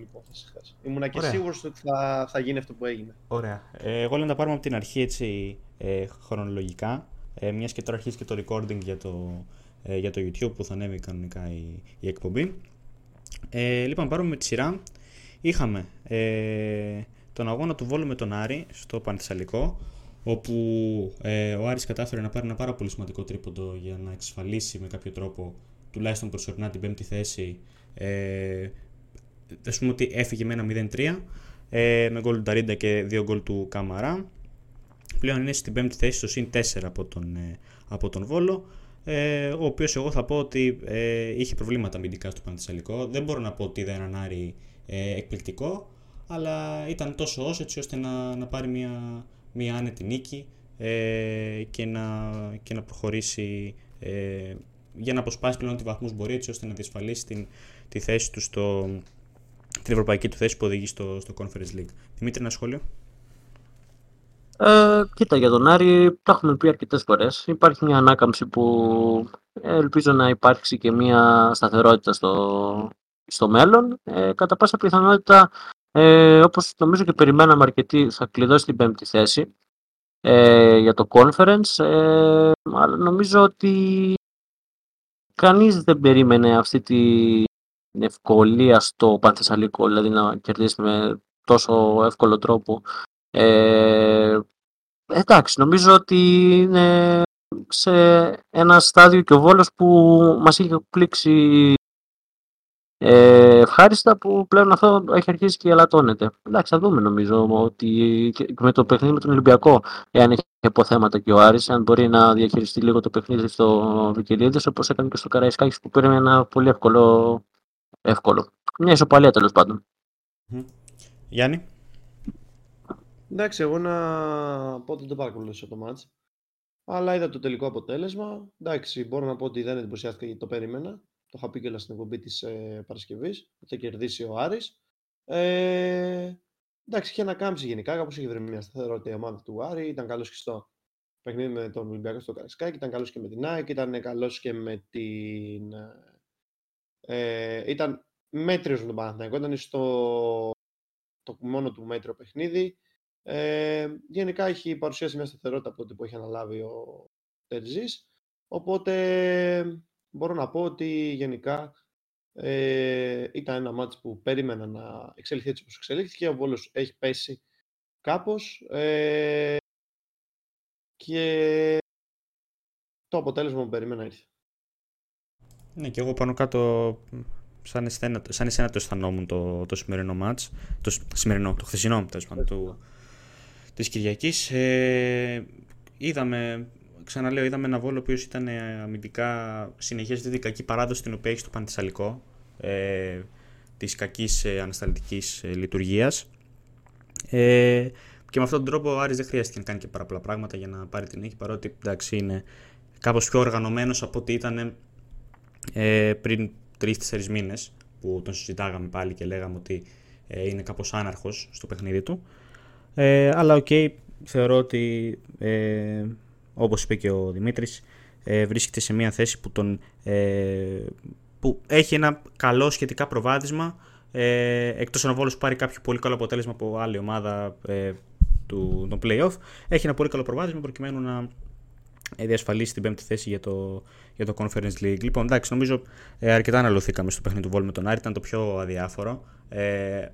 υπόθεση χθες. Ήμουνα και σίγουρος ότι θα, θα γίνει αυτό που έγινε. Ωραία. Ε, εγώ λέω να τα πάρουμε από την αρχή έτσι ε, χρονολογικά. Ε, Μιας και τώρα αρχίζει και το recording για το, ε, για το YouTube που θα ανέβει κανονικά η, η εκπομπή. Ε, λοιπόν, πάρουμε με τη σειρά. Είχαμε ε, τον αγώνα του Βόλου με τον Άρη στο Πανθεσσαλικό όπου ε, ο Άρης κατάφερε να πάρει ένα πάρα πολύ σημαντικό τρίποντο για να εξασφαλίσει με κάποιο τρόπο τουλάχιστον προσωρινά την πέμπτη θέση ε, ας πούμε ότι έφυγε με ένα 0-3 ε, με γκολ του Νταρίντα και δύο γκολ του Καμαρά. Πλέον είναι στην πέμπτη θέση στο συν 4 από τον, ε, από τον Βόλο ε, ο οποίος εγώ θα πω ότι ε, είχε προβλήματα αμυντικά στο Πανθεσσαλικό δεν μπορώ να πω ότι είδα έναν Άρη ε, εκπληκτικό αλλά ήταν τόσο όσο έτσι ώστε να, να πάρει μια, μια άνετη νίκη ε, και, να, και να προχωρήσει ε, για να αποσπάσει πλέον τι βαθμούς μπορεί έτσι ώστε να διασφαλίσει την, τη θέση του στο, την ευρωπαϊκή του θέση που οδηγεί στο, στο Conference League. Δημήτρη, ένα σχόλιο; Ε, κοίτα, για τον Άρη τα έχουμε πει αρκετές φορές. Υπάρχει μια ανάκαμψη που ελπίζω να υπάρξει και μια σταθερότητα στο, στο μέλλον. Ε, κατά πάσα πιθανότητα ε, όπως νομίζω και περιμέναμε αρκετοί, θα κλειδώσει την πέμπτη θέση ε, για το conference. Ε, αλλά νομίζω ότι κανείς δεν περίμενε αυτή την ευκολία στο Πανθεσσαλικό, δηλαδή να κερδίσεις με τόσο εύκολο τρόπο. Ε, εντάξει, νομίζω ότι είναι σε ένα στάδιο και ο Βόλος που μας είχε πλήξει ε, ευχάριστα που πλέον αυτό έχει αρχίσει και ελαττώνεται. Εντάξει, θα δούμε νομίζω ότι με το παιχνίδι με τον Ολυμπιακό, εάν έχει αποθέματα και ο Άρης, αν μπορεί να διαχειριστεί λίγο το παιχνίδι στο Βικελίδης, όπως έκανε και στο Καραϊσκάκης που πήρε ένα πολύ εύκολο, εύκολο. Μια ισοπαλία τέλος πάντων. Γιάννη. Εντάξει, εγώ να πω ότι δεν παρακολούθησα το μάτς. Αλλά είδα το τελικό αποτέλεσμα. Εντάξει, μπορώ να πω ότι δεν εντυπωσιάστηκα γιατί το περίμενα. Το είχα πει και στην εκπομπή της ε, Παρασκευής. Θα κερδίσει ο Άρης. Ε, εντάξει, είχε ανακάμψει γενικά. Κάπως είχε βρει μια σταθερότητα η ομάδα του Άρη. Ήταν καλός και στο παιχνίδι με τον Ολυμπιακό στο Καρασκάκι. Ήταν καλός και με την ΑΕΚ. Ήταν καλός και με την. Ε, ήταν μέτριος με τον Παναθηναϊκό. Ήταν στο το μόνο του μέτριο παιχνίδι. Ε, γενικά έχει παρουσιάσει μια σταθερότητα από τότε που έχει αναλάβει ο Τερζής. Οπότε μπορώ να πω ότι γενικά ε, ήταν ένα μάτς που περίμενα να εξελιχθεί έτσι όπως εξελίχθηκε. Ο Βόλος έχει πέσει κάπως ε, και το αποτέλεσμα που περίμενα ήρθε. Ναι, και εγώ πάνω κάτω σαν εσένα, σαν εσένα το αισθανόμουν το, το σημερινό μάτς, το σημερινό, το χθεσινό τέλος πάντων, του, της Κυριακής. Ε, είδαμε ξαναλέω, είδαμε ένα βόλο ο οποίος ήταν ε, αμυντικά συνεχίζει τη κακή παράδοση την οποία έχει στο Πανθυσσαλικό ε, της κακής ε, ανασταλτικής ε, λειτουργίας. Ε, και με αυτόν τον τρόπο ο Άρης δεν χρειάστηκε να κάνει και πάρα πολλά πράγματα για να πάρει την νίκη παρότι εντάξει είναι κάπως πιο οργανωμένος από ό,τι ήταν ε, πριν 3-4 μήνες που τον συζητάγαμε πάλι και λέγαμε ότι ε, είναι κάπως άναρχος στο παιχνίδι του. Ε, αλλά ok, okay, θεωρώ ότι ε, όπως είπε και ο Δημήτρης, ε, βρίσκεται σε μια θέση που, τον, ε, που έχει ένα καλό σχετικά προβάδισμα, ε, εκτός αν ο Βόλος πάρει κάποιο πολύ καλό αποτέλεσμα από άλλη ομάδα ε, του, των play-off, έχει ένα πολύ καλό προβάδισμα προκειμένου να ε, διασφαλίσει την πέμπτη θέση για το, για το Conference League. Λοιπόν, εντάξει, νομίζω ε, αρκετά αναλωθήκαμε στο παιχνίδι του Βόλου με τον Άρη, ήταν το πιο αδιάφορο. Ε,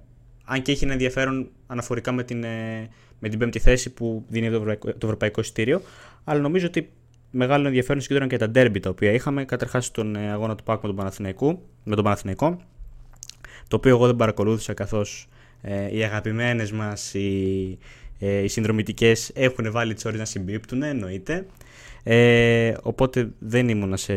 αν και έχει ένα ενδιαφέρον αναφορικά με την, ε, με την πέμπτη θέση που δίνει το ευρωπαϊκό, το ευρωπαϊκό εισιτήριο. Αλλά νομίζω ότι μεγάλο ενδιαφέρον συγκέντρωναν και τα ντέρμπι τα οποία είχαμε. Καταρχάς τον ε, αγώνα του Πάκου με τον Παναθηναϊκό, με τον Παναθηναϊκό το οποίο εγώ δεν παρακολούθησα καθώς ε, οι αγαπημένες μας, οι, ε, οι συνδρομητικές έχουν βάλει τις ώρες να συμπίπτουν, εννοείται. Ε, οπότε δεν ήμουν σε,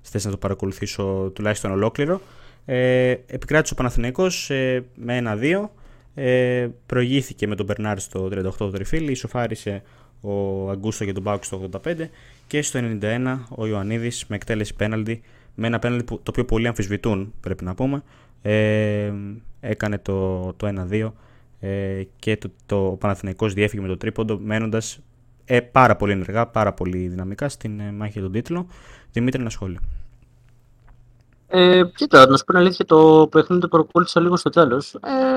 σε θέση να το παρακολουθήσω τουλάχιστον ολόκληρο. Ε, επικράτησε ο Παναθηναϊκός ε, με ένα-δύο. Ε, προηγήθηκε με τον Μπερνάρ στο 38 το τριφύλι, ισοφάρισε ο Αγκούστο για τον Μπάουκ στο 85 και στο 91 ο Ιωαννίδης με εκτέλεση πέναλτι με ένα πέναλτι το οποίο πολλοί αμφισβητούν πρέπει να πούμε ε, έκανε το, το 1-2 ε, και το, το Παναθηναϊκός διέφυγε με το τρίποντο μένοντας ε, πάρα πολύ ενεργά, πάρα πολύ δυναμικά στην ε, μάχη για τον τίτλο. Δημήτρη, ένα σχόλιο. Ε, κοίτα, να σου πω την αλήθεια, το παιχνίδι το παρακολούθησα λίγο στο τέλος. Ε,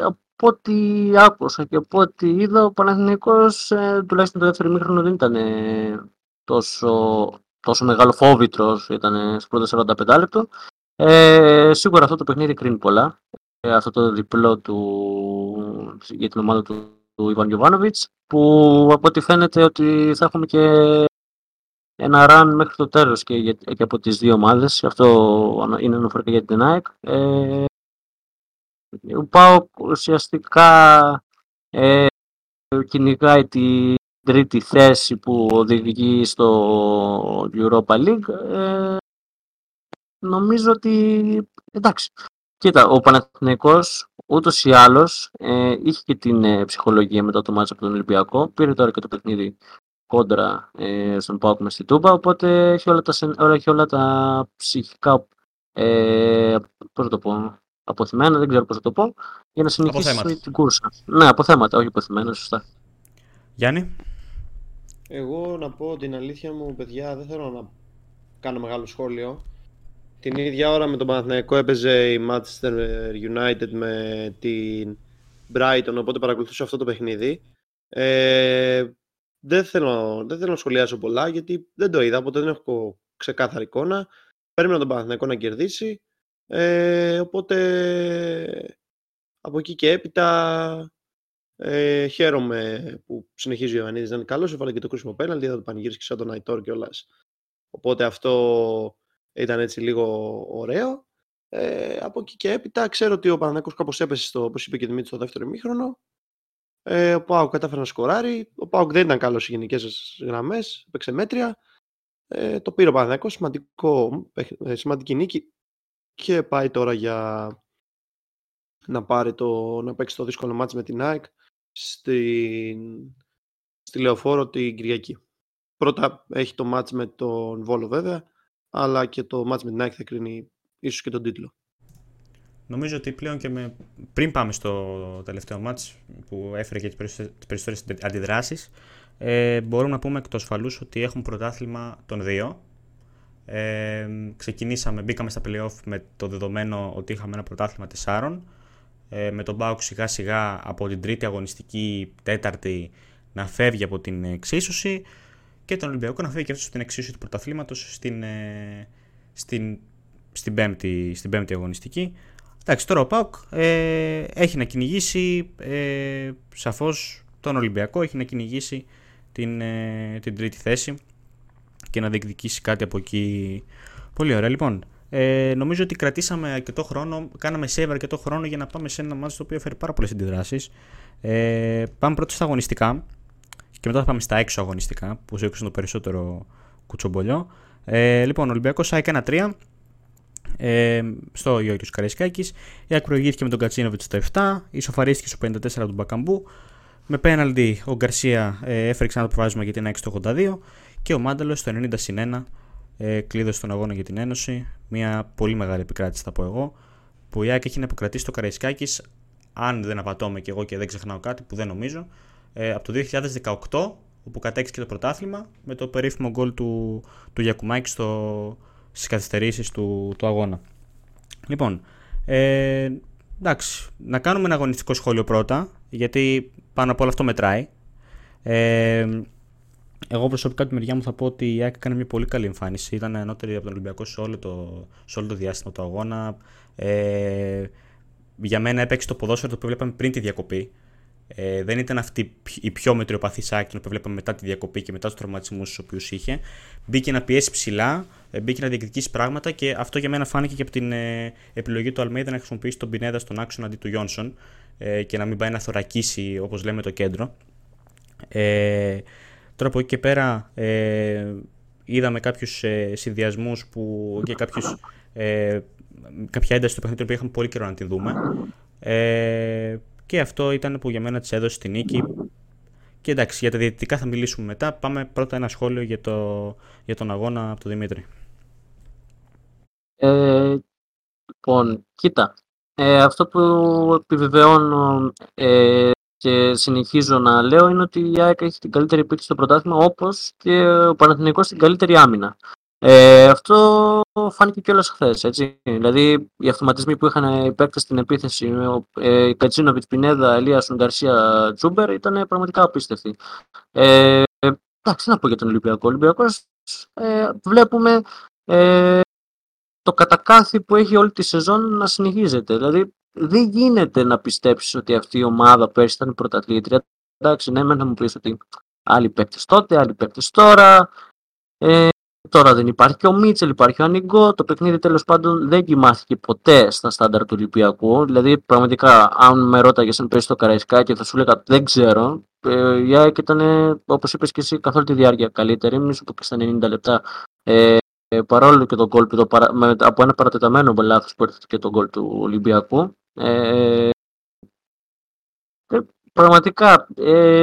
από ό,τι άκουσα και από ό,τι είδα, ο Παναθηναϊκός ε, τουλάχιστον το δεύτερο μήχρονο δεν ήταν ε, τόσο, τόσο μεγάλο φόβητρος, ήταν στο πρώτο 45 λεπτό. Ε, σίγουρα αυτό το παιχνίδι κρίνει πολλά. Ε, αυτό το διπλό του, για την ομάδα του, του Ιβαν Γιωβάνοβιτς, που από ό,τι φαίνεται ότι θα έχουμε και ένα run μέχρι το τέλος και, και από τις δύο ομάδες. Αυτό είναι αναφορικά για την ΑΕΚ. Ε, ο ΠΑΟΚ ουσιαστικά ε, κυνηγάει την τρίτη θέση που οδηγεί στο Europa League. Ε, νομίζω ότι εντάξει. Κοίτα, ο Παναθηναϊκός ούτως ή άλλως ε, είχε και την ε, ψυχολογία μετά το μάτσο από τον Ολυμπιακό. Πήρε τώρα και το παιχνίδι κόντρα ε, στον Πάοκ με στη Τούμπα, οπότε έχει όλα τα, όλα, έχει όλα τα ψυχικά ε, πώς το πω, αποθυμένα, δεν ξέρω πώς θα το πω, για να συνεχίσει την κούρσα. Ναι, αποθέματα, όχι αποθυμένα, σωστά. Γιάννη. Εγώ να πω την αλήθεια μου, παιδιά, δεν θέλω να κάνω μεγάλο σχόλιο. Την ίδια ώρα με τον Παναθηναϊκό έπαιζε η Manchester United με την Brighton, οπότε παρακολουθούσα αυτό το παιχνίδι. Ε, δεν, θέλω, δεν θέλω να σχολιάσω πολλά γιατί δεν το είδα, οπότε δεν έχω ξεκάθαρη εικόνα. Περίμενα τον Παναθηναϊκό να κερδίσει. Ε, οπότε από εκεί και έπειτα ε, χαίρομαι που συνεχίζει ο Ιωαννίδης να είναι καλός. Έβαλε και το κρίσιμο πέναλτι, είδα το πανηγύρισε σαν τον Αϊτόρ κιόλας. Οπότε αυτό ήταν έτσι λίγο ωραίο. Ε, από εκεί και έπειτα ξέρω ότι ο Παναθηναϊκός κάπως έπεσε στο, όπως είπε και Δημήτρη, στο δεύτερο ημίχρονο. Ε, ο Πάουκ κατάφερε να σκοράρει. Ο Πάουκ δεν ήταν καλός σε γενικές γραμμές. Έπαιξε μέτρια. Ε, το πήρε ο Παναθυνακό. Σημαντικό, ε, σημαντική νίκη. Και πάει τώρα για να, πάρει το, να παίξει το δύσκολο μάτς με την ΑΕΚ στη, στη Λεωφόρο την Κυριακή. Πρώτα έχει το μάτς με τον Βόλο βέβαια, αλλά και το μάτς με την ΑΕΚ θα κρίνει ίσως και τον τίτλο. Νομίζω ότι πλέον και με... πριν πάμε στο τελευταίο μάτς που έφερε και τις περισσότερες αντιδράσεις ε, μπορούμε να πούμε εκ του ασφαλούς ότι έχουμε πρωτάθλημα των δύο. Ε, ξεκινήσαμε, μπήκαμε στα playoff με το δεδομένο ότι είχαμε ένα πρωτάθλημα τεσσάρων ε, με τον Μπάουκ σιγά σιγά από την τρίτη αγωνιστική τέταρτη να φεύγει από την εξίσωση και τον Ολυμπιακό να φεύγει και αυτός στην εξίσωση του πρωταθλήματος στην, ε, στην, στην, πέμπτη, στην πέμπτη αγωνιστική. Εντάξει, τώρα ο Πάουκ ε, έχει να κυνηγήσει ε, σαφώς τον Ολυμπιακό, έχει να κυνηγήσει την, ε, την τρίτη θέση και να διεκδικήσει κάτι από εκεί. Πολύ ωραία. Λοιπόν, ε, νομίζω ότι κρατήσαμε αρκετό χρόνο, κάναμε save αρκετό χρόνο για να πάμε σε ένα μάτι το οποίο έφερε πάρα πολλές αντιδράσεις. Ε, πάμε πρώτα στα αγωνιστικά και μετά θα πάμε στα έξω αγωνιστικά που σου το περισσότερο κουτσομπολιό. Ε, λοιπόν, Ολυμπιακός ΑΕΚ 1-3 ε, στο Γιώργος Καραϊσκάκης. Η ΑΕΚ προηγήθηκε με τον Κατσίνοβιτς στο 7, ισοφαρίστηκε στο 54 από τον Μπακαμπού. Με πέναλτι ο Γκαρσία ε, έφερε ξανά το προβάδισμα για την ΑΕΚ στο 82 και ο Μάνταλος στο 90 1 ε, κλείδωσε τον αγώνα για την Ένωση. Μια πολύ μεγάλη επικράτηση, θα πω εγώ. Που η ΑΕΚ έχει να υποκρατήσει το Καραϊσκάκης, αν δεν απατώμε και εγώ και δεν ξεχνάω κάτι που δεν νομίζω, ε, από το 2018, όπου κατέξει και το πρωτάθλημα, με το περίφημο γκολ του, του Γιακουμάκη στο, στις καθυστερήσεις του, του αγώνα. Λοιπόν, ε, εντάξει, να κάνουμε ένα αγωνιστικό σχόλιο πρώτα, γιατί πάνω από όλο αυτό μετράει. Ε, εγώ προσωπικά τη μεριά μου θα πω ότι η ΑΕΚ έκανε μια πολύ καλή εμφάνιση. Ήταν ανώτερη από τον Ολυμπιακό σε όλο το, σε όλο το διάστημα του αγώνα. Ε, για μένα έπαιξε το ποδόσφαιρο το οποίο βλέπαμε πριν τη διακοπή. Ε, δεν ήταν αυτή η πιο μετριοπαθή άκρη που βλέπαμε μετά τη διακοπή και μετά τους τραυματισμούς του οποίους είχε. Μπήκε να πιέσει ψηλά, ε, μπήκε να διεκδικήσει πράγματα και αυτό για μένα φάνηκε και από την ε, επιλογή του Αλμέιδα να χρησιμοποιήσει τον Πινέδα στον άξονα αντί του Γιόνσον ε, και να μην πάει να θωρακίσει όπως λέμε το κέντρο. Ε, τώρα από εκεί και πέρα ε, είδαμε κάποιους ε, συνδυασμούς και κάποιους, ε, κάποια ένταση του παιχνιδιού που είχαμε πολύ καιρό να τη δούμε. Ε, και αυτό ήταν που για μένα της έδωσε τη νίκη. Και εντάξει, για τα διαιτητικά θα μιλήσουμε μετά. Πάμε πρώτα ένα σχόλιο για, το, για τον αγώνα από τον Δημήτρη. Ε, λοιπόν, κοίτα. Ε, αυτό που επιβεβαιώνω ε, και συνεχίζω να λέω είναι ότι η ΑΕΚ έχει την καλύτερη επίθεση στο πρωτάθλημα όπως και ο Παναθηναϊκός την καλύτερη άμυνα. Ε, αυτό φάνηκε κιόλας χθες. Δηλαδή, οι αυτοματισμοί που είχαν οι παίκτες στην επίθεση, ο ε, Κατσίνοβιτ, Πινέδα, Ελίας, Γκαρσία, Τζούμπερ, ήταν πραγματικά απίστευτοι. Ε, εντάξει, να πω για τον Ολυμπιακό. Ο Ολυμπιακός ε, βλέπουμε ε, το κατακάθι που έχει όλη τη σεζόν να συνεχίζεται. Δηλαδή, δεν γίνεται να πιστέψεις ότι αυτή η ομάδα πέρσι ήταν πρωταθλήτρια. Εντάξει, ναι, να μου πεις ότι άλλοι παίκτες τότε, άλλοι παίκτες τώρα. Ε, τώρα δεν υπάρχει και ο Μίτσελ, υπάρχει ο Ανιγκό. Το παιχνίδι τέλος πάντων δεν κοιμάθηκε ποτέ στα στάνταρ του Ολυμπιακού. Δηλαδή, πραγματικά, αν με ρώταγες αν πέσει το Καραϊσκάκι, θα σου έλεγα δεν ξέρω. Ε, η ΑΕΚ ήταν, όπως είπες και εσύ, καθ' όλη τη διάρκεια καλύτερη. Μην σου πω και στα 90 λεπτά. Ε, παρόλο και τον γκολ το παρα... με, από ένα παρατεταμένο λάθος που έρθει και τον γκολ του Ολυμπιακού. Ε, ε, πραγματικά, ε,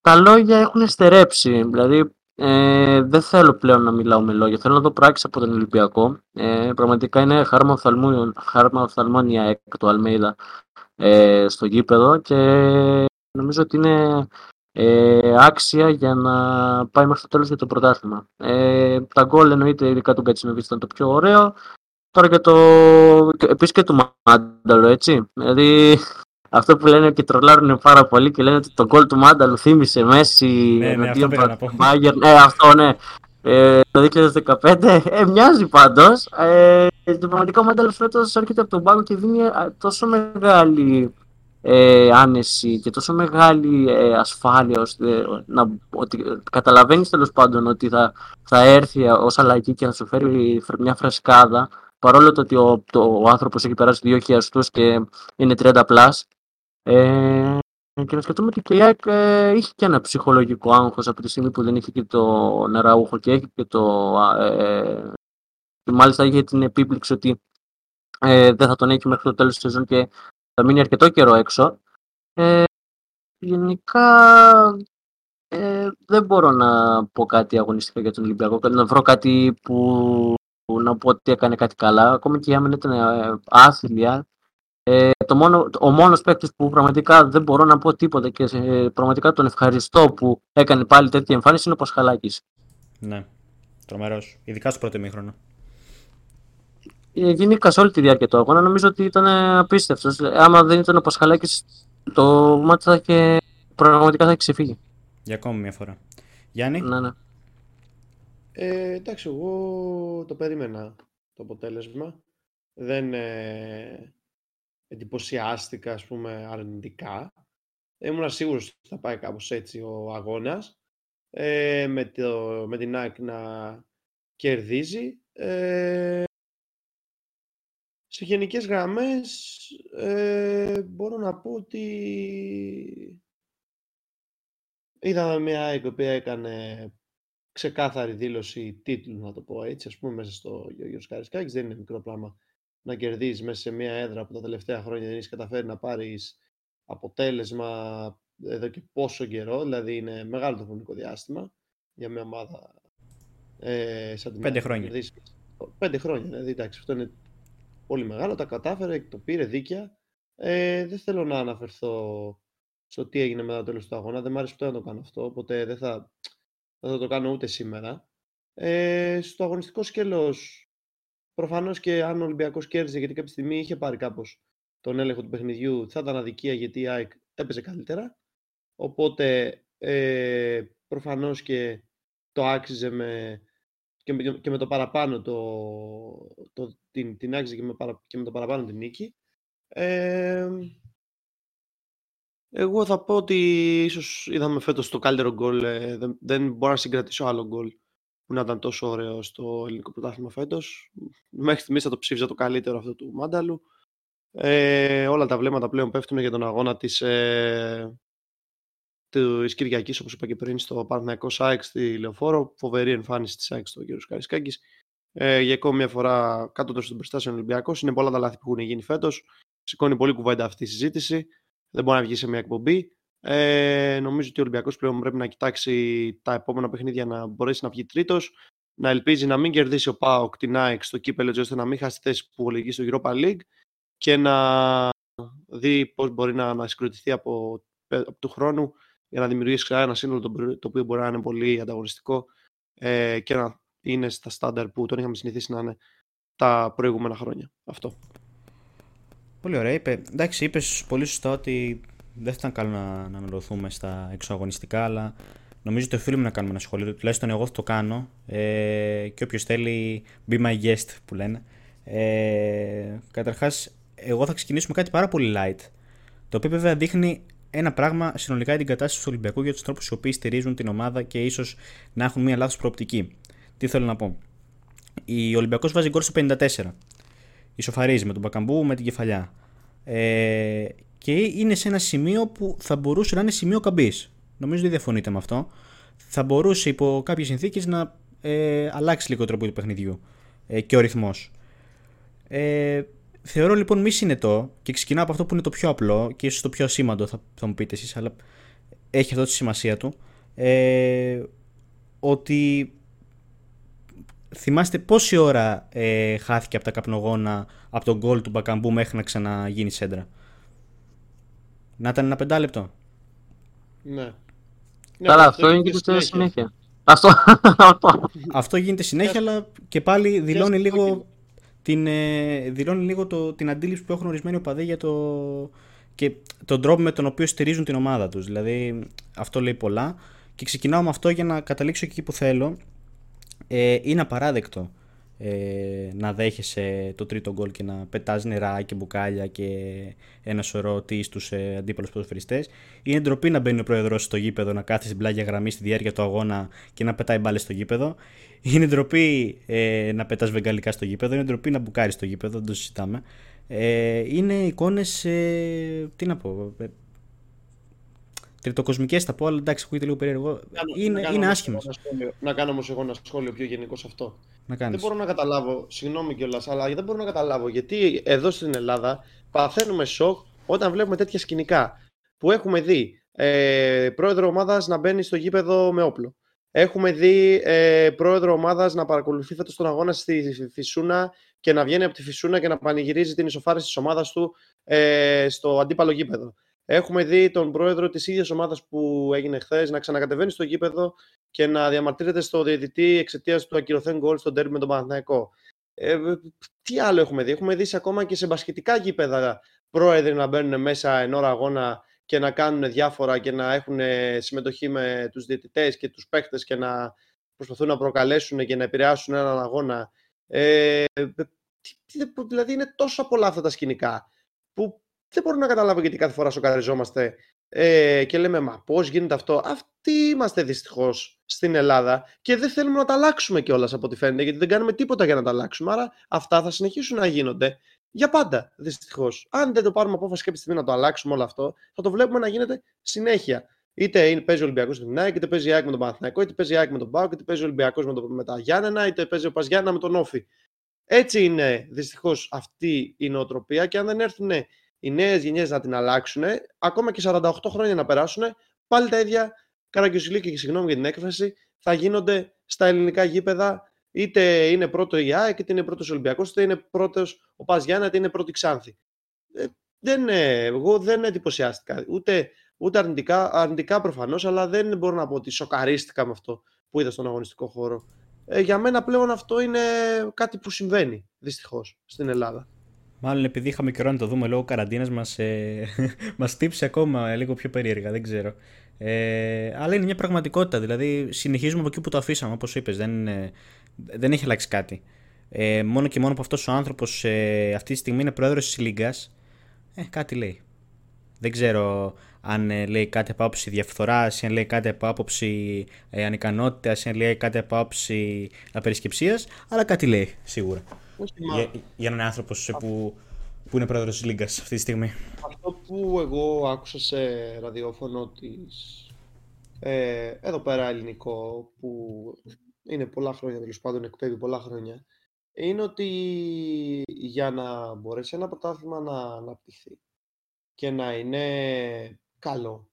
τα λόγια έχουν στερέψει. Δηλαδή, ε, δεν θέλω πλέον να μιλάω με λόγια. Θέλω να δω πράξεις από τον Ολυμπιακό. Ε, πραγματικά είναι χάρμα οφθαλμόνια εκ του Αλμέιδα ε, στο γήπεδο και νομίζω ότι είναι ε, άξια για να πάει μέχρι το τέλος για το πρωτάθλημα. Ε, τα γκολ εννοείται ειδικά του Κατσινοβίτ ήταν το πιο ωραίο. Τώρα και το. Επίσης και του Μάνταλο, έτσι. Δηλαδή αυτό που λένε και τρολάρουν πάρα πολύ και λένε ότι το γκολ του Μάνταλου θύμισε Μέση ναι, ναι, αυτό πήρα να πω. Ναι, αυτό ναι. Ε, το 2015 ε, μοιάζει πάντως. Ε, το πραγματικό Μάνταλος φέτος έρχεται από τον πάγκο και δίνει τόσο μεγάλη ε, άνεση και τόσο μεγάλη ε, ασφάλεια ώστε να, ότι καταλαβαίνεις τέλος πάντων ότι θα, θα έρθει ως αλλαγή και θα σου φέρει μια φρεσκάδα παρόλο το ότι ο, το, ο άνθρωπος έχει περάσει δύο χιαστούς και είναι 30 πλάς ε, και να σκεφτούμε ότι και η ΑΕΚ ε, είχε και ένα ψυχολογικό άγχος από τη στιγμή που δεν είχε και το νεράουχο και έχει και το ε, και μάλιστα είχε την επίπληξη ότι ε, δεν θα τον έχει μέχρι το τέλος της σεζόν και θα μείνει αρκετό καιρό έξω. Ε, γενικά ε, δεν μπορώ να πω κάτι αγωνιστικά για τον Ολυμπιακό, να βρω κάτι που, να πω ότι έκανε κάτι καλά. Ακόμη και αν ήταν ε, άθλια. Ε, το μόνο, ο μόνος παίκτης που πραγματικά δεν μπορώ να πω τίποτα και ε, πραγματικά τον ευχαριστώ που έκανε πάλι τέτοια εμφάνιση είναι ο Πασχαλάκης. Ναι, τρομερός. Ειδικά στο πρώτο μήχρονο. Ε, γενικά σε όλη τη διάρκεια του αγώνα νομίζω ότι ήταν απίστευτος. Άμα δεν ήταν ο Πασχαλάκης, το μάτι θα είχε πραγματικά θα έχει ξεφύγει. Για ακόμη μια φορά. Γιάννη; Ναι, ναι. Ε, εντάξει, εγώ το περίμενα το αποτέλεσμα. Δεν ε, εντυπωσιάστηκα, ας πούμε, αρνητικά. Ήμουν σίγουρος ότι θα πάει κάπως έτσι ο αγώνας. Ε, με, το, με την ΑΕΚ να κερδίζει. Ε, σε γενικές γραμμές ε, μπορώ να πω ότι είδαμε μια ΑΕΚ η οποία έκανε ξεκάθαρη δήλωση τίτλου, να το πω έτσι, ας πούμε μέσα στο Γιώργος Καρισκάκης. Δεν είναι μικρό πράγμα να κερδίζεις μέσα σε μια έδρα που τα τελευταία χρόνια δεν έχεις καταφέρει να πάρεις αποτέλεσμα εδώ και πόσο καιρό, δηλαδή είναι μεγάλο το χρονικό διάστημα για μια ομάδα ε, σαν την Πέντε χρόνια. Πέντε χρόνια, δηλαδή εντάξει, αυτό είναι πολύ μεγάλο, τα κατάφερε, το πήρε δίκαια. Ε, δεν θέλω να αναφερθώ στο τι έγινε μετά το τέλος του αγώνα, δεν μου άρεσε ποτέ να το κάνω αυτό, οπότε δεν θα, δεν θα το κάνω ούτε σήμερα. Ε, στο αγωνιστικό σκέλος, προφανώς και αν ο Ολυμπιακός κέρδιζε, γιατί κάποια στιγμή είχε πάρει κάπως τον έλεγχο του παιχνιδιού, θα ήταν αδικία γιατί η ΑΕΚ έπαιζε καλύτερα. Οπότε ε, προφανώς και το άξιζε με και με, το παραπάνω το, το, την, την άξιζε και με, και με το παραπάνω την νίκη. Ε, εγώ θα πω ότι ίσως είδαμε φέτος το καλύτερο γκολ. Ε, δεν, δεν μπορώ να συγκρατήσω άλλο γκολ που να ήταν τόσο ωραίο στο ελληνικό πρωτάθλημα φέτος. Μέχρι στιγμής θα το ψήφιζα το καλύτερο αυτό του Μάνταλου. Ε, όλα τα βλέμματα πλέον πέφτουν για τον αγώνα της, ε, της Κυριακής, όπως είπα και πριν, στο Παναθηναϊκό ΣΑΕΚ στη Λεωφόρο. Φοβερή εμφάνιση της ΣΑΕΚ στο κύριο Καρισκάκη. Ε, για ακόμη μια φορά κάτω των προστάσεων Ολυμπιακός. Είναι πολλά τα λάθη που έχουν γίνει φέτος. Σηκώνει πολύ κουβέντα αυτή η συζήτηση. Δεν μπορεί να βγει σε μια εκπομπή. Ε, νομίζω ότι ο Ολυμπιακός πλέον πρέπει να κοιτάξει τα επόμενα παιχνίδια να μπορέσει να βγει τρίτος. Να ελπίζει να μην κερδίσει ο Πάοκ την ΑΕΚ στο κύπελο, ώστε να μην χάσει τη θέση που οδηγεί στο Europa League και να δει πώς μπορεί να, να συγκροτηθεί από, από του χρόνου για να δημιουργήσει ξανά ένα σύνολο το οποίο μπορεί να είναι πολύ ανταγωνιστικό ε, και να είναι στα στάνταρ που τον είχαμε συνηθίσει να είναι τα προηγούμενα χρόνια. Αυτό. Πολύ ωραία. Είπε, εντάξει, είπες πολύ σωστά ότι δεν θα ήταν καλό να, να αναλωθούμε στα εξωαγωνιστικά, αλλά νομίζω ότι οφείλουμε να κάνουμε ένα σχόλιο. Τουλάχιστον εγώ θα το κάνω. Ε, και όποιος θέλει, be my guest που λένε. Ε, Καταρχάς, εγώ θα ξεκινήσω με κάτι πάρα πολύ light. Το οποίο βέβαια δείχνει ένα πράγμα συνολικά την κατάσταση του Ολυμπιακού για τους τρόπους οι οποίοι στηρίζουν την ομάδα και ίσως να έχουν μια λάθος προοπτική. Τι θέλω να πω. Ο Ολυμπιακός βάζει γκολ στο 54. Ισοφαρίζει με τον Μπακαμπού με την κεφαλιά. Ε, και είναι σε ένα σημείο που θα μπορούσε να είναι σημείο καμπής. Νομίζω δεν διαφωνείτε με αυτό. Θα μπορούσε υπό κάποιες συνθήκες να ε, αλλάξει λίγο ο τρόπο του παιχνιδιού ε, και ο ρυθμός. Ε, θεωρώ λοιπόν μη συνετό και ξεκινάω από αυτό που είναι το πιο απλό και ίσως το πιο ασήμαντο, θα, θα μου πείτε εσείς, αλλά έχει αυτό τη σημασία του. Ε, ότι θυμάστε πόση ώρα ε, χάθηκε από τα καπνογόνα από τον γκολ του Μπακαμπού μέχρι να ξαναγίνει σέντρα. Να ήταν ένα πεντάλεπτο. Ναι. Καλά, αυτό γίνεται συνέχεια. συνέχεια. Αυτό, αυτό γίνεται συνέχεια, αλλά και πάλι δηλώνει λίγο, την, ε, δηλώνει λίγο το, την αντίληψη που έχουν ορισμένοι οπαδοί για το, και τον τρόπο με τον οποίο στηρίζουν την ομάδα τους. Δηλαδή, αυτό λέει πολλά. Και ξεκινάω με αυτό για να καταλήξω εκεί που θέλω ε, είναι απαράδεκτο ε, να δέχεσαι το τρίτο γκολ και να πετάς νερά και μπουκάλια και ένα σωρό τι στους ε, αντίπαλους ποδοσφαιριστές. Είναι ντροπή να μπαίνει ο πρόεδρος στο γήπεδο, να κάθει στην πλάγια γραμμή στη διάρκεια του αγώνα και να πετάει μπάλες στο γήπεδο. Είναι ντροπή ε, να πετάς βεγγαλικά στο γήπεδο, είναι ντροπή να μπουκάρεις στο γήπεδο, δεν το συζητάμε. Ε, είναι εικόνες, ε, τι να πω, ε, τριτοκοσμικές θα πω, αλλά εντάξει, ακούγεται λίγο περίεργο. είναι, είναι άσχημε. Να κάνω όμως εγώ ένα σχόλιο πιο γενικό σε αυτό. Να κάνεις. Δεν μπορώ να καταλάβω, συγγνώμη κιόλας, αλλά δεν μπορώ να καταλάβω γιατί εδώ στην Ελλάδα παθαίνουμε σοκ όταν βλέπουμε τέτοια σκηνικά που έχουμε δει ε, πρόεδρο ομάδας να μπαίνει στο γήπεδο με όπλο. Έχουμε δει ε, πρόεδρο ομάδας να παρακολουθεί φέτος τον αγώνα στη Φυσούνα και να βγαίνει από τη Φυσούνα και να πανηγυρίζει την ισοφάρηση της ομάδας του ε, στο αντίπαλο γήπεδο. Έχουμε δει τον πρόεδρο της ίδιας ομάδας που έγινε χθες να ξανακατεβαίνει στο γήπεδο και να διαμαρτύρεται στο διαιτητή εξαιτίας του ακυρωθέν γκολ στον τέρμι με τον Παναθηναϊκό. Ε, τι άλλο έχουμε δει; Έχουμε δει ακόμα και σε μπασχετικά γήπεδα πρόεδροι να μπαίνουν μέσα εν ώρα αγώνα και να κάνουν διάφορα και να έχουν συμμετοχή με τους διαιτητές και τους παίχτες και να προσπαθούν να προκαλέσουν και να επηρεάσουν έναν αγώνα. Ε, δηλαδή είναι τόσο πολλά αυτά τα σκηνικά που δεν μπορώ να καταλάβω γιατί κάθε φορά σοκαριζόμαστε ε, και λέμε Μα πώς γίνεται αυτό. Αυτοί είμαστε δυστυχώς στην Ελλάδα και δεν θέλουμε να τα αλλάξουμε κιόλας από ό,τι φαίνεται, γιατί δεν κάνουμε τίποτα για να τα αλλάξουμε. Άρα αυτά θα συνεχίσουν να γίνονται για πάντα, δυστυχώς. Αν δεν το πάρουμε απόφαση κάποια στιγμή να το αλλάξουμε όλο αυτό, θα το βλέπουμε να γίνεται συνέχεια. Είτε παίζει ο Ολυμπιακός με την ΑΕΚ, είτε παίζει η ΑΕΚ με τον Παναθηναϊκό, είτε παίζει η ΑΕΚ με τον Πάο, είτε παίζει ο Ολυμπιακός με, με τα Γιάννενα, είτε παίζει ο Παζιάννα με τον Όφη. Έτσι είναι δυστυχώς αυτή η νοοτροπία και αν δεν έρθουν οι νέες γενιές να την αλλάξουν, ακόμα και 48 χρόνια να περάσουν, πάλι τα ίδια καραγκιοσυλίκια και συγγνώμη για την έκφραση, θα γίνονται στα ελληνικά γήπεδα. Είτε είναι πρώτο η ΑΕΚ, είτε είναι πρώτος ο Ολυμπιακός, είτε είναι πρώτος ο Πας Γιάννα, είτε είναι πρώτη Ξάνθη. Ε, δεν, εγώ δεν εντυπωσιάστηκα. Ούτε, ούτε αρνητικά, αρνητικά προφανώς, αλλά δεν μπορώ να πω ότι σοκαρίστηκα με αυτό που είδα στον αγωνιστικό χώρο. Ε, για μένα πλέον αυτό είναι κάτι που συμβαίνει δυστυχώς στην Ελλάδα. Μάλλον επειδή είχαμε καιρό να το δούμε λόγω καραντίνας μας, ε, μας τύψει ακόμα λίγο πιο περίεργα, δεν ξέρω. Ε, αλλά είναι μια πραγματικότητα, δηλαδή συνεχίζουμε από εκεί που το αφήσαμε, όπως είπες, δεν, δεν έχει αλλάξει κάτι. Ε, μόνο και μόνο που αυτός ο άνθρωπος ε, αυτή τη στιγμή είναι πρόεδρος της Λίγκας, ε, κάτι λέει. Δεν ξέρω αν ε, λέει κάτι από άποψη διαφθοράς, αν λέει κάτι από άποψη ε, ανικανότητας, αν λέει κάτι από άποψη απερισκεψίας, αλλά κάτι λέει σίγουρα για, για έναν άνθρωπο που, που είναι πρόεδρος της Λίγκας αυτή τη στιγμή. Αυτό που εγώ άκουσα σε ραδιόφωνο της, ε, εδώ πέρα ελληνικό, που είναι πολλά χρόνια τέλος πάντων, εκπέμπει πολλά χρόνια, είναι ότι για να μπορέσει ένα πρωτάθλημα να αναπτυχθεί και να είναι καλό,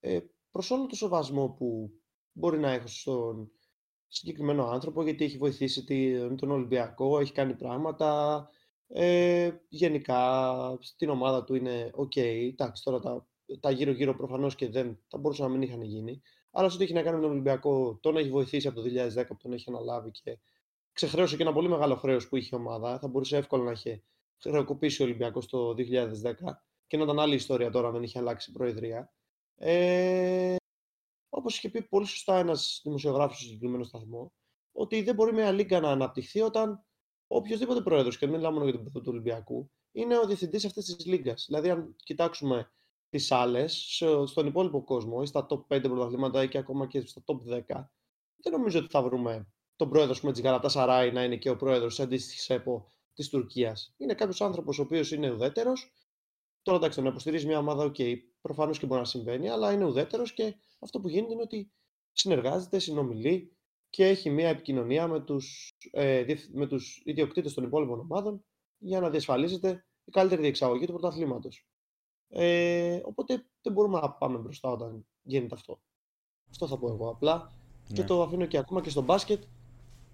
ε, προς όλο το σεβασμό που μπορεί να έχω στον συγκεκριμένο άνθρωπο γιατί έχει βοηθήσει τον Ολυμπιακό, έχει κάνει πράγματα. Ε, γενικά στην ομάδα του είναι ok. Okay. Εντάξει, τώρα τα, τα γύρω-γύρω προφανώς και δεν θα μπορούσαν να μην είχαν γίνει. αλλά σε ό,τι έχει να κάνει με τον Ολυμπιακό, τον έχει βοηθήσει από το 2010 που τον έχει αναλάβει και ξεχρέωσε και ένα πολύ μεγάλο χρέος που είχε η ομάδα. Θα μπορούσε εύκολα να είχε χρεοκοπήσει ο Ολυμπιακός το 2010 και να ήταν άλλη ιστορία τώρα, δεν είχε αλλάξει η Προεδρία. Ε, Όπως είχε πει πολύ σωστά ένας δημοσιογράφος στο συγκεκριμένο σταθμό, ότι δεν μπορεί μια λίγα να αναπτυχθεί όταν οποιοδήποτε πρόεδρος, και δεν μιλάω μόνο για τον του Ολυμπιακού, είναι ο διευθυντής αυτής της λίγα. Δηλαδή, αν κοιτάξουμε τις άλλες, στον υπόλοιπο κόσμο ή στα top 5 πρωταθλήματα ή και ακόμα και στα top 10, δεν νομίζω ότι θα βρούμε τον πρόεδρο με της Γαλατά Σαράι να είναι και ο πρόεδρος τη αντίστοιχης ΕΠΟ της Τουρκίας. Είναι κάποιος άνθρωπος ο οποίος είναι ουδέτερος. Τώρα εντάξει, να υποστηρίζεις μια ομάδα, ok, okay, προφανώς και μπορεί να συμβαίνει, αλλά είναι ουδέτερος και αυτό που γίνεται είναι ότι συνεργάζεται, συνομιλεί και έχει μια επικοινωνία με τους, ε, με τους ιδιοκτήτες των υπόλοιπων ομάδων για να διασφαλίζεται η καλύτερη διεξαγωγή του πρωταθλήματος. Ε, οπότε δεν μπορούμε να πάμε μπροστά όταν γίνεται αυτό. Αυτό θα πω εγώ απλά. Και ναι. το αφήνω και ακόμα και στο μπάσκετ.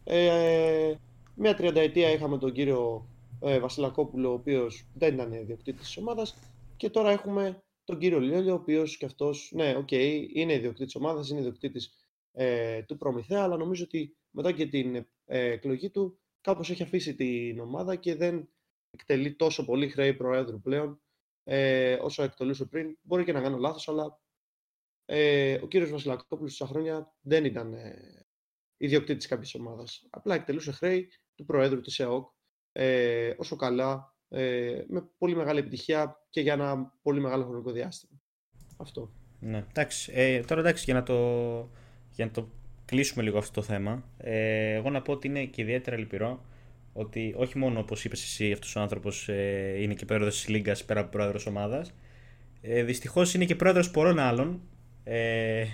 Ε, μια τριανταετία είχαμε τον κύριο ε, Βασιλακόπουλο, ο οποίος δεν ήταν ιδιοκτήτης της ομάδας. Και τώρα έχουμε τον κύριο Λιόλιο, ο οποίος και αυτός, ναι, ok, okay, είναι ιδιοκτήτης ομάδας, είναι ιδιοκτήτης ε, του Προμηθέα, αλλά νομίζω ότι μετά και την ε, εκλογή του κάπως έχει αφήσει την ομάδα και δεν εκτελεί τόσο πολύ χρέη προέδρου πλέον ε, όσο εκτελούσε πριν. Μπορεί και να κάνω λάθος, αλλά ε, ο κύριος Βασιλακόπουλος στα χρόνια δεν ήταν ε, ιδιοκτήτης κάποιας ομάδας. Απλά εκτελούσε χρέη του προέδρου της ΕΟΚ ε, όσο καλά, ε, με πολύ μεγάλη επιτυχία και για ένα πολύ μεγάλο χρονικό διάστημα. Αυτό. Ναι, εντάξει. Ε, τώρα εντάξει, για να το για να το κλείσουμε λίγο αυτό το θέμα, ε, εγώ να πω ότι είναι και ιδιαίτερα λυπηρό ότι όχι μόνο όπως είπες εσύ, αυτός ο άνθρωπος ε, είναι και πρόεδρος της Λίγκας πέρα από πρόεδρος ομάδας, ε, δυστυχώς είναι και πρόεδρος πολλών άλλων ε,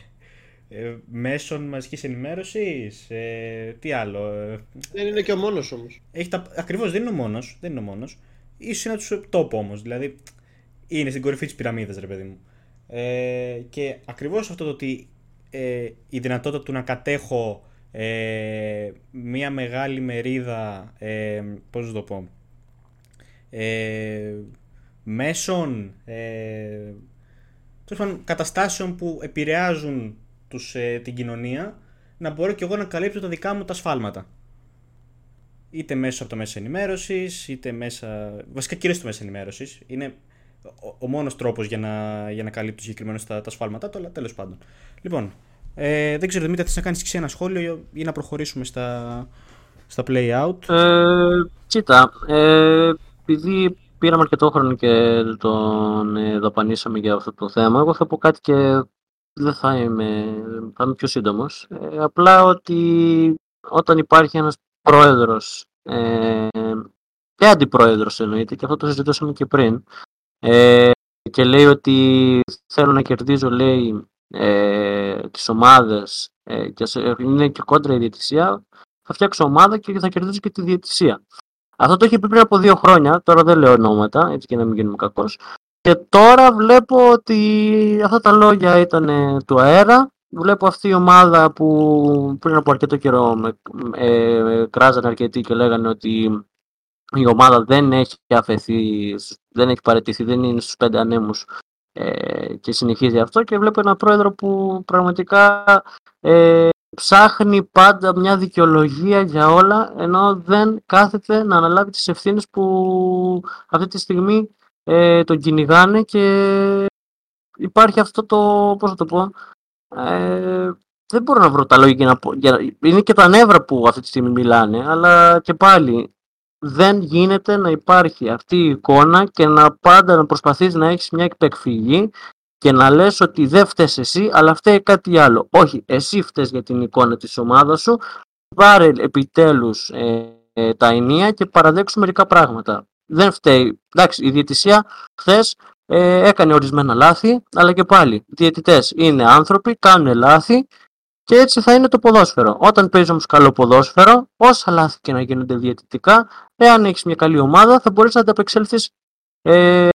ε, μέσων μαζικής ενημέρωσης. Ε, τι άλλο. Ε, δεν είναι και ο μόνος όμως. Ακριβώς δεν είναι ο μόνος. Δεν είναι ο μόνος. σω είναι τους τόπο όμως. Δηλαδή είναι στην κορυφή της πυραμίδας, ρε παιδί μου. Ε, και ακριβώς αυτό το ότι ε, η δυνατότητα του να κατέχω ε, μια μεγάλη μερίδα, ε, πώς να το πω, ε, μέσων, ε, καταστάσεων που επηρεάζουν τους, ε, την κοινωνία, να μπορώ και εγώ να καλύπτω τα δικά μου τα σφάλματα. Είτε μέσω από το μέσα ενημέρωσης, είτε μέσα. Βασικά κυρίως το μέσα ενημέρωσης. Είναι ο, ο μόνος τρόπος για να, για να καλύπτω συγκεκριμένα τα, τα σφάλματά του, αλλά τέλος πάντων. Λοιπόν, ε, δεν ξέρω, Δημήτρη, θες να κάνεις και ένα σχόλιο ή να προχωρήσουμε στα, στα play out; Ε, κοίτα, ε, επειδή πήραμε αρκετό χρόνο και τον ε, δαπανίσαμε για αυτό το θέμα, εγώ θα πω κάτι και δεν θα είμαι, θα είμαι πιο σύντομος. Ε, απλά ότι όταν υπάρχει ένας πρόεδρος ε, και αντιπρόεδρος εννοείται, και αυτό το συζητούσαμε και πριν, ε, και λέει ότι θέλω να κερδίζω, λέει, ε, τις ομάδες ε, και είναι και κόντρα η διαιτησία, θα φτιάξω ομάδα και θα κερδίσω και τη διαιτησία. Αυτό το είχε πει πριν από δύο χρόνια, τώρα δεν λέω ονόματα, έτσι και να μην γίνουμε κακός. Και τώρα βλέπω ότι αυτά τα λόγια ήταν του αέρα. Βλέπω αυτή η ομάδα που πριν από αρκετό καιρό με, ε, κράζανε αρκετοί και λέγανε ότι η ομάδα δεν έχει αφαιθεί, δεν έχει παραιτηθεί, δεν είναι στους πέντε ανέμους ε, και συνεχίζει αυτό και βλέπω ένα πρόεδρο που πραγματικά ε, ψάχνει πάντα μια δικαιολογία για όλα ενώ δεν κάθεται να αναλάβει τις ευθύνες που αυτή τη στιγμή ε, τον κυνηγάνε και υπάρχει αυτό το, πώς θα το πω, ε, δεν μπορώ να βρω τα λόγια να πω. Είναι και τα νεύρα που αυτή τη στιγμή μιλάνε, αλλά και πάλι δεν γίνεται να υπάρχει αυτή η εικόνα και να πάντα να προσπαθείς να έχεις μια εκπεκφυγή και να λες ότι δεν φταίς εσύ, αλλά φταίει κάτι άλλο. Όχι, εσύ φταίς για την εικόνα της ομάδας σου, πάρε επιτέλους ε, ε, τα ενία και παραδέξου μερικά πράγματα. Δεν φταίει. Εντάξει, η διαιτησία χθες ε, έκανε ορισμένα λάθη, αλλά και πάλι, οι διαιτητές είναι άνθρωποι, κάνουν λάθη και έτσι θα είναι το ποδόσφαιρο. Όταν παίζει όμως καλό ποδόσφαιρο, όσα λάθη και να γίνονται διαιτητικά, εάν έχεις μια καλή ομάδα, θα μπορείς να ανταπεξέλθεις ε,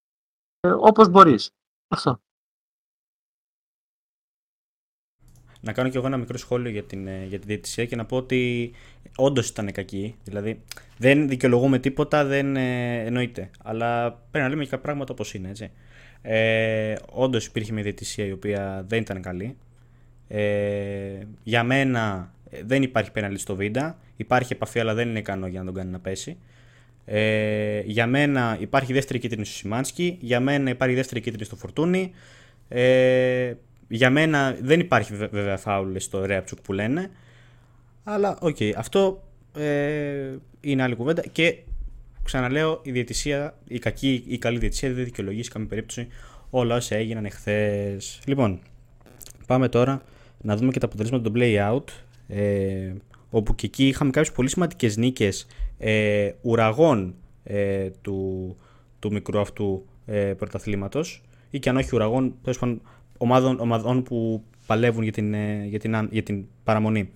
όπως μπορείς. Αυτό. Να κάνω και εγώ ένα μικρό σχόλιο για την, ε, για την διαιτησία και να πω ότι όντως ήταν κακή. Δηλαδή δεν δικαιολογούμε τίποτα, δεν ε, εννοείται. Αλλά πρέπει να λέμε και κάποια πράγματα όπως είναι. Έτσι. Ε, όντως υπήρχε μια διαιτησία η οποία δεν ήταν καλή Ε, για μένα ε, δεν υπάρχει πέναλτι στο Βίντα. Υπάρχει επαφή, αλλά δεν είναι ικανό για να τον κάνει να πέσει. Ε, για μένα υπάρχει δεύτερη κίτρινη στο Σιμάνσκι. Για μένα υπάρχει δεύτερη κίτρινη στο Φορτούνι. Ε, για μένα δεν υπάρχει βέβαια φάουλ στο Ρέαψουκ που λένε. Αλλά ok, okay, αυτό ε, είναι άλλη κουβέντα. Και ξαναλέω, η διαιτησία, η κακή ή η καλή διαιτησία δεν δικαιολογεί σε καμία περίπτωση όλα όσα έγιναν εχθές. Λοιπόν, πάμε τώρα να δούμε και τα αποτελέσματα του play out. Ε, όπου και εκεί είχαμε κάποιες πολύ σημαντικές νίκες ε, ουραγών ε, του, του μικρού αυτού ε, πρωταθλήματος ή και αν όχι ουραγών, ομάδων, ομάδων που παλεύουν για την, ε, για την, για την παραμονή.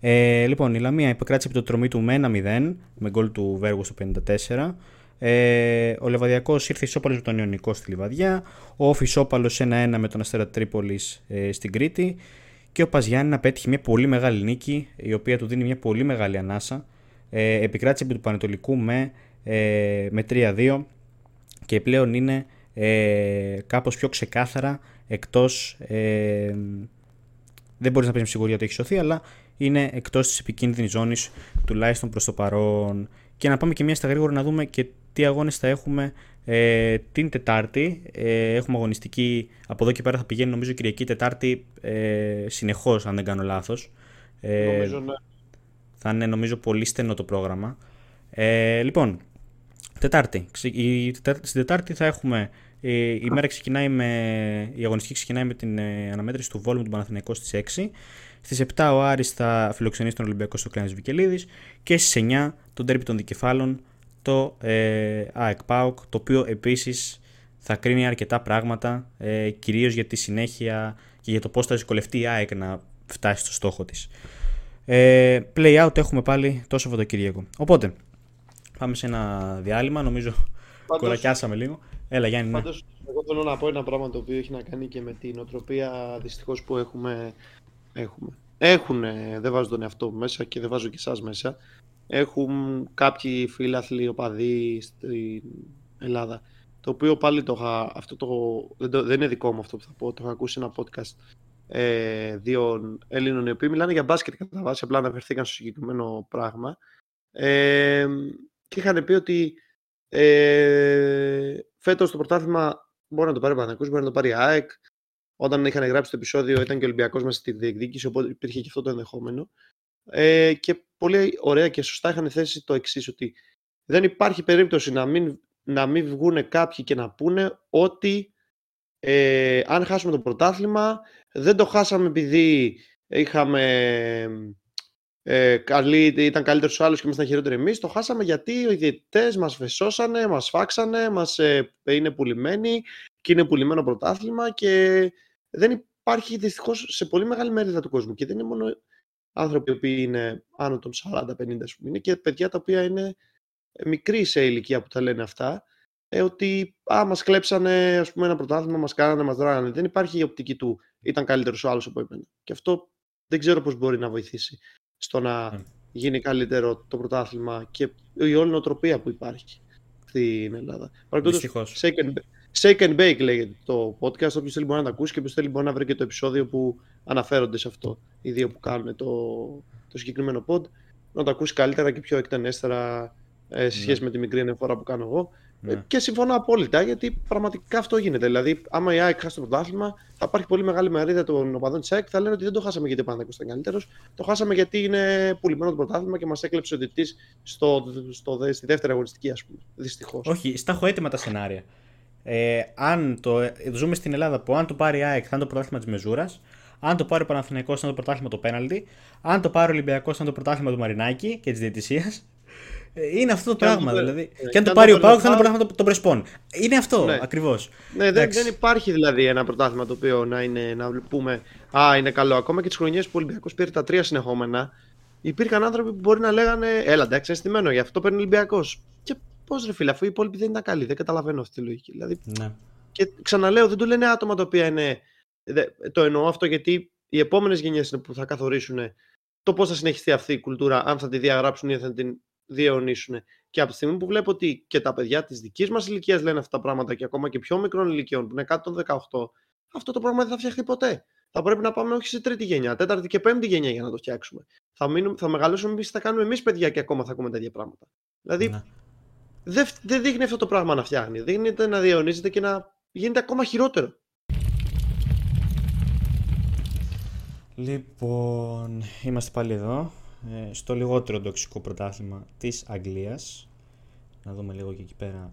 Ε, λοιπόν, η Λαμία υπεκράτησε από το τρομή του με 1-0 με γκολ του Βέργου στο 54. Ε, ο Λεβαδιακός ήρθε ισόπαλος με τον Ιωνικό στη Λιβαδιά. Ο Όφη ισόπαλο 1-1 με τον Αστέρα Τρίπολης ε, στην Κρήτη. Και ο Παζιάννη πέτυχε μια πολύ μεγάλη νίκη, η οποία του δίνει μια πολύ μεγάλη ανάσα. Ε, επικράτησε επί του Πανετολικού με, ε, με 3-2 και πλέον είναι ε, κάπως πιο ξεκάθαρα εκτός ε, δεν μπορείς να πεις με σιγουριά ότι έχει σωθεί αλλά είναι εκτός της επικίνδυνης ζώνης τουλάχιστον προς το παρόν και να πάμε και μια στα γρήγορα να δούμε και τι αγώνες θα έχουμε ε, την Τετάρτη. Ε, έχουμε αγωνιστική, από εδώ και πέρα θα πηγαίνει νομίζω Κυριακή Τετάρτη ε, συνεχώς αν δεν κάνω λάθος. Ε, νομίζω ναι. Θα είναι νομίζω πολύ στενό το πρόγραμμα. Ε, λοιπόν, Τετάρτη. Η, στην Τετάρτη θα έχουμε ε, η μέρα ξεκινάει με, η αγωνιστική ξεκινάει με την ε, αναμέτρηση του Βόλου του Παναθηναϊκού στις 6. Στις 7 ο Άρης θα φιλοξενήσει τον Ολυμπιακό στο Κλάνης Βικελίδης και στις 9 τον τέρπι των δικεφάλων το ε, ΑΕΚ ΠΑΟΚ, το οποίο επίσης θα κρίνει αρκετά πράγματα, ε, κυρίως για τη συνέχεια και για το πώς θα δυσκολευτεί η ΑΕΚ να φτάσει στο στόχο της. Ε, play out έχουμε πάλι το Σαββατοκύριακο. Οπότε, πάμε σε ένα διάλειμμα, νομίζω κουρακιάσαμε λίγο. Έλα Γιάννη, ναι. εγώ θέλω να πω ένα πράγμα το οποίο έχει να κάνει και με την οτροπία δυστυχώς που έχουμε. έχουμε. Έχουν, δεν βάζω τον εαυτό μου μέσα και δεν βάζω και εσάς μέσα. Έχουν κάποιοι φίλαθλοι, οπαδοί στην Ελλάδα. Το οποίο πάλι το είχα, αυτό το, δεν, το, δεν είναι δικό μου αυτό που θα πω, το είχα ακούσει ένα podcast ε, δύο Έλληνων οι οποίοι μιλάνε για μπάσκετ κατά βάση, απλά αναφερθήκαν στο συγκεκριμένο πράγμα. Ε, και είχαν πει ότι ε, φέτος το πρωτάθλημα μπορεί να το πάρει ο Παναγιώτης, μπορεί να το πάρει η ΑΕΚ. Όταν είχαν γράψει το επεισόδιο ήταν και ο Ολυμπιακός μέσα στη διεκδίκηση, οπότε υπήρχε και αυτό το ενδεχόμενο. Ε, και πολύ ωραία και σωστά είχαν θέσει το εξής ότι δεν υπάρχει περίπτωση να μην, να μην βγουν κάποιοι και να πούνε ότι ε, αν χάσουμε το πρωτάθλημα δεν το χάσαμε επειδή είχαμε ε, καλή, ήταν καλύτερος ο άλλο και ήμασταν χειρότεροι εμείς. Το χάσαμε γιατί οι διαιτητές μας φεσώσανε, μας φάξανε, μας, ε, είναι πουλημένοι και είναι πουλημένο πρωτάθλημα και δεν υπάρχει δυστυχώς σε πολύ μεγάλη μερίδα του κόσμου. Και δεν είναι μόνο άνθρωποι που είναι άνω των 40-50, ας πούμε. Είναι και παιδιά τα οποία είναι μικροί σε ηλικία που τα λένε αυτά. Ε, ότι α, μας κλέψανε ας πούμε, ένα πρωτάθλημα, μας κάνανε, μας δράγανε. Δεν υπάρχει η οπτική του. Ήταν καλύτερος ο άλλος από εμένα. Και αυτό δεν ξέρω πώς μπορεί να βοηθήσει στο να mm. γίνει καλύτερο το πρωτάθλημα και η όλη νοοτροπία που υπάρχει στην Ελλάδα. Δυστυχώς. Shake and, shake and Bake λέγεται το podcast, όποιος θέλει μπορεί να το ακούσει και όποιος θέλει μπορεί να βρει και το επεισόδιο που αναφέρονται σε αυτό, οι δύο που κάνουν το, το συγκεκριμένο pod, να το ακούσει καλύτερα και πιο εκτενέστερα ε, σε σχέση mm. με τη μικρή ανεφορά που κάνω εγώ. Ναι. Και συμφωνώ απόλυτα γιατί πραγματικά αυτό γίνεται. Δηλαδή, άμα η ΑΕΚ χάσει το πρωτάθλημα, θα υπάρχει πολύ μεγάλη μερίδα των οπαδών της ΑΕΚ. Θα λένε ότι δεν το χάσαμε γιατί ο Παναθηναϊκός ήταν καλύτερος. Το χάσαμε γιατί είναι πουλημένο το πρωτάθλημα και μας έκλεψε ο διετή στο, στο, στη δεύτερη αγωνιστική, ας πούμε. Δυστυχώς. Όχι, στα έχω έτοιμα τα σενάρια. Ε, αν το, ζούμε στην Ελλάδα που αν το πάρει η ΑΕΚ θα είναι το πρωτάθλημα της Μεζούρας. Αν το πάρει ο Παναθηναϊκός θα είναι το πρωτάθλημα το πέναλτι. Αν το πάρει ο Ολυμπιακός θα είναι το πρωτάθλημα του Μαρινάκη και της διαιτησίας. Ε, είναι αυτό το πράγμα. Δηλαδή. Ε, και αν το πάρει ο Πάουκ θα είναι το πράγμα των Πρεσπών. Είναι αυτό ναι. ακριβώς. Ναι, δεν, δεν υπάρχει δηλαδή ένα πρωτάθλημα το οποίο να, είναι, να πούμε Α, είναι καλό. Ακόμα και τις χρονιές που ο Ολυμπιακός πήρε τα τρία συνεχόμενα, υπήρχαν άνθρωποι που μπορεί να λέγανε Έλα, εντάξει, αισθημένο, γι' αυτό παίρνει ο Ολυμπιακός. Και πώς ρε φίλε, αφού οι υπόλοιποι δεν ήταν καλοί, δεν καταλαβαίνω αυτή τη λογική. Δηλαδή, ναι. Και ξαναλέω, δεν το λένε άτομα τα οποία είναι. Το εννοώ αυτό γιατί οι επόμενες γενιές είναι που θα καθορίσουν το πώς θα συνεχιστεί αυτή η κουλτούρα, αν θα τη διαγράψουν ή θα την διαιωνίσουν. Και από τη στιγμή που βλέπω ότι και τα παιδιά της δικής μας ηλικίας λένε αυτά τα πράγματα και ακόμα και πιο μικρών ηλικιών, που είναι κάτω των 18, αυτό το πράγμα δεν θα φτιαχτεί ποτέ. θα πρέπει να πάμε όχι σε τρίτη γενιά, τέταρτη και πέμπτη γενιά για να το φτιάξουμε. Θα, μείνουμε, θα μεγαλώσουμε εμείς, θα κάνουμε εμείς παιδιά και ακόμα θα ακούμε τέτοια πράγματα. Δηλαδή, ναι. δεν δε δείχνει αυτό το πράγμα να φτιάχνει. Δείχνει να διαιωνίζεται και να γίνεται ακόμα χειρότερο. Λοιπόν, είμαστε πάλι εδώ, ε, στο λιγότερο τοξικό πρωτάθλημα της Αγγλίας. Να δούμε λίγο και εκεί πέρα.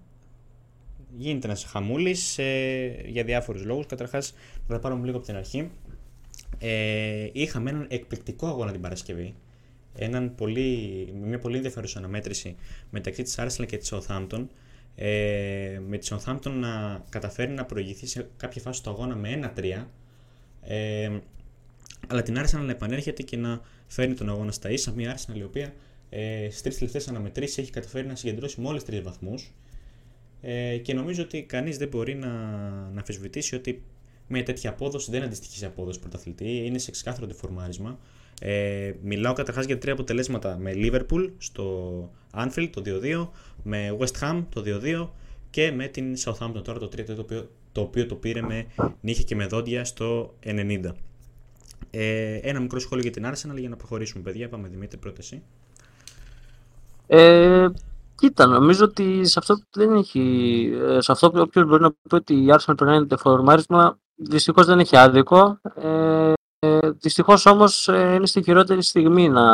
Γίνεται ένας χαμούλης ε, για διάφορους λόγους. Καταρχάς, θα πάρουμε λίγο από την αρχή. Ε, είχαμε έναν εκπληκτικό αγώνα την Παρασκευή. Έναν πολύ, μια πολύ ενδιαφέρουσα αναμέτρηση μεταξύ της Arsenal και της Southampton. Ε, με τη Southampton να καταφέρει να προηγηθεί σε κάποια φάση του αγώνα με 1-3. Ε, αλλά την Arsenal να επανέρχεται και να φέρνει τον αγώνα στα ίσα. Μια Arsenal η οποία ε, στις τρεις τελευταίες αναμετρήσεις έχει καταφέρει να συγκεντρώσει μόλι τρεις βαθμούς. Ε, και νομίζω ότι κανείς δεν μπορεί να, να αμφισβητήσει ότι μια τέτοια απόδοση δεν αντιστοιχεί σε απόδοση πρωταθλητή. Είναι σε ξεκάθαρο τεφορμάρισμα. Ε, μιλάω καταρχάς για τρία αποτελέσματα με Liverpool στο Anfield το 2-2, με West Ham το 2-2 και με την Southampton τώρα το 3 το οποίο, το οποίο το πήρε με νύχια και με δόντια στο 90. Ε, ένα μικρό σχόλιο για την Arsenal για να προχωρήσουμε, παιδιά. Πάμε Δημήτρη, πρόταση. Ε, κοίτα, νομίζω ότι σε αυτό δεν έχει. Ε, σε αυτό όποιος μπορεί να πει ότι η Arsenal πρέπει να είναι τεφορμάρισμα, δυστυχώς δεν έχει άδικο. Ε, ε, Δυστυχώς όμως ε, είναι στη χειρότερη στιγμή να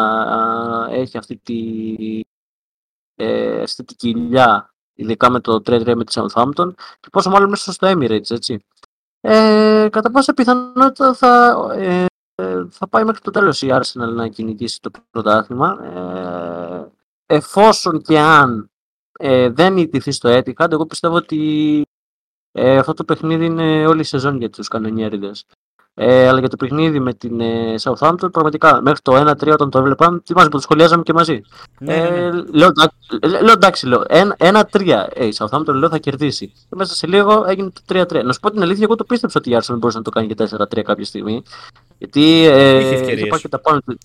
έχει αυτή τη, ε, αυτή τη κοιλιά, ειδικά με το 3-3 με τη Southampton και πόσο μάλλον μέσα στο Emirates, έτσι. Ε, κατά πάσα πιθανότητα θα, ε, θα πάει μέχρι το τέλος η Arsenal να κυνηγήσει το πρωτάθλημα. Ε, εφόσον και αν ε, δεν ιτηθεί στο Etihad, εγώ πιστεύω ότι ε, αυτό το παιχνίδι είναι όλη η σεζόν για τους κανονιέριδες. Ε, αλλά για το παιχνίδι με την ε, Southampton, πραγματικά μέχρι το 1-3 όταν το έβλεπα, θυμάσαι που το σχολιάζαμε και μαζί. Ναι, ναι, ναι. Ε, λέω, λέω εντάξει, λέω, 1-3. Ε, η Southampton λέω θα κερδίσει. Και μέσα σε λίγο έγινε το 3-3. Να σου πω την αλήθεια, εγώ το πίστεψα ότι η Arsenal μπορούσε να το κάνει και 4-3 κάποια στιγμή. Γιατί ε, είχε, είχε και τα πάνω του.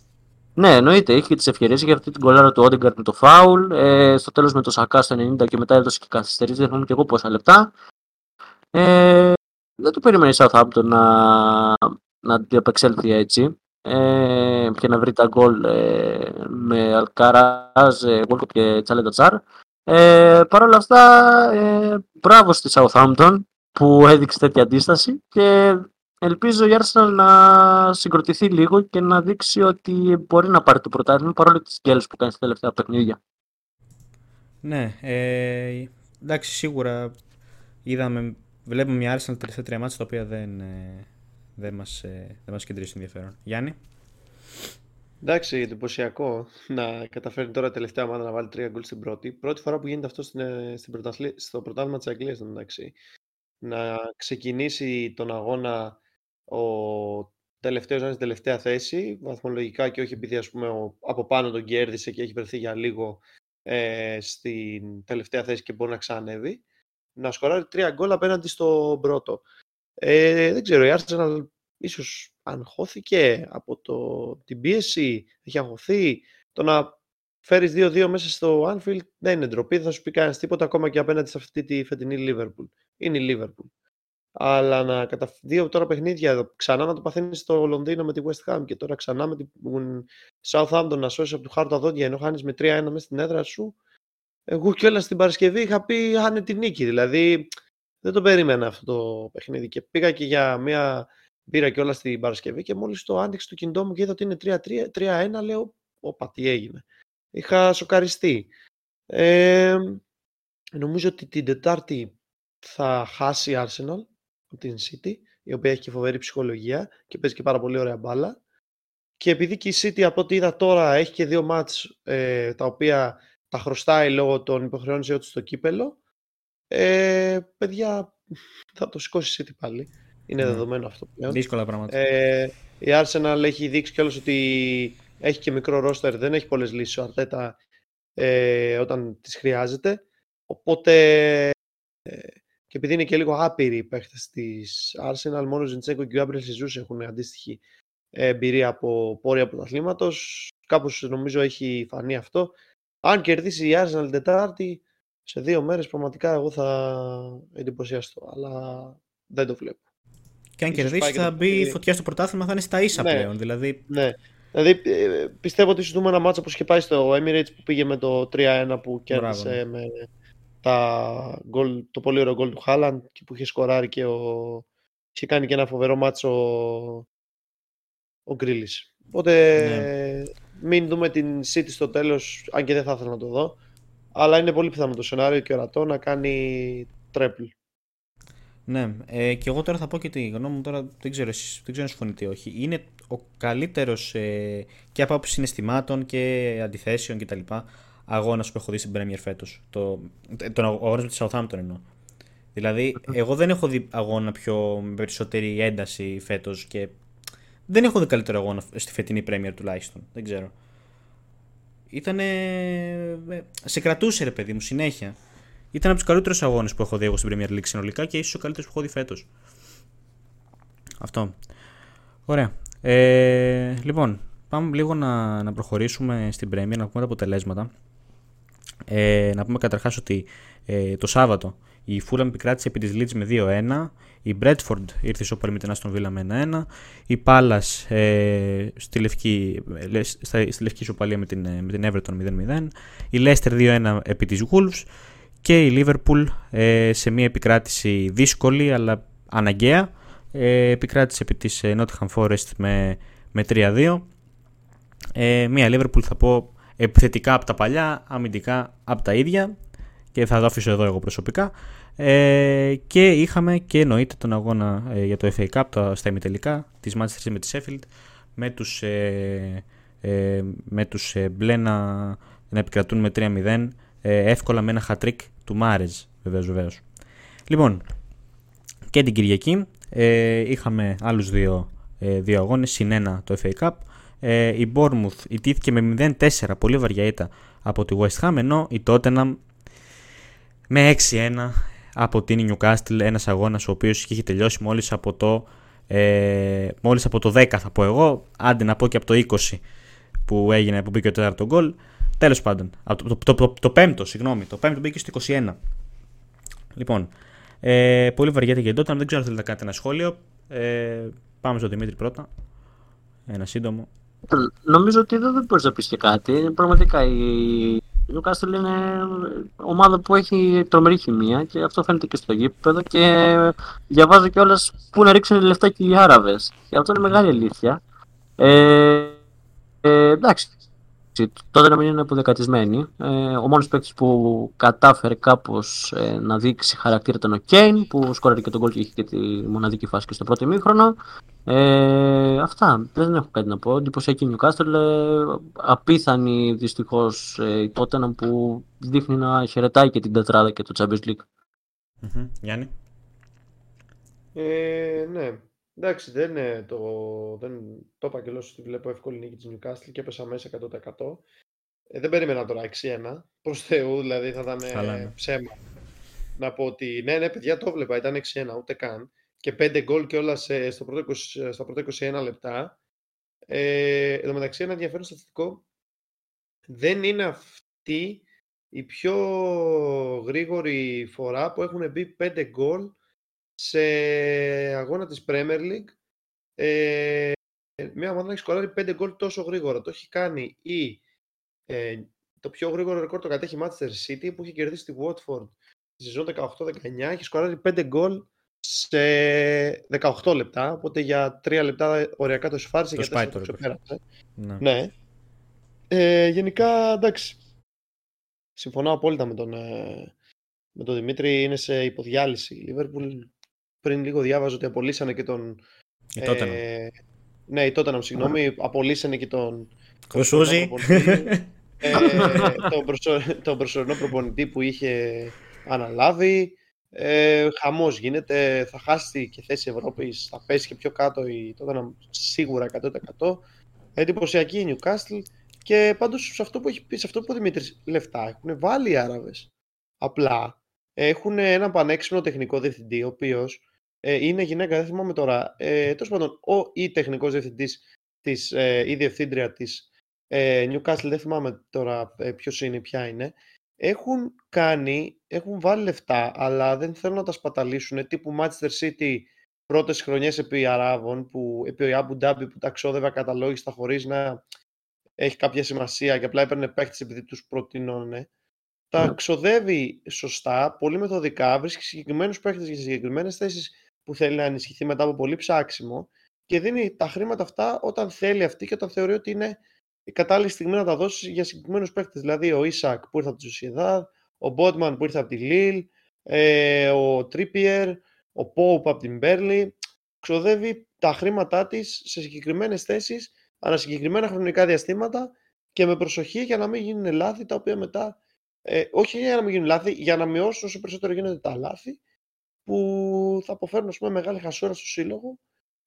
Ναι, εννοείται. Είχε τις ευκαιρίες. Είχε αυτή την κολάρα του Όντεγκαρτ με το φάουλ. Ε, στο τέλος με το Σακά στο 90 και μετά έδωσε και καθυστερήσει. Δεν θυμάμαι και εγώ πόσα λεπτά. Ε, δεν το περίμενε η Southampton να, να αντιαπεξέλθει έτσι ε, και να βρει τα γκολ ε, με Αλκαράζ, ε, και Τσάλεντα Τσάρ. Ε, Παρ' όλα αυτά, ε, μπράβο στη Southampton που έδειξε τέτοια αντίσταση και ελπίζω η Arsenal να συγκροτηθεί λίγο και να δείξει ότι μπορεί να πάρει το πρωτάθλημα παρόλο τις γκέλες που κάνει στα τελευταία παιχνίδια. Ναι, ε, εντάξει σίγουρα είδαμε Βλέπουμε μια Arsenal τελευταία τρία μάτια τα οποία δεν, ε, δεν μας, ε, δεν μας κεντρήσει ενδιαφέρον. Γιάννη; Εντάξει, εντυπωσιακό να καταφέρει τώρα τελευταία ομάδα να βάλει τρία γκολ στην πρώτη. Πρώτη φορά που γίνεται αυτό στην, ε, στην πρωταθλή, στο πρωτάθλημα της Αγγλίας, εντάξει. Να ξεκινήσει τον αγώνα ο τελευταίος να είναι στην τελευταία θέση, βαθμολογικά και όχι επειδή ας πούμε, ο, από πάνω τον κέρδισε και έχει βρεθεί για λίγο ε, στην τελευταία θέση και μπορεί να ξανέβει να σκοράρει τρία γκολ απέναντι στο πρώτο. Ε, δεν ξέρω, η Arsenal ίσως αγχώθηκε από το, την πίεση, έχει αγχωθεί. Το να φέρεις 2-2 μέσα στο Anfield δεν είναι ντροπή, δεν θα σου πει κανένας τίποτα ακόμα και απέναντι σε αυτή τη φετινή Liverpool. Είναι η Liverpool. Αλλά να κατά δύο τώρα παιχνίδια ξανά να το παθαίνεις στο Λονδίνο με τη West Ham και τώρα ξανά με την Southampton να σώσεις από του χάρτα δόντια ενώ χάνεις με 3-1 μέσα στην έδρα σου εγώ κιόλας την Παρασκευή είχα πει χάνε τη νίκη. Δηλαδή δεν το περίμενα αυτό το παιχνίδι. Και πήγα και για μια μπύρα κιόλας την Παρασκευή και μόλις το άνοιξε το κινητό μου και είδα ότι είναι 3-1, λέω, Όπα, τι έγινε. Είχα σοκαριστεί. Ε, νομίζω ότι την Τετάρτη θα χάσει η Arsenal από την City, η οποία έχει και φοβερή ψυχολογία και παίζει και πάρα πολύ ωραία μπάλα. Και επειδή και η City από ό,τι είδα τώρα έχει και δύο μάτς ε, τα οποία τα χρωστάει λόγω των υποχρεώσεων του στο κύπελο, ε, παιδιά, θα το σηκώσει η πάλι. Είναι ναι. δεδομένο αυτό πλέον. Δύσκολα πράγματα. Ε, η Arsenal έχει δείξει κιόλας ότι έχει και μικρό ρόστερ, δεν έχει πολλές λύσεις ο Αρτέτα ε, όταν τις χρειάζεται. Οπότε, ε, και επειδή είναι και λίγο άπειροι οι παίχτες της Arsenal, μόνο ο Ζιντσέκο και ο Γκάμπριλ Σιζούς έχουν αντίστοιχη εμπειρία από πόρια πρωταθλήματος. Κάπως νομίζω έχει φανεί αυτό. Αν κερδίσει η Arsenal Τετάρτη, σε δύο μέρες πραγματικά εγώ θα εντυπωσιαστώ, αλλά δεν το βλέπω. Και αν κερδίσει, θα μπει η φωτιά στο πρωτάθλημα, θα είναι στα ίσα ναι. πλέον. Δηλαδή... Ναι. Δηλαδή ε, πιστεύω ότι σου δούμε ένα μάτσο που είχε πάει στο Emirates που πήγε με το 3-1 που κέρδισε Μπράβο. με τα goal, το πολύ ωραίο γκολ του Χάλαντ και που είχε σκοράρει και ο... είχε κάνει και ένα φοβερό μάτσο ο, ο Γκρίλης. Οπότε Ναι. Μην δούμε την City στο τέλος, αν και δεν θα ήθελα να το δω. Αλλά είναι πολύ πιθανό το σενάριο και ορατό να κάνει τρέπλ. Ναι, ε, και εγώ τώρα θα πω και τη γνώμη μου τώρα, δεν ξέρω, εσείς, δεν ξέρω αν συμφωνείτε ή όχι. Είναι ο καλύτερος ε, και από άποψη συναισθημάτων και αντιθέσεων κτλ. αγώνας που έχω δει στην Premier φέτος. Το, ε, τον αγω- αγώνας με τη Southampton εννοώ. Δηλαδή, εγώ δεν έχω δει αγώνα πιο με περισσότερη ένταση φέτος και δεν έχω δει καλύτερο αγώνα στη φετινή Premier τουλάχιστον. Δεν ξέρω. Ήτανε... ε, Σε κρατούσε ρε παιδί μου συνέχεια. Ήταν από τους καλύτερους αγώνες που έχω δει εγώ στην Premier League συνολικά και ίσως ο καλύτερος που έχω δει φέτος. Αυτό. Ωραία. Ε, λοιπόν, πάμε λίγο να, να προχωρήσουμε στην Premier, να πούμε τα αποτελέσματα. Ε, να πούμε καταρχάς ότι ε, το Σάββατο η Fulham επικράτησε επί της Leeds με 2-1, η Bradford ήρθε ισοπαλή με την Aston Villa με 1-1, η Palace ε, στη, λευκή, ε, στα- στη λευκή ισοπαλία με την, ε, με την Everton 0-0, η Leicester 2-1 επί της Wolves. Και η Liverpool ε, σε μια επικράτηση δύσκολη αλλά αναγκαία ε, επικράτησε επί της ε, Nottingham Forest με, με 3-2 ε, μια Liverpool θα πω επιθετικά από τα παλιά, αμυντικά από τα ίδια και θα το αφήσω εδώ εγώ προσωπικά. Ε, και είχαμε και εννοείται τον αγώνα ε, για το FA Cup τα, στα ημιτελικά της Manchester City με της Sheffield με τους, ε, ε, με τους ε, μπλε να, να επικρατούν με 3-0 ε, εύκολα με ένα hat-trick του Μάρεζ βεβαίως βεβαίως. Λοιπόν και την Κυριακή ε, είχαμε άλλους δύο, ε, δύο αγώνες συν ένα το FA Cup. Ε, η Bournemouth ιτήθηκε με 0-4 πολύ βαριά ήττα από τη West Ham ενώ η Tottenham με 6-1 από την Newcastle ένας αγώνας ο οποίος είχε τελειώσει μόλις από το ε, μόλις από το 10 θα πω εγώ. Άντε να πω και από το 20 που έγινε που μπήκε το τέταρτο γκολ. Τέλος πάντων από το, το, το, το, το πέμπτο συγγνώμη το πέμπτο μπήκε στο 21 λοιπόν ε, πολύ βαριά την Tottenham δεν ξέρω αν θέλετε να κάνετε ένα σχόλιο. Ε, πάμε στον Δημήτρη πρώτα. Ένα σύντομο. Νομίζω ότι εδώ δεν μπορείς να πεις και κάτι. Πραγματικά η Newcastle είναι ομάδα που έχει τρομερή χημεία και αυτό φαίνεται και στο γήπεδο. Και διαβάζω κιόλας πού να ρίξουν λεφτά και οι Άραβες. Και αυτό είναι μεγάλη αλήθεια. Ε, ε, εντάξει. Τότε να μην είναι αποδεκατισμένη. Ε, ο μόνος παίκτης που κατάφερε κάπως ε, να δείξει χαρακτήρα ήταν ο Κέιν που σκόραρε και τον γκολ και είχε και τη μοναδική φάση και στο πρώτο ημίχρονο. Ε, αυτά. Δεν έχω κάτι να πω. Εντυπωσιακή Newcastle. Ε, απίθανη δυστυχώς ε, η Tottenham που δείχνει να χαιρετάει και την τετράδα και το Champions League. Μμμ. Γιάννη Ε, ναι. Εντάξει, δεν είναι το. Δεν, το είπα και λέω ότι βλέπω εύκολη νίκη της Newcastle και έπεσα μέσα 100%. Ε, δεν περίμενα τώρα 6-1. Προς Θεού, δηλαδή θα ήταν Καλά, ε, ναι. ψέμα. Να πω ότι ναι, ναι, παιδιά, το βλέπα. Ήταν 6-1, ούτε καν. Και 5 γκολ κιόλα στο πρώτο 20 στα πρώτα 21 λεπτά. Ε, εν τω μεταξύ, ένα ενδιαφέρον στατιστικό. Δεν είναι αυτή η πιο γρήγορη φορά που έχουν μπει 5 γκολ σε αγώνα της Premier League ε, μια ομάδα να έχει σκοράρει 5 γκολ τόσο γρήγορα. Το έχει κάνει η, ε, το πιο γρήγορο ρεκόρ το κατέχει η Manchester City που είχε κερδίσει τη Watford στη σεζόν 18-19 έχει σκοράρει 5 γκολ σε 18 λεπτά οπότε για 3 λεπτά οριακά το σφάρισε Το για 4 σπάει το το ρεκόρ. ξεπέρασε. ναι. Ναι. Ε, γενικά, εντάξει. Συμφωνώ απόλυτα με τον, ε, με τον Δημήτρη. Είναι σε υποδιάλυση. Η Liverpool πριν λίγο διάβαζα ότι απολύσανε και τον... Η Tottenham. ε, ναι, η Tottenham, συγγνώμη. Απολύσανε και τον... Κρουσούζι. προπονητή, ε, τον, προσω- τον προσωρινό προπονητή που είχε αναλάβει. Ε, χαμός γίνεται, θα χάσει και θέση Ευρώπης, θα πέσει και πιο κάτω η Tottenham σίγουρα 100%. Εντυπωσιακή η Newcastle και πάντως σε αυτό που έχει πει, σε αυτό που είπε ο Δημήτρης, λεφτά έχουν βάλει οι Άραβες. Απλά έχουν έναν πανέξυπνο τεχνικό διευθυντή, ο οποίος ε, είναι γυναίκα, δεν θυμάμαι τώρα, ε, τέλος πάντων, ο ή τεχνικός διευθυντής της, ε, ή διευθύντρια της ε, Newcastle, δεν θυμάμαι τώρα ε, ποιος είναι, ποια είναι, έχουν κάνει, έχουν βάλει λεφτά, αλλά δεν θέλουν να τα σπαταλήσουν, τύπου Manchester City πρώτες χρονιές επί Αράβων, που, επί ο Αμπου Ντάμπι που τα ξόδευε ακαταλόγιστα χωρίς να έχει κάποια σημασία και απλά έπαιρνε παίχτες επειδή τους προτείνωνε, τα ναι. ξοδεύει σωστά, πολύ μεθοδικά, βρίσκει συγκεκριμένους παίχτες για συγκεκριμένες θέσεις που θέλει να ενισχυθεί μετά από πολύ ψάξιμο και δίνει τα χρήματα αυτά όταν θέλει αυτή και όταν θεωρεί ότι είναι η κατάλληλη στιγμή να τα δώσει για συγκεκριμένους παίχτε. Δηλαδή ο Ισακ που ήρθε από τη Σοσιαδάδ, ο Μπότμαν που ήρθε από τη Λίλ, ε, ο Τρίπιερ, ο Πόουπ από την Μπέρλι. Ξοδεύει τα χρήματά της σε συγκεκριμένες θέσεις, ανά συγκεκριμένα χρονικά διαστήματα και με προσοχή για να μην γίνουν λάθη τα οποία μετά. Ε, όχι για να μην γίνουν λάθη, για να μειώσουν όσο περισσότερο γίνονται τα λάθη που θα αποφέρουν πούμε, μεγάλη χασούρα στο σύλλογο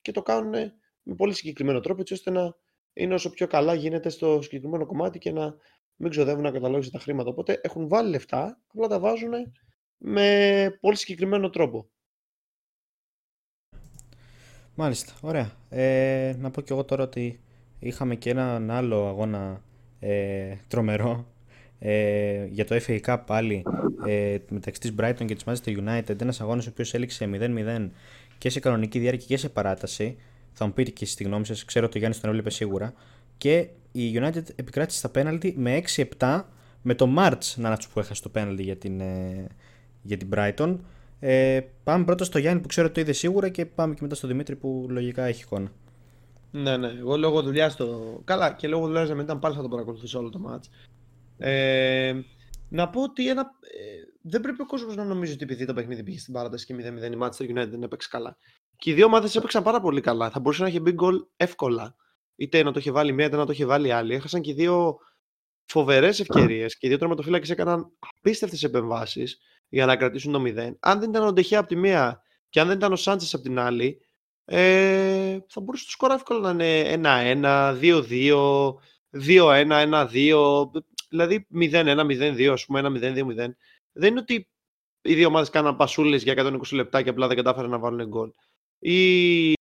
και το κάνουν με πολύ συγκεκριμένο τρόπο έτσι ώστε να είναι όσο πιο καλά γίνεται στο συγκεκριμένο κομμάτι και να μην ξοδεύουν να καταλόγισουν τα χρήματα. Οπότε έχουν βάλει λεφτά, απλά τα βάζουν με πολύ συγκεκριμένο τρόπο. Μάλιστα, ωραία. Ε, να πω και εγώ τώρα ότι είχαμε και έναν άλλο αγώνα ε, τρομερό ε, για το FA Cup πάλι ε, μεταξύ της Brighton και της Manchester United ένας αγώνας ο οποίος έληξε 0-0 και σε κανονική διάρκεια και σε παράταση θα μου πείτε και στη γνώμη σας, ξέρω ότι ο Γιάννης τον έβλεπε σίγουρα. Και η United επικράτησε στα πέναλτι με 6-7 με το March να είναι αυτό που έχασε το πέναλτι για την, ε, για την Brighton. Ε, πάμε πρώτα στο Γιάννη που ξέρω ότι το είδε σίγουρα και πάμε και μετά στο Δημήτρη που λογικά έχει εικόνα. Ναι, ναι. Εγώ λόγω δουλειάς το. Καλά, και λόγω δουλειάς δεν ήταν πάλι θα το παρακολουθήσω όλο το match. Ε, να πω ότι ένα, ε, δεν πρέπει ο κόσμος να νομίζει ότι επειδή το παιχνίδι πήγε στην παράταση και 0-0 η Manchester United δεν έπαιξε καλά. Και οι δύο ομάδες έπαιξαν πάρα πολύ καλά. Θα μπορούσε να έχει μπει γκολ εύκολα. Είτε να το είχε βάλει μία, είτε να το είχε βάλει άλλη. Έχασαν και δύο φοβερές ευκαιρίες και οι δύο τερματοφύλακες έκαναν απίστευτες επεμβάσεις για να κρατήσουν το 0. Αν δεν ήταν ο Ντεχέα από τη μία και αν δεν ήταν ο Σάντσες από την άλλη, ε, θα μπορούσε το σκορ εύκολα να είναι 1-1, 2-2, 2-1, 1-2, δηλαδή 0-1, 0-2, ας πούμε, 1-0-2-0. Δεν είναι ότι οι δύο ομάδες κάναν πασούλες για 120 λεπτά και απλά δεν κατάφεραν να βάλουν γκολ. Η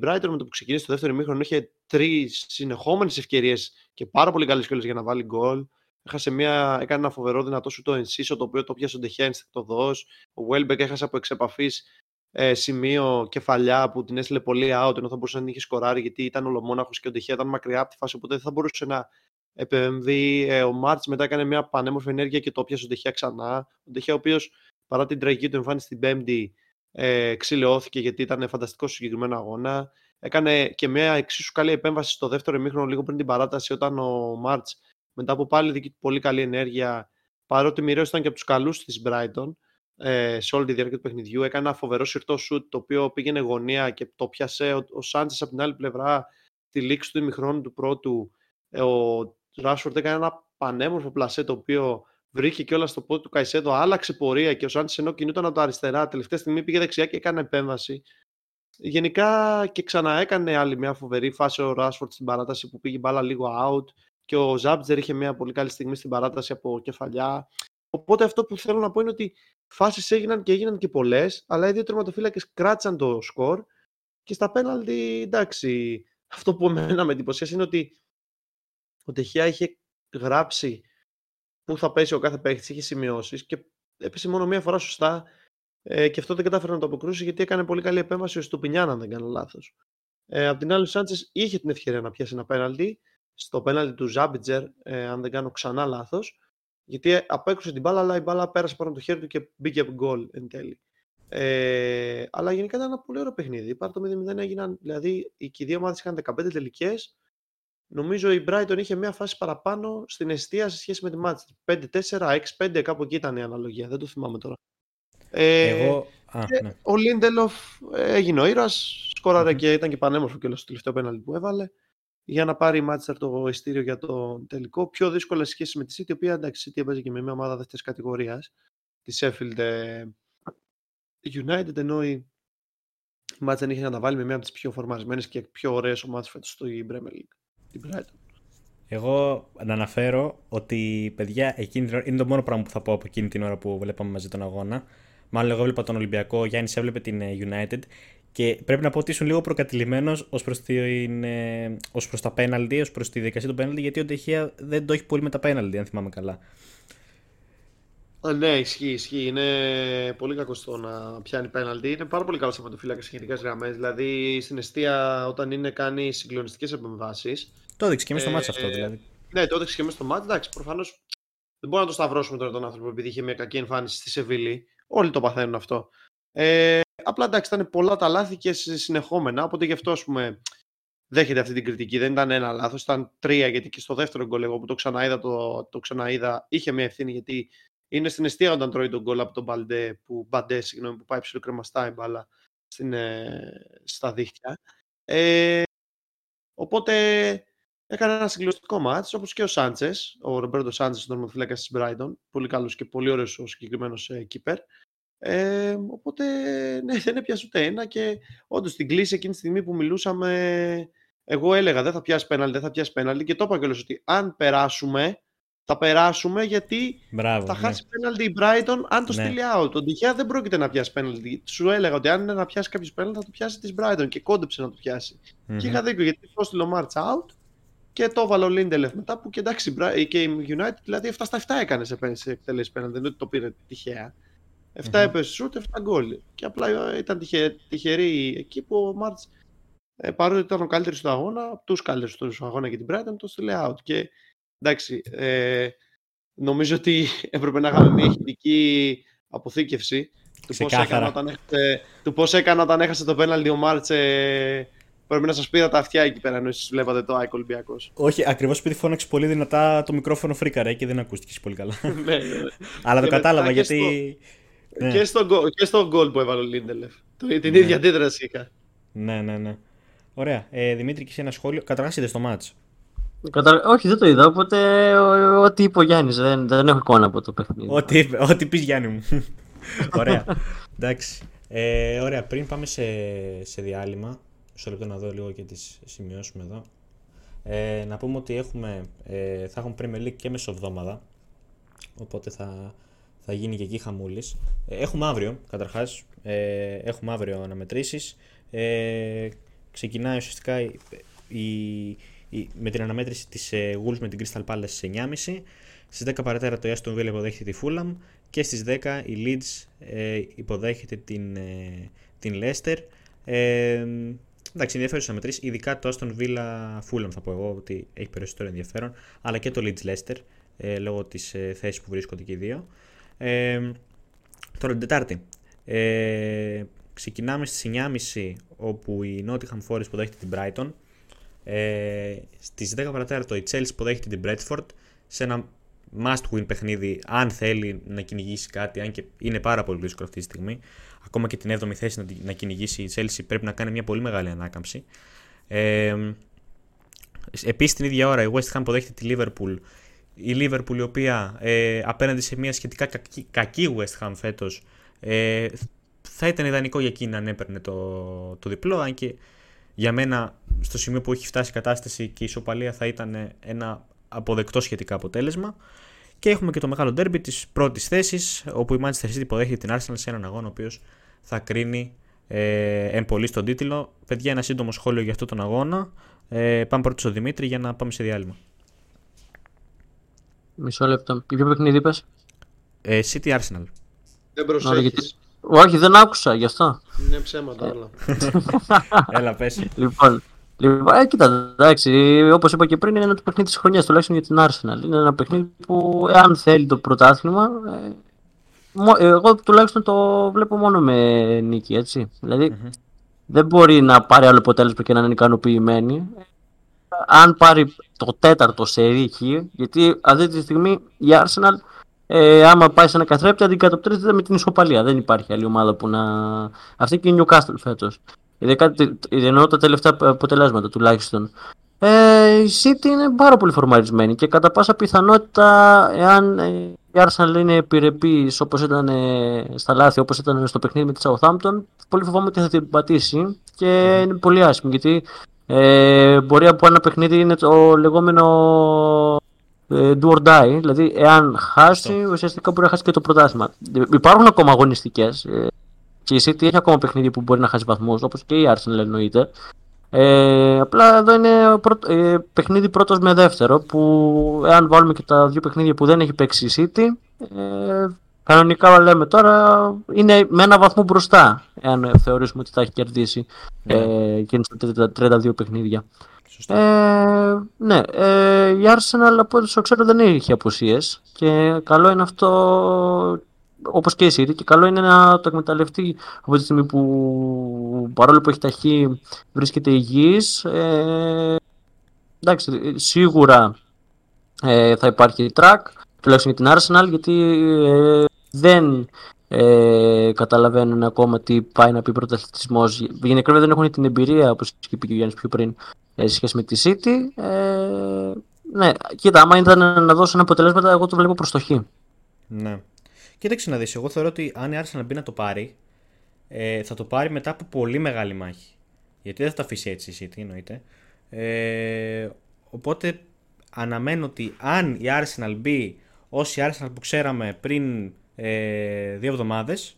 Brighton με το που ξεκίνησε το δεύτερο ημίχρονο είχε τρεις συνεχόμενες ευκαιρίες και πάρα πολύ καλές κιόλας για να βάλει γκολ. Έχασε μια, έκανε ένα φοβερό δυνατό σου το ενσύσο το οποίο το πιάσε ο Ντεχιά δώσει. Ο Βέλμπεκ έχασε από εξεπαφής ε, σημείο κεφαλιά που την έστειλε πολύ out ενώ θα μπορούσε να είχε σκοράρει γιατί ήταν ολομόναχο και ο Ντεχιά ήταν μακριά από τη φάση οπότε δεν θα μπορούσε να επεμβεί. Ε, ο Μάρτ μετά έκανε μια πανέμορφη ενέργεια και το πιάσε ο Ντεχιά ξανά. Ο Ντεχιά ο οποίος παρά την τραγική του εμφάνιση την Πέμπτη ε, ξυλαιώθηκε γιατί ήταν φανταστικός στο συγκεκριμένο αγώνα. Έκανε και μια εξίσου καλή επέμβαση στο δεύτερο ημίχρονο, λίγο πριν την παράταση, όταν ο Μάρτ, μετά από πάλι δική του πολύ καλή ενέργεια, παρότι μοιραίος ήταν και από τους καλούς της Brighton, ε, σε όλη τη διάρκεια του παιχνιδιού, έκανε ένα φοβερό σιρτό σουτ, το οποίο πήγαινε γωνία και το πιάσε ο, ο Σάντζε από την άλλη πλευρά, τη λήξη του ημιχρόνου του πρώτου. Ε, ο Ράσφορντ έκανε ένα πανέμορφο πλασέ, το οποίο βρήκε κιόλας στο πόδι του Καϊσέδο, άλλαξε πορεία και ο Σάντι ενώ κινούταν από τα αριστερά, τελευταία στιγμή πήγε δεξιά και έκανε επέμβαση. Γενικά και ξαναέκανε άλλη μια φοβερή φάση ο Ράσφορτ στην παράταση που πήγε μπάλα λίγο out και ο Ζάμπτζερ είχε μια πολύ καλή στιγμή στην παράταση από κεφαλιά. Οπότε αυτό που θέλω να πω είναι ότι φάσεις έγιναν και έγιναν και πολλές, αλλά οι δύο τερματοφύλακες κράτησαν το σκορ και στα πέναλτι, εντάξει, αυτό που εμένα με εντυπωσίασε είναι ότι ο Τεχιά είχε γράψει πού θα πέσει ο κάθε παίχτη, είχε σημειώσεις και έπεσε μόνο μία φορά σωστά. Ε, και αυτό δεν κατάφερε να το αποκρούσει γιατί έκανε πολύ καλή επέμβαση στο Πινιάν, αν δεν κάνω λάθος. Ε, απ' την άλλη, ο Σάντσες είχε την ευκαιρία να πιάσει ένα πέναλτι στο πέναλτι του Ζάμπιτζερ, ε, αν δεν κάνω ξανά λάθος. Γιατί απέκρουσε την μπάλα, αλλά η μπάλα πέρασε πάνω το χέρι του και μπήκε από γκολ εν τέλει. Ε, αλλά γενικά ήταν ένα πολύ ωραίο παιχνίδι. Πάρ το 0-0 έγιναν, δηλαδή οι δύο ομάδες είχαν 15 τελικές Νομίζω η Brighton είχε μια φάση παραπάνω στην αιστεία σε σχέση με τη Manchester. 5-4, 6-5, κάπου εκεί ήταν η αναλογία. Δεν το θυμάμαι τώρα. Ε, Εγώ... Α, ναι. Ο Λίντελοφ έγινε ο ήρωας, σκόραρε και ήταν και πανέμορφο και στο τελευταίο πέναλτι που έβαλε για να πάρει η Manchester το ειστήριο για το τελικό. Πιο δύσκολα σχέση με τη City, η οποία εντάξει, η City έπαιζε και με μια ομάδα δεύτερης κατηγορίας της Sheffield ε, United, ενώ η Manchester είχε να τα βάλει με μια από τις πιο φορμαρισμένες και πιο ωραίες ομάδες φέτος στο Premier League. Εγώ να αναφέρω ότι παιδιά εκείνη την ώρα, είναι το μόνο πράγμα που θα πω από εκείνη την ώρα που βλέπαμε μαζί τον αγώνα. Μάλλον εγώ έβλεπα τον Ολυμπιακό, ο Γιάννης έβλεπε την ε, United και πρέπει να πω ότι ήσουν λίγο προκατηλημένος ως προς ε, προς τα πέναλτι, ως προς τη δικασία του πέναλτι, γιατί ο Τεχεία δεν το έχει πολύ με τα πέναλτι, αν θυμάμαι καλά. Ναι, ισχύει, ισχύει. Είναι πολύ κακό στο να πιάνει πέναλτι. Είναι πάρα πολύ καλός από το φύλακα σε γενικές γραμμές. Δηλαδή στην αιστεία, όταν είναι κάνει συγκλονιστικές επεμβάσεις. Το έδειξε και εμείς στο μάτσο αυτό δηλαδή. Ναι, το έδειξε και εμείς στο μάτσο. Εντάξει, προφανώς δεν μπορούμε να το σταυρώσουμε τώρα τον άνθρωπο επειδή είχε μια κακή εμφάνιση στη Σεβίλη. Όλοι το παθαίνουν αυτό. Ε, απλά εντάξει, ήταν πολλά τα λάθη και συνεχόμενα. Οπότε γι' αυτό ας πούμε, δέχεται αυτή την κριτική. Δεν ήταν ένα λάθος, ήταν τρία. Γιατί και στο δεύτερο γκολ, εγώ που το ξαναείδα, το, το ξαναείδα, είχε μια ευθύνη γιατί είναι στην αιστεία όταν τρώει τον γκολ από τον Μπαλντέ, που, Μπαντέ, συγγνώμη, που πάει ψηλοκρεμαστά η μπάλα στην, ε, στα δίχτυα. Ε, οπότε έκανε ένα συγκλονιστικό μάτς, όπως και ο Σάντσες, ο Ρομπέρτο Σάντσες, ο τερματοφύλακας της Brighton, πολύ καλός και πολύ ωραίος ο συγκεκριμένος ε, keeper. Ε, οπότε ναι, δεν έπιασε ούτε ένα και όντως την κλίση εκείνη τη στιγμή που μιλούσαμε, εγώ έλεγα δεν θα πιάσει πέναλτι, δεν θα πιάσει πέναλτι και το είπα κιόλας ότι αν περάσουμε, θα περάσουμε γιατί Μπράβο, θα ναι. χάσει πέναλτι η Brighton αν το Ναι. στείλει out. Ο Ντιχέα δεν πρόκειται να πιάσει πέναλτι. Σου έλεγα ότι αν είναι να πιάσει κάποιος πέναλτι θα το πιάσει της Brighton και κόντεψε να το πιάσει. Μμμ. Και είχα δίκιο γιατί το έστειλε ο Μάρτς out και το έβαλε ο Λίντελεφ μετά που και εντάξει η Bri- και η United δηλαδή 7 στα 7 έκανε σε, πέ- σε εκτελέσει πέναλτι. Δεν είναι ότι το πήρε τυχαία. 7 Μμμ. έπεσε σουτ, 7 γκολ. Και απλά ήταν τυχε, τυχερή εκεί που ο Μάρτς ε, παρότι ήταν ο καλύτερος του αγώνα, από τους καλύτερους του αγώνα για την Brighton, το στείλε out. Και εντάξει, ε, νομίζω ότι έπρεπε να είχαμε μια ηχητική αποθήκευση του πώς, Ξεκάθαρα. έκανε όταν έχασε, του πώς έκανε όταν έχασε το πέναλτι ο Μάρτς ε, πρέπει να σας πήρα τα αυτιά εκεί πέρα ενώ εσείς βλέπατε το ΑΕΚ Ολυμπιακός. Όχι, ακριβώς επειδή φώναξε πολύ δυνατά το μικρόφωνο φρίκαρε και δεν ακούστηκες πολύ καλά. ναι, ναι. Αλλά το Και μετά κατάλαβα και γιατί. Ναι. Και, στο, γκολ- και στο γκολ που έβαλε ο Λίντελεφ. Το- Την Ναι. ίδια αντίδραση είχα. Ναι, ναι, ναι. Ωραία. Ε, Δημήτρη, και εσύ ένα σχόλιο. Καταρχάς είδες το μάτς. Κατα... Όχι, δεν το είδα, οπότε ό- ό,τι είπε ο Γιάννης, δεν, δεν έχω εικόνα από το παιχνίδι. Ό,τι, είπε- ό,τι πεις Γιάννη μου. ωραία. Εντάξει. Ε, ωραία, πριν πάμε σε, σε διάλειμμα, μισό λεπτό να δω λίγο και τις σημειώσουμε εδώ. Ε, να πούμε ότι έχουμε, ε, θα έχουμε Premier League και μεσοβδόμαδα, οπότε θα, θα γίνει και εκεί χαμούλης. Ε, έχουμε αύριο, καταρχάς, ε, έχουμε αύριο αναμετρήσεις. Ε, ξεκινάει ουσιαστικά η, η- η- με την αναμέτρηση της ε, Wolves με την Crystal Palace στις 9.30. Στις 10 παρατέρα το Aston Villa υποδέχεται τη Fulham και στις 10 η Leeds ε, υποδέχεται την, ε, την Leicester. Ε, εντάξει, ενδιαφέρουσες να μετρήσεις, ειδικά το Aston Villa Fulham θα πω εγώ ότι έχει περισσότερο ενδιαφέρον, αλλά και το Leeds Leicester ε, λόγω της ε, θέσης που βρίσκονται και οι δύο. Ε, τώρα την Τετάρτη. Ε, ξεκινάμε στις 9.30 όπου η Nottingham Forest υποδέχεται την Brighton. Ε, στις 10 παρατέταρτο η Chelsea υποδέχεται την Bradford σε ένα must win παιχνίδι αν θέλει να κυνηγήσει κάτι, αν και είναι πάρα πολύ δύσκολο αυτή τη στιγμή. Ακόμα και την 7η θέση να, την- να κυνηγήσει η Chelsea πρέπει να κάνει μια πολύ μεγάλη ανάκαμψη. Ε, Επίσης την ίδια ώρα η West Ham υποδέχεται τη Liverpool. Η Liverpool η οποία ε, απέναντι σε μια σχετικά κακή, κακή West Ham φέτος ε, θα ήταν ιδανικό για εκείνη να έπαιρνε το, το διπλό, αν και για μένα στο σημείο που έχει φτάσει η κατάσταση και η ισοπαλία θα ήταν ένα αποδεκτό σχετικά αποτέλεσμα. Και έχουμε και το μεγάλο ντέρμπι της πρώτης θέσης, όπου η Manchester City υποδέχεται την Arsenal σε έναν αγώνα ο οποίος θα κρίνει ε, εν πολύ στον τίτλο. Παιδιά, ένα σύντομο σχόλιο για αυτόν τον αγώνα. Ε, πάμε πρώτο στο Δημήτρη για να πάμε σε διάλειμμα. Μισό λεπτό. Για ποιο παιχνίδι είπες; Ε, City Arsenal. Δεν γιατί- προσέχεις. Όχι, δεν άκουσα γι' αυτό. Είναι ψέματα όλα. Έλα, πες. Λοιπόν, λοιπόν ε, κοίτα, εντάξει, όπως είπα και πριν, είναι ένα το παιχνίδι της χρονιάς τουλάχιστον για την Arsenal. Είναι ένα παιχνίδι που, εάν θέλει το πρωτάθλημα, ε, μο- εγώ τουλάχιστον το βλέπω μόνο με νίκη, έτσι. Δηλαδή, Μμμ. δεν μπορεί να πάρει άλλο αποτέλεσμα και να είναι ικανοποιημένη. Αν πάρει το τέταρτο σε ρήχη, γιατί αυτή τη στιγμή η Arsenal, ε, άμα πάει σε ένα καθρέπτη, αντικατοπτρίζεται με την ισοπαλία. Δεν υπάρχει άλλη ομάδα που να. Αυτή και η Newcastle φέτος. Ειδικά τε- εννοώ τα τελευταία αποτελέσματα τουλάχιστον. Ε, η City είναι πάρα πολύ φορμαρισμένη και κατά πάσα πιθανότητα, εάν ε, η Arsenal είναι επιρρεπής όπως ήταν ε, στα λάθη, όπως ήταν στο παιχνίδι με τη Southampton, πολύ φοβάμαι ότι θα την πατήσει και είναι πολύ άσχημο γιατί ε, μπορεί από ένα παιχνίδι είναι το λεγόμενο ε, do or die, δηλαδή εάν χάσει, ουσιαστικά μπορεί να χάσει και το πρωτάθλημα. Ε, Υπάρχουν ακόμα αγωνιστικές ε, και η City έχει ακόμα παιχνίδι που μπορεί να χάσει βαθμούς, όπως και η Arsenal εννοείται. Ε, απλά εδώ είναι πρώτο- ε, παιχνίδι πρώτος με δεύτερο που εάν βάλουμε και τα δύο παιχνίδια που δεν έχει παίξει η City ε, κανονικά λέμε τώρα είναι με ένα βαθμό μπροστά, εάν θεωρήσουμε ότι θα έχει κερδίσει Ναι. ε, και είναι στα 32 παιχνίδια. Σωστά. Ε, ναι, ε, η Arsenal από όσο ξέρω δεν έχει απουσίες και καλό είναι αυτό όπως και η City και καλό είναι να το εκμεταλλευτεί από τη στιγμή που παρόλο που έχει ταχύ βρίσκεται υγιής ε, εντάξει, σίγουρα ε, θα υπάρχει track τουλάχιστον για την Arsenal γιατί ε, δεν ε, καταλαβαίνουν ακόμα τι πάει να πει πρωταθλητισμός γενικά δεν έχουν την εμπειρία όπως είπε και ο Γιάννης πιο πριν ε, σε σχέση με τη City. Ε, ναι, κοίτα, άμα ήταν να δώσουν αποτελέσματα, εγώ το βλέπω προς το χ. Ναι. Κοίταξε να δεις, εγώ θεωρώ ότι αν η Arsenal μπει να το πάρει, ε, θα το πάρει μετά από πολύ μεγάλη μάχη. Γιατί δεν θα το αφήσει έτσι η City, εννοείται. Ε, οπότε αναμένω ότι αν η Arsenal μπει ως η Arsenal που ξέραμε πριν ε, δύο εβδομάδες,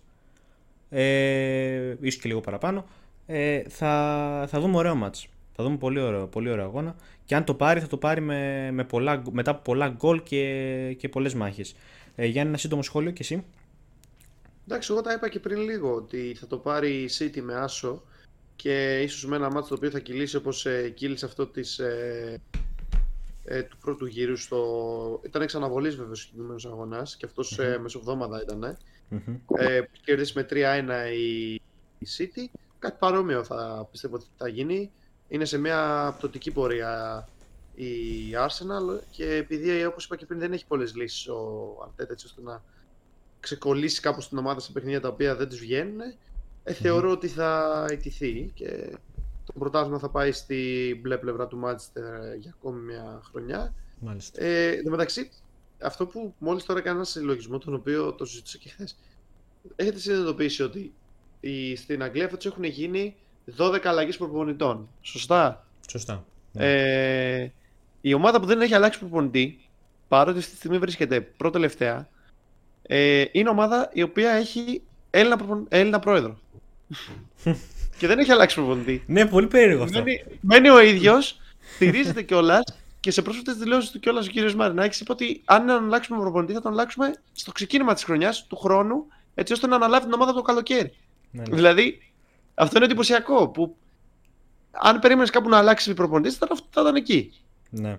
ε, ίσως και λίγο παραπάνω, ε, θα, θα δούμε ωραίο μάτς. Θα δούμε πολύ ωραίο, πολύ ωραίο αγώνα. Και αν το πάρει, θα το πάρει με, με πολλά, μετά από πολλά γκολ και, και πολλές μάχες. Ε, Γιάννη, ένα σύντομο σχόλιο και εσύ. Εντάξει, εγώ τα είπα και πριν λίγο ότι θα το πάρει η City με άσο και ίσως με ένα μάτσο το οποίο θα κυλήσει όπως ε, κύλησε αυτό της, ε, ε, του πρώτου γύρου στο... Ήταν εξ αναβολής βέβαια ο συγκεκριμένος αγωνάς και αυτός ε, μεσοβδόμαδα ήταν. Μμμ. Ε, που κέρδισε με 3-1 η, η City. Κάτι παρόμοιο θα πιστεύω ότι θα γίνει. Είναι σε μια πτωτική πορεία η Arsenal και επειδή όπως είπα και πριν δεν έχει πολλές λύσεις ο Arteta έτσι ώστε να ξεκολλήσει κάπως την ομάδα σε παιχνίδια τα οποία δεν τους βγαίνουν ε, θεωρώ ότι θα ιτηθεί και το πρωτάθλημα θα πάει στη μπλε πλευρά του Manchester για ακόμη μια χρονιά. Μάλιστα. Ε, εν τω μεταξύ, αυτό που μόλις τώρα έκανα ένα συλλογισμό, τον οποίο το συζήτησα και χθες. Έχετε συνειδητοποιήσει ότι οι, στην Αγγλία φέτος έχουν γίνει 12 αλλαγές προπονητών. Σωστά; Σωστά. Ε, η ομάδα που δεν έχει αλλάξει προπονητή, παρότι αυτή τη στιγμή βρίσκεται πρώτη-τελευταία, ε, είναι ομάδα η οποία έχει Έλληνα, προπον- Έλληνα πρόεδρο. Και δεν έχει αλλάξει προπονητή. Ναι, πολύ περίεργο αυτό. Μένει, μένει ο ίδιος, στηρίζεται κιόλας και σε πρόσφατες δηλώσεις του κιόλας ο κύριος Μαρινάκης είπε ότι αν είναι να αλλάξουμε προπονητή θα τον αλλάξουμε στο ξεκίνημα της χρονιάς, του χρόνου, έτσι ώστε να αναλάβει την ομάδα το καλοκαίρι. Ναι, ναι. Δηλαδή, αυτό είναι εντυπωσιακό. Που αν περίμενες κάπου να αλλάξεις προπονητή, θα, ήταν- θα ήταν εκεί. Ναι.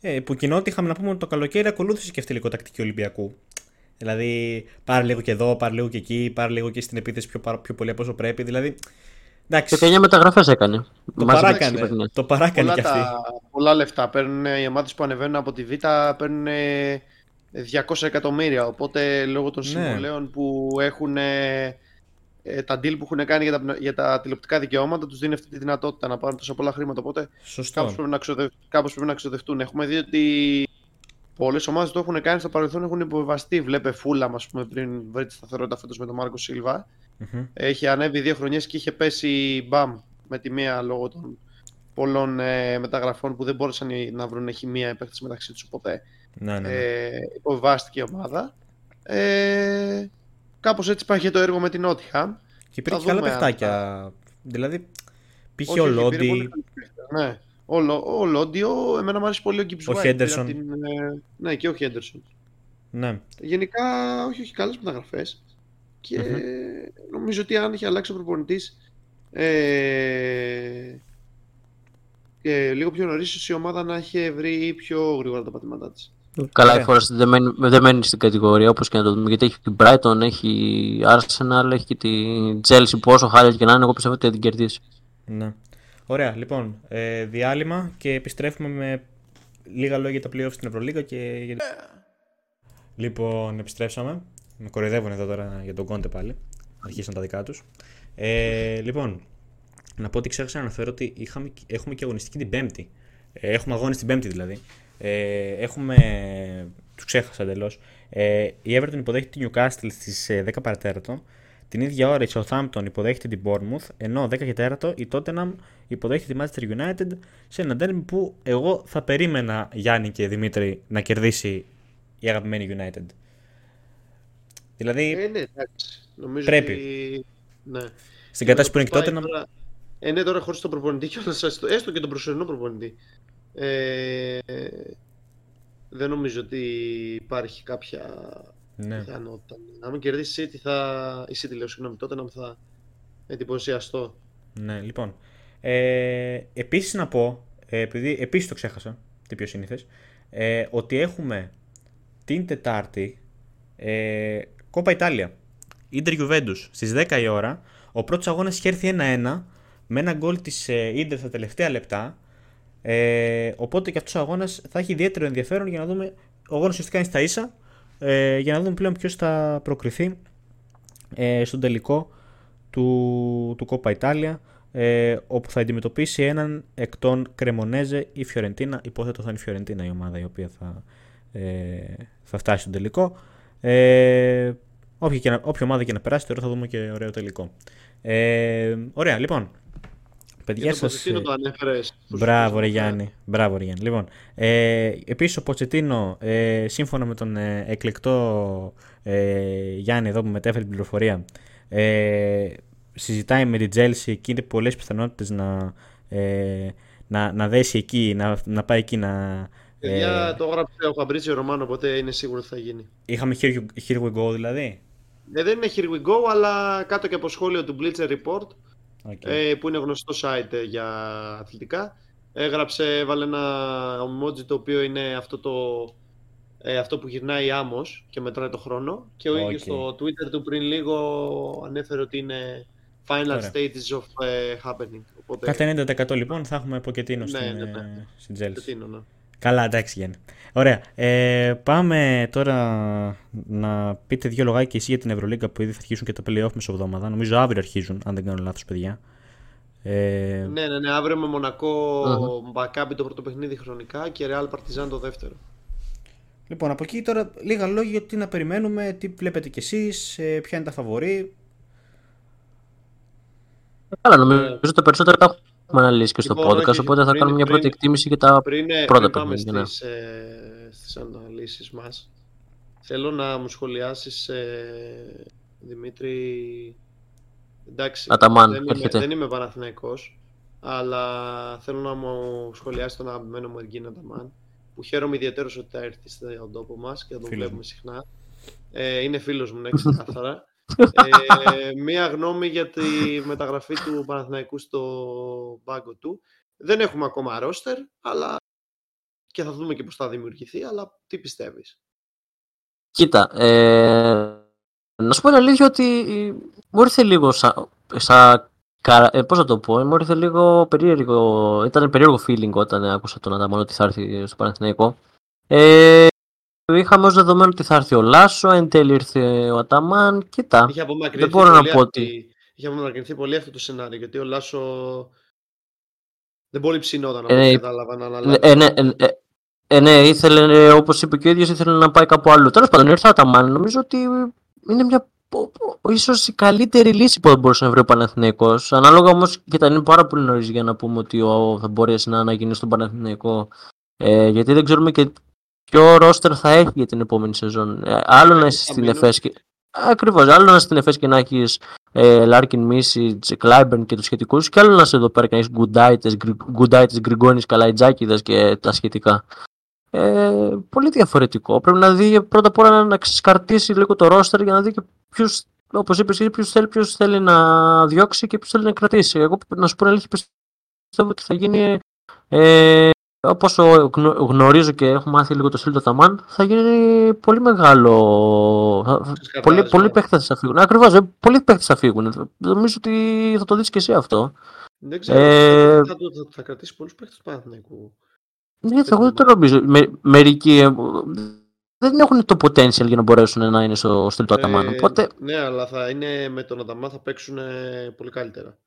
Ε, που κοινότητα είχαμε να πούμε ότι το καλοκαίρι ακολούθησε και αυτή λίγο τακτική Ολυμπιακού. Δηλαδή, πάρε λίγο και εδώ, πάρε λίγο και εκεί, πάρε λίγο και στην επίθεση πιο, παρα- πιο πολύ από όσο πρέπει. Δηλαδή, εντάξει. Και 19 μεταγραφές έκανε. Το Μαζί με τις παράκανε. παιχνίδια. Το παράκανε Πολλά, κι αυτή. τα, πολλά λεφτά. Παίρνουν οι ομάδε που ανεβαίνουν από τη Β, παίρνουν 200 εκατομμύρια. Οπότε λόγω των Ναι. συμβολέων που έχουν. ε, τα deal που έχουν κάνει για τα, για τα τηλεοπτικά δικαιώματα τους δίνει αυτή τη δυνατότητα να πάρουν τόσα πολλά χρήματα. Οπότε Σωστό. κάπως πρέπει, να ξοδευ... κάπως πρέπει να ξοδευτούν. Έχουμε δει ότι πολλές ομάδες το έχουν κάνει στο παρελθόν, έχουν υποβιβαστεί. Βλέπε Φούλα, ας πούμε, πριν βρει τη σταθερότητα φέτος με τον Μάρκο Σίλβα. Μμμ. Έχει ανέβει δύο χρονιές και είχε πέσει μπαμ με τη μία λόγω των πολλών ε, μεταγραφών που δεν μπόρεσαν οι- να βρουν χημεία οι παίκτες μεταξύ τους. Οπότε Ναι, ναι, ναι. ε, υποβιβάστηκε η ομάδα. Ε, Κάπως έτσι πάει και το έργο με την Νότιχαμ. και υπήρχε θα και άλλα δούμε αν παιχτάκια. Δηλαδή, π.χ. Όχι, ο όχι, πήρε Λόντι. πολύ καλούς παίκτες, Ναι. Ο, Λο- ο Λόντιο, εμένα μου άρεσε πολύ ο Gibbs Ο White, πήρε Henderson. από την, ε, ναι, και ο Χέντερσον. Ναι. Γενικά, όχι, όχι, καλές μεταγραφές. Και Μμμ. νομίζω ότι αν είχε αλλάξει ο προπονητής ε, και λίγο πιο νωρίς, ίσως η ομάδα να είχε βρει πιο γρήγορα τα πατήματά της. Καλά, Ωραία. η Forest δεν μένει, δεν μένει στην κατηγορία όπως και να το δούμε. Γιατί έχει την Brighton, έχει η Arsenal, έχει και τη Chelsea που όσο χάλια και να είναι, εγώ πιστεύω ότι θα την κερδίσει. Ναι. Ωραία, λοιπόν, ε, διάλειμμα και επιστρέφουμε με λίγα λόγια για τα playoffs στην Ευρωλίγα και... για- Λοιπόν, επιστρέψαμε. Με κοροϊδεύουν εδώ τώρα για τον Κόντε πάλι. Αρχίσαν τα δικά τους. Ε, λοιπόν, να πω ότι ξέχασα να αναφέρω ότι είχαμε, έχουμε και αγωνιστική την Πέμπτη. Ε, έχουμε αγώνες την Πέμπτη δηλαδή. Ε, έχουμε. Τους ξέχασα εντελώς. Ε, η Everton υποδέχεται τη Newcastle στις 10 παρατέταρτο. Την ίδια ώρα η Southampton υποδέχεται την Bournemouth. Ενώ 10 και τέρατο η Tottenham υποδέχεται τη Manchester United σε ένα derby που εγώ θα περίμενα Γιάννη και Δημήτρη να κερδίσει η αγαπημένη United. Δηλαδή, Ε, ναι, εντάξει. Νομίζω Πρέπει. Ότι... Ναι. στην κατάσταση που είναι και Πάει Tottenham. τώρα- Ε, ναι, τώρα χωρίς τον προπονητή και έστω, έστω και τον προσωρινό προπονητή. Ε, δεν νομίζω ότι υπάρχει κάποια Ναι. πιθανότητα. Αν κερδίσει η City, θα... η City λέω, συγγνώμη, τότε να θα εντυπωσιαστώ. Ναι, λοιπόν. Ε, επίσης να πω, ε, επειδή επίσης το ξέχασα, τι πιο σύνηθες, ε, ότι έχουμε την Τετάρτη ε, Κόπα Ιτάλια. Ίντερ Juventus στις 10 η ώρα. Ο πρώτος αγώνας είχε έρθει 1-1 με ένα γκολ της ε, Ίντερ στα τελευταία λεπτά. Ε, οπότε και αυτός ο αγώνας θα έχει ιδιαίτερο ενδιαφέρον για να δούμε. Ο αγώνας ουσιαστικά είναι στα ίσα. Ε, για να δούμε πλέον ποιος θα προκριθεί ε, στον τελικό του, του Κόπα Ιτάλια ε, όπου θα αντιμετωπίσει έναν εκ των Κρεμονέζε η Φιωρεντίνα. Υποθέτω θα είναι η Φιωρεντίνα η ομάδα η οποία θα, ε, θα φτάσει στον τελικό. Ε, όποια, και να, όποια ομάδα και να περάσει, τώρα θα δούμε και ωραίο τελικό. Ε, ωραία, λοιπόν. Παιδιά σα. σας... ε, το ανέφερες. Μπράβο ρε Γιάννη. Μπράβο ρε Γιάννη. Λοιπόν, ε, επίσης ο Ποτσετίνο, ε, σύμφωνα με τον ε, εκλεκτό ε, Γιάννη εδώ που μετέφερε την πληροφορία, ε, συζητάει με την Τζέλση και είναι πολλές πιθανότητες να, ε, να, να δέσει εκεί, να, να πάει εκεί να... Παιδιά, ε, το έγραψε ο Φαμπρίτσιο Ρομάνο, οπότε είναι σίγουρο ότι θα γίνει. Είχαμε here, you- here we go δηλαδή. Ε, δεν είναι here we go, αλλά κάτω και από σχόλιο του Bleacher Report, Okay. ε, που είναι γνωστό site ε, για αθλητικά, έγραψε, έβαλε ένα emoji το οποίο είναι αυτό, το, ε, αυτό που γυρνάει άμμος και μετράει το χρόνο και ο Οκ. ίδιος στο Twitter του πριν λίγο ανέφερε ότι είναι final Ωραία. stages of ε, happening. Οπότε, Κάθε 90% λοιπόν θα έχουμε Ποκετίνο Ναι, στην, ναι, ναι. ε, στην δεν Chelsea. Τίνω, ναι. Καλά, εντάξει Γιάννη. Ωραία. Ε, πάμε τώρα να πείτε δύο λογάκια και εσύ για την Ευρωλίγκα που ήδη θα αρχίσουν και τα playoff μεσοβδόμαδα. Νομίζω αύριο αρχίζουν, αν δεν κάνω λάθος, παιδιά. Ε, Ναι, ναι, ναι, αύριο με Μονακό Αχα. Μακάμπι το πρώτο παιχνίδι χρονικά και Real Partizan το δεύτερο. Λοιπόν, από εκεί τώρα λίγα λόγια για τι να περιμένουμε, τι βλέπετε κι εσείς, ε, ποια είναι τα φαβορή. Καλά, νομίζω ότι τα περισσότερα τα έχουμε αναλύσει και στο Λοιπόν, podcast, όχι, οπότε θα πριν- κάνουμε μια πρώτη πριν- εκτίμηση για τα Πριν, ε, Πρώτα πριν πάμε παιχνίδια, ναι. στις, ε, στις αναλύσεις μας, θέλω να μου σχολιάσεις, ε, Δημήτρη, εντάξει, Αταμάν, δεν, είμαι, έρχεται. δεν είμαι Παναθηναϊκός, αλλά θέλω να μου σχολιάσεις τον αγαπημένο μου Εργίνα Αταμάν, που χαίρομαι ιδιαίτερως ότι θα έρθει στον τόπο μας και θα τον Φίλος βλέπουμε μου. συχνά. Ε, είναι φίλος μου, ναι, ξεκάθαρα. ε, μία γνώμη για τη μεταγραφή του Παναθηναϊκού στο πάγκο του. Δεν έχουμε ακόμα ρόστερ, αλλά και θα δούμε και πώς θα δημιουργηθεί, αλλά τι πιστεύεις; Κοίτα, ε, να σου πω την αλήθεια ότι μου ήρθε λίγο σαν... Σα, κα- ε, πώς να το πω, μου ήρθε λίγο περίεργο, ήταν περίεργο feeling όταν άκουσα τον Ανταμόν ότι θα έρθει στο Παναθηναϊκό. Ε, είχαμε ως δεδομένο ότι θα έρθει ο Λάσο, εν τέλει ήρθε ο Αταμάν, κοίτα. Είχε απομακρυνθεί, μπορώ να πολύ πω αυτή- είχε απομακρυνθεί πολύ αυτό το σενάριο, γιατί ο Λάσο δεν πολύ ψινόταν, από Ε, ό,τι ναι, κατάλαβα, να Ε, αναλάβει. ε, ναι, ε, ε, ε, ναι, ήθελε, ε, όπως είπε και ο ίδιος, ήθελε να πάει κάπου αλλού. Τέλος πάντων, ήρθε ο Αταμάν. Νομίζω ότι είναι μια πο- πο- ίσως η καλύτερη λύση που θα μπορούσε να βρει ο Παναθηναϊκός. Ανάλογα όμως, και είναι πάρα πολύ νωρίς για να πούμε ότι ο, θα μπορέσει να αναγίνει στον Παναθηναϊκό. Ε, γιατί δεν ξέρουμε και ποιο ρόστερ θα έχει για την επόμενη σεζόν. Ε, άλλο να είσαι θα στην μείνουν. ΕΦΕΣ και... Ακριβώς, άλλο να είσαι στην ΕΦΕΣ και να έχεις ε, Λάρκιν, Μίτσιτς, Κλάιμπερν και τους σχετικούς, και άλλο να είσαι εδώ πέρα και να έχεις Γκουντάιτις, Γκριγκόνη, Καλαϊτζάκηδες και τα σχετικά. Ε, πολύ διαφορετικό. Πρέπει να δει πρώτα απ' όλα να ξεσκαρτήσει λίγο το ρόστερ για να δει και ποιους, όπως είπες, ποιους θέλει, ποιους θέλει να διώξει και ποιους θέλει να κρατήσει. Εγώ να σου πω την αλήθεια, πιστεύω ότι θα γίνει. Ε, Όπως γνωρίζω και έχω μάθει λίγο το στυλ του Ταμάν, θα γίνει πολύ μεγάλο. θα- θα- Ξεσκαρτάρισμα. Πολλοί, πολλοί παίχτε θα φύγουν. Ακριβώς, πολλοί παίχτε θα φύγουν. Νομίζω ότι θα το δεις και εσύ αυτό. Δεν ξέρω, Ε, θα, θα, θα, θα κρατήσει πολλούς παίκτες του Παναθηναϊκού. Ναι, εγώ δεν το νομίζω. Με, μερικοί ε, δεν έχουν το potential για να μπορέσουν να είναι στο στυλ του Αταμάν. Ε, Οπότε, Ναι, αλλά θα είναι με τον Ανταμά θα παίξουν ε, πολύ καλύτερα.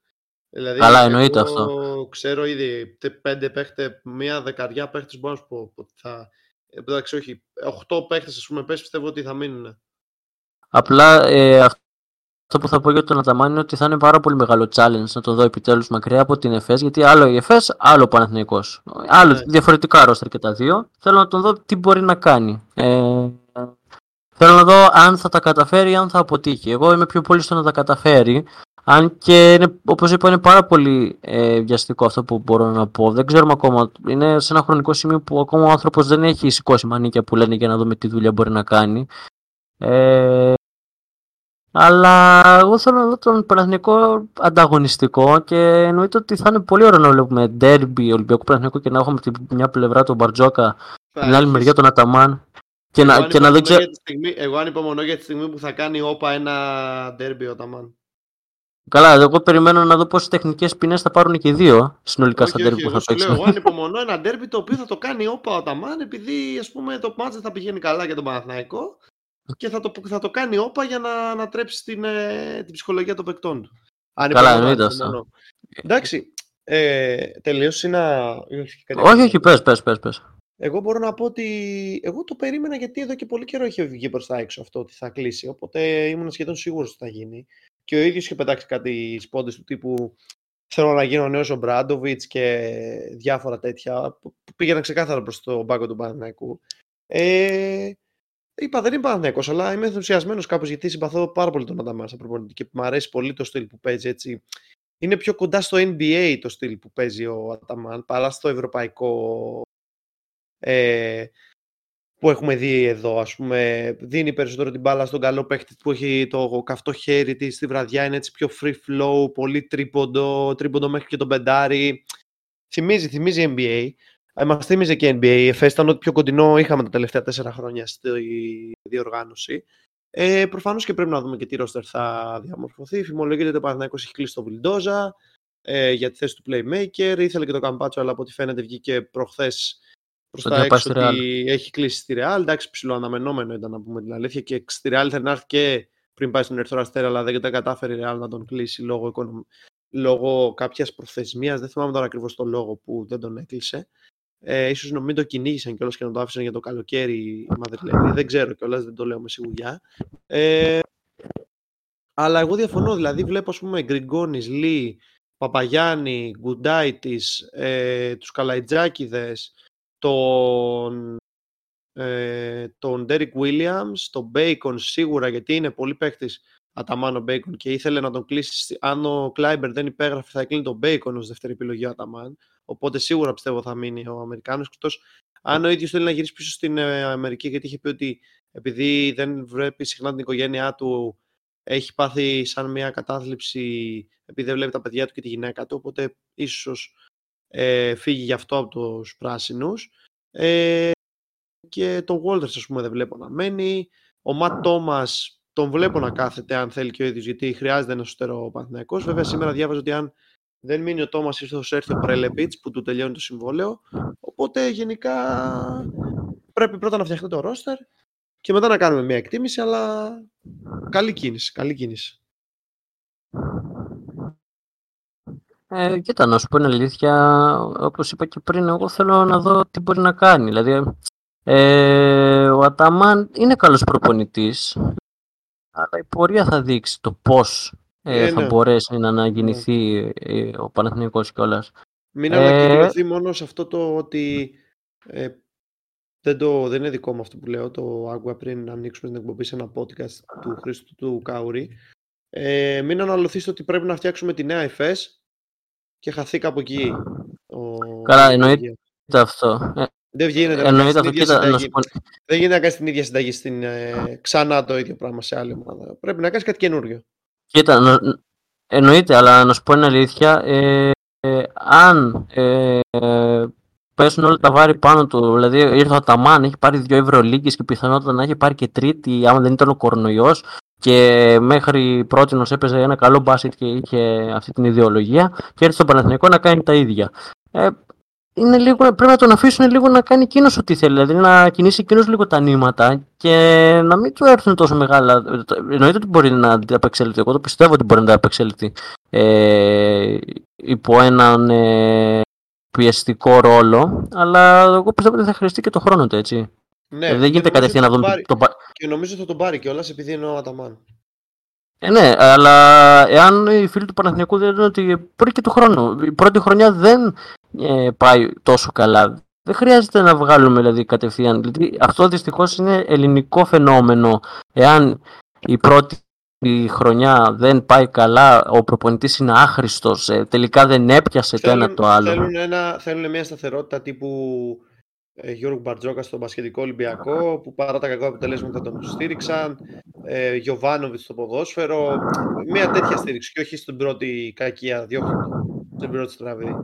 Δηλαδή, Καλά, εννοείται εγώ αυτό. Ξέρω ήδη τε- πέντε παίχτε, μία δεκαριά παίχτες μπορώ να σου πω ότι θα. ε, Εντάξει, όχι. Οχτώ παίχτες, ας πούμε, πες, πιστεύω ότι θα μείνουν. απλά ε, αυτό που θα πω για τον Αταμάν είναι ότι θα είναι πάρα πολύ μεγάλο challenge να τον δω επιτέλους μακριά από την ΕΦΕΣ. Γιατί άλλο η ΕΦΕΣ, άλλο ο Παναθηναϊκός. Άλλο Ναι. διαφορετικά ρόστερ και τα δύο. Θέλω να τον δω τι μπορεί να κάνει. Ε, θέλω να δω αν θα τα καταφέρει ή αν θα αποτύχει. Εγώ είμαι πιο πολύ στο να τα καταφέρει. Αν και είναι, όπως είπα είναι πάρα πολύ ε, βιαστικό αυτό που μπορώ να πω. Δεν ξέρουμε ακόμα. Είναι σε ένα χρονικό σημείο που ακόμα ο άνθρωπος δεν έχει σηκώσει μανίκια που λένε για να δούμε τι δουλειά μπορεί να κάνει. Ε, αλλά εγώ θέλω να δω τον Παναθηνικό ανταγωνιστικό και εννοείται ότι θα είναι πολύ ωραίο να βλέπουμε ντέρμπι Ολυμπιακού Παναθηνικού και να έχουμε την μια πλευρά τον Μπαρτζόκα, την άλλη μεριά τον Αταμάν. Και εγώ, να, και να δεν ξέρω. Εγώ ανυπομονώ για τη στιγμή που θα κάνει όπα ένα ντέρμπι ο Αταμάν. Καλά, εγώ περιμένω να δω πόσες τεχνικές ποινές θα πάρουν και οι δύο συνολικά όχι, στα ντέρμπι που θα παίξουν. Εγώ ανυπομονώ ένα ντέρμπι το οποίο θα το κάνει όπα ο Αταμάν επειδή ας πούμε, το μάτζ θα πηγαίνει καλά για τον Παναθηναϊκό και θα το, θα το κάνει όπα για να ανατρέψει την, ε, την ψυχολογία των παικτών του. Αν Καλά, εννοείται αυτό. Εντάξει, ε, τελείωσε να... Όχι, όχι, πες, πες, πες, πες. Εγώ μπορώ να πω ότι εγώ το περίμενα γιατί εδώ και πολύ καιρό είχε βγει προς τα έξω αυτό ότι θα κλείσει. Οπότε ήμουν σχεδόν σίγουρος ότι θα γίνει. Και ο ίδιος είχε πετάξει κάτι σπόντες του τύπου Θέλω να γίνω ο νέος ο Μπράντοβιτς και διάφορα τέτοια που πήγαιναν ξεκάθαρα προς τον πάγκο του Παναθηναϊκού. Ε, Είπα δεν είμαι Παναθυνιακό, αλλά είμαι ενθουσιασμένος κάπως γιατί συμπαθώ πάρα πολύ τον Ανταμάσα προπονητή και μου αρέσει πολύ το στυλ που παίζει έτσι. Είναι πιο κοντά στο NBA το στυλ που παίζει ο Αταμάν παρά στο ευρωπαϊκό ε, που έχουμε δει εδώ. Ας πούμε, δίνει περισσότερο την μπάλα στον καλό παίχτη που έχει το καυτό χέρι της στη βραδιά, είναι έτσι πιο free flow, πολύ τρίποντο, τρίποντο μέχρι και τον πεντάρι. Θυμίζει, θυμίζει NBA. Ε, Μας θύμιζε και NBA. Η ήταν ό,τι πιο κοντινό είχαμε τα τελευταία τέσσερα χρόνια στη διοργάνωση. Ε, Προφανώς και πρέπει να δούμε και τι ρόστερ θα διαμορφωθεί. Φημολογείται ότι ο Παναθηναϊκός έχει κλείσει το Βιλντόζα ε, για τη θέση του Playmaker. Ήθελε και το Καμπάτσο, αλλά από ό,τι φαίνεται βγήκε προχθές προ τα έξω ότι έχει κλείσει στη Real. Εντάξει, ψηλοαναμενόμενο ήταν να πούμε την αλήθεια. Και στη Real ήθελε να έρθει και πριν πάει στον Ερθρό Αστέρα, αλλά δεν τα κατάφερε η Real να τον κλείσει λόγω, λόγω κάποιας προθεσμίας. Δεν θυμάμαι τώρα ακριβώς το λόγο που δεν τον έκλεισε. Ε, ίσως να μην το κυνήγησαν κιόλας και να το άφησαν για το καλοκαίρι οι Μαδριλένοι. Δεν ξέρω κιόλας, δεν το λέω με σιγουριά. Ε, αλλά εγώ διαφωνώ, δηλαδή βλέπω ας πούμε Γκριγκόνης, Λι, Παπαγιάννη, Γκουντάιτης, ε, τους Καλαϊτζάκηδες, τον, ε, τον Ντέρικ Βίλιαμς, τον Μπέικον σίγουρα γιατί είναι πολύ παίχτης Αταμάν ο Μπέικον και ήθελε να τον κλείσει. Αν ο Κλάιμπερν δεν υπέγραφε, θα κλείνει τον Μπέικον ως δεύτερη επιλογή ο Αταμάν. Οπότε σίγουρα πιστεύω θα μείνει ο Αμερικάνος. Εκτός αν ο ίδιος θέλει να γυρίσει πίσω στην ε, Αμερική, γιατί είχε πει ότι επειδή δεν βλέπει συχνά την οικογένειά του, έχει πάθει σαν μια κατάθλιψη επειδή δεν βλέπει τα παιδιά του και τη γυναίκα του. Οπότε ίσως ε, φύγει γι' αυτό από τους πράσινους. Ε, και τον Walters, ας πούμε, δεν βλέπω να μένει. Ο Ματ Τόμας τον βλέπω να κάθεται αν θέλει και ο ίδιος, γιατί χρειάζεται ένα σωστό Παναθηναϊκός. Βέβαια, σήμερα διάβαζα ότι αν δεν μείνει ο Τόμας, ίσως έρθει ο Πρέλεπιτ που του τελειώνει το συμβόλαιο. Οπότε γενικά πρέπει πρώτα να φτιαχτεί το ρόστερ και μετά να κάνουμε μια εκτίμηση. Αλλά καλή κίνηση. Καλή κίνηση. Ε, κοίτα, να σου πω είναι αλήθεια, όπως είπα και πριν, εγώ θέλω να δω τι μπορεί να κάνει. Δηλαδή, ε, ο Αταμάν είναι καλός προπονητής, αλλά η πορεία θα δείξει το πώς ε, ε, θα ναι. μπορέσει να ανακοινηθεί ναι. ο Παναθηναϊκός κιόλας. Μην ε, ανακοινωθεί μόνο σε αυτό το ότι ε, δεν, το, δεν είναι δικό μου αυτό που λέω, το άκουγα πριν να ανοίξουμε την εκπομπή σε ένα podcast του Χρήστου του Κάουρη. Ε, μην αναλωθείς στο ότι πρέπει να φτιάξουμε τη νέα ΕΦΕΣ και χαθεί κάπου εκεί. Ο... Καλά, εννοείται αυτό. Δεν γίνεται Εννοείται αυτό. Κοίτα, Δεν γίνεται να κάνεις την ίδια συνταγή στην, ε, ξανά το ίδιο πράγμα σε άλλη ομάδα. Πρέπει να κάνεις κάτι καινούριο. Κοίτα, εννοείται, αλλά να σου πω είναι αλήθεια. Ε, ε, αν ε, πέσουν όλα τα βάρη πάνω του, δηλαδή ήρθε ο Ταμάν, έχει πάρει δύο Ευρωλίγκες και πιθανότητα να έχει πάρει και τρίτη, άμα δεν ήταν ο κορονοϊός και μέχρι πρώτη έπαιζε ένα καλό μπάσκετ και είχε αυτή την ιδεολογία και έρθει στο Παναθηναϊκό να κάνει τα ίδια. Ε, είναι λίγο, πρέπει να τον αφήσουν λίγο να κάνει εκείνος ό,τι θέλει. Δηλαδή να κινήσει εκείνος λίγο τα νήματα και να μην του έρθουν τόσο μεγάλα. Εννοείται ότι μπορεί να ανταπεξέλθει. Εγώ το πιστεύω ότι μπορεί να ανταπεξέλθει ε, υπό έναν ε, πιεστικό ρόλο. Αλλά εγώ πιστεύω ότι θα χρειαστεί και το χρόνο του έτσι. Ναι, δεν γίνεται κατευθείαν να δούμε. Το... Και νομίζω θα τον πάρει κιόλας επειδή είναι ο Αταμάν. Ε, ναι, αλλά εάν οι φίλοι του Παναθηναϊκού δεν είναι ότι πριν και του χρόνου, η πρώτη χρονιά δεν ε, πάει τόσο καλά. Δεν χρειάζεται να βγάλουμε δηλαδή κατευθείαν. Δηλαδή, αυτό δυστυχώς είναι ελληνικό φαινόμενο. Εάν η πρώτη χρονιά δεν πάει καλά, ο προπονητής είναι άχρηστος, ε, τελικά δεν έπιασε θέλουν, το ένα το άλλο. Θέλουν, ένα, θέλουν μια σταθερότητα τύπου ε, Γιώργο Μπαρτζόκα στον Πασχετικό Ολυμπιακό, που παρά τα κακά αποτελέσματα τον στήριξαν. Ε, Γιωβάνοβιτς στο ποδόσφαιρο. Μια τέτοια στήριξη και όχι στην πρώτη κακία, διώχνοντο. Στην πρώτη στραβή.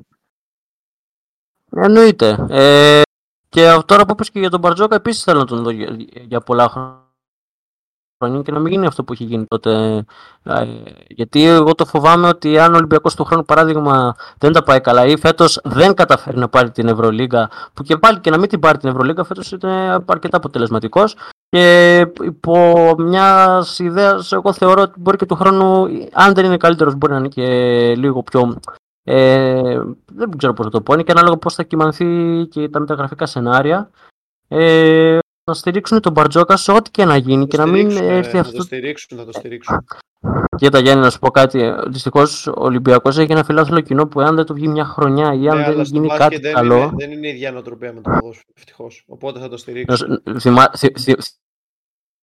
Εννοείται. Ε, και τώρα που είπες και για τον Μπαρτζόκα, επίσης θέλω να τον δω για, για πολλά χρόνια και να μην γίνει αυτό που έχει γίνει τότε. Ε, γιατί εγώ το φοβάμαι ότι αν ο Ολυμπιακός του χρόνου, παράδειγμα, δεν τα πάει καλά ή φέτος δεν καταφέρει να πάρει την Ευρωλίγκα, που και πάλι και να μην την πάρει την Ευρωλίγκα, φέτος είναι αρκετά αποτελεσματικός. Και υπό μιας ιδέας, εγώ θεωρώ ότι μπορεί και του χρόνου, αν δεν είναι καλύτερος, μπορεί να είναι και λίγο πιο ε, δεν ξέρω πώς θα το πω. Είναι και ανάλογα πώς θα κοιμανθεί και τα μεταγραφικά σενάρια. Ε, να στηρίξουν τον Μπαρτζόκα σε ό,τι και να γίνει και να μην έρθει αυτό. Θα το στηρίξουν, θα το στηρίξουν. τα Γιάννη, να σου πω κάτι. Δυστυχώς ο Ολυμπιακός έχει ένα φιλάθλο κοινό που αν δεν του βγει μια χρονιά ή αν ναι, δεν γίνει κάτι δεν καλό. Είναι, δεν είναι η ίδια νοοτροπία με τον ποδόσφαιρο. Ευτυχώς. Οπότε θα το στηρίξουν. Θυμά,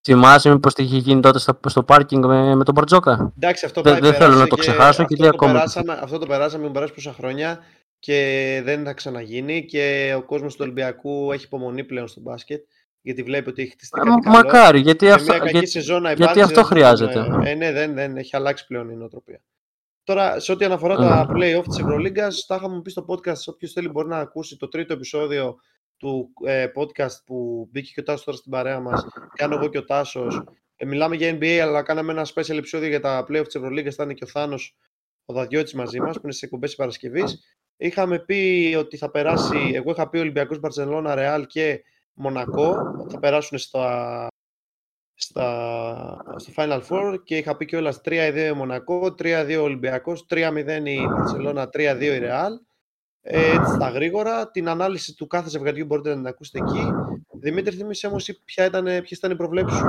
Θυμάσαι μήπως τι είχε γίνει τότε στο, στο πάρκινγκ με, με τον Μπαρτζόκα; Εντάξει, αυτό πάει, δεν θέλω να το ξεχάσω και, και ακόμα. Περάσαμε, αυτό το περάσαμε, μου περάσει πόσα χρόνια και δεν θα ξαναγίνει και ο κόσμος του Ολυμπιακού έχει υπομονή πλέον στο μπάσκετ γιατί βλέπει ότι έχει χτιστεί κάτι καλό. Μακάρι, γιατί, αυτό, για, σεζόν να γιατί αυτό χρειάζεται. Ε, ναι, δεν, δεν έχει αλλάξει πλέον η νοοτροπία. Τώρα, σε ό,τι αφορά τα play-off της Ευρωλίγκας, τα είχαμε πει στο podcast, όποιος θέλει μπορεί να ακούσει το τρίτο επεισόδιο του ε, podcast που μπήκε και ο Τάσος τώρα στην παρέα μας, κάνω εγώ και ο Τάσος. Ε, μιλάμε για NBA, αλλά κάναμε ένα special επεισόδιο για τα playoff της Ευρωλίγκας, ήταν και ο Θάνος, ο Δαδιώτης μαζί μας, που είναι σε εκπομπές Παρασκευής. Είχαμε πει ότι θα περάσει, εγώ είχα πει Ολυμπιακός Μπαρσελόνα, Ρεάλ και Μονακό, θα περάσουν στα, στα, στο Final Four και είχα πει κιόλας 3-2 Μονακό, 3-2 Ολυμπιακός, 3-0 η Μπαρσελόνα, 3-2 η Ρεάλ έτσι στα γρήγορα. Την ανάλυση του κάθε ζευγαριού μπορείτε να την ακούσετε εκεί. Δημήτρη, θυμίσαι μου εσύ ποια ήταν, ποιες ήταν οι προβλέψεις σου;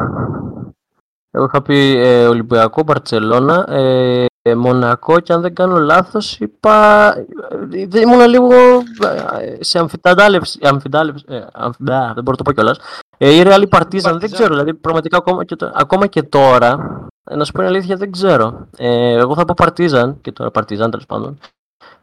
Εγώ είχα πει ε, Ολυμπιακό, Μπαρτσελώνα, ε, Μονακό και αν δεν κάνω λάθος είπα... Ε, ήμουν λίγο ε, σε αμφιτάλευση, αμφιτάλευση ε, αμφιτά, δεν μπορώ να το πω κιόλας. Ε, η Ρεάλ Παρτίζαν, δεν ξέρω, δηλαδή πραγματικά ακόμα και, ακόμα και τώρα, να σου πω την αλήθεια δεν ξέρω. Ε, εγώ θα πω Παρτίζαν και τώρα Παρτίζαν τέλος πάντων.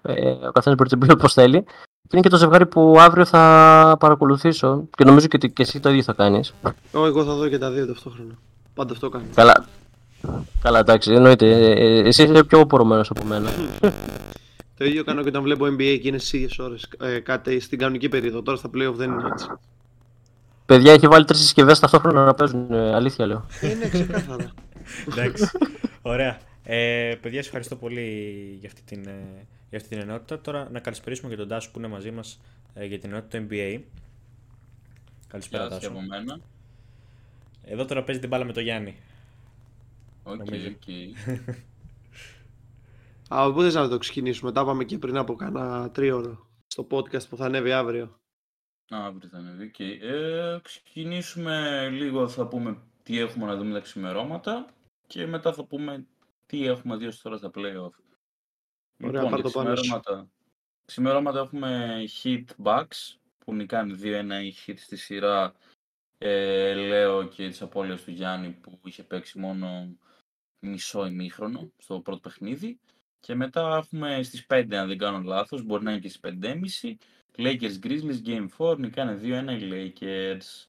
Ε, ο καθένας μπορεί να πει όπως θέλει. Και είναι και το ζευγάρι που αύριο θα παρακολουθήσω και νομίζω και, και εσύ το ίδιο θα κάνεις. Εγώ θα δω και τα δύο ταυτόχρονα. Πάντα αυτό κάνω. Καλά. Καλά, εντάξει, εννοείται. Ε, ε, εσύ είσαι πιο πορωμένος από μένα. το ίδιο κάνω και όταν βλέπω NBA και είναι στις ίδιες ώρες. Ε, κάτι στην κανονική περίοδο. Τώρα στα playoff δεν είναι έτσι. Παιδιά, έχει βάλει τρεις συσκευές ταυτόχρονα να παίζουν. Ε, αλήθεια λέω. Είναι ξεκάθαρα. εντάξει. Ωραία. Ε, παιδιά, σας ευχαριστώ πολύ για αυτή την, για αυτή την ενότητα. Τώρα να καλησπερίσουμε και τον Τάσο που είναι μαζί μας ε, για την ενότητα του NBA. Καλησπέρα Τάσο. Εδώ τώρα παίζει την μπάλα με τον Γιάννη. Ok, ok. Α, οπότε να το ξεκινήσουμε. Τα είπαμε και πριν από κάνα τρίωρο στο podcast που θα ανέβει αύριο. Αύριο θα ανέβει, οκ. Ε, ξεκινήσουμε λίγο, θα πούμε τι έχουμε να δούμε τα ξημερώματα και μετά θα πούμε τι έχουμε δει ως τώρα στα play-off. Ωραία, λοιπόν, το ξημερώματα, ξημερώματα έχουμε hit bucks που νικάνε 2-1 η hit στη σειρά ε, λέω και τις απώλειες του Γιάννη που είχε παίξει μόνο μισό ημίχρονο στο πρώτο παιχνίδι και μετά έχουμε στις 5 αν δεν κάνω λάθος, μπορεί να είναι και στις 5.30 Lakers Grizzlies Game 4 νικάνε 2-1 οι Lakers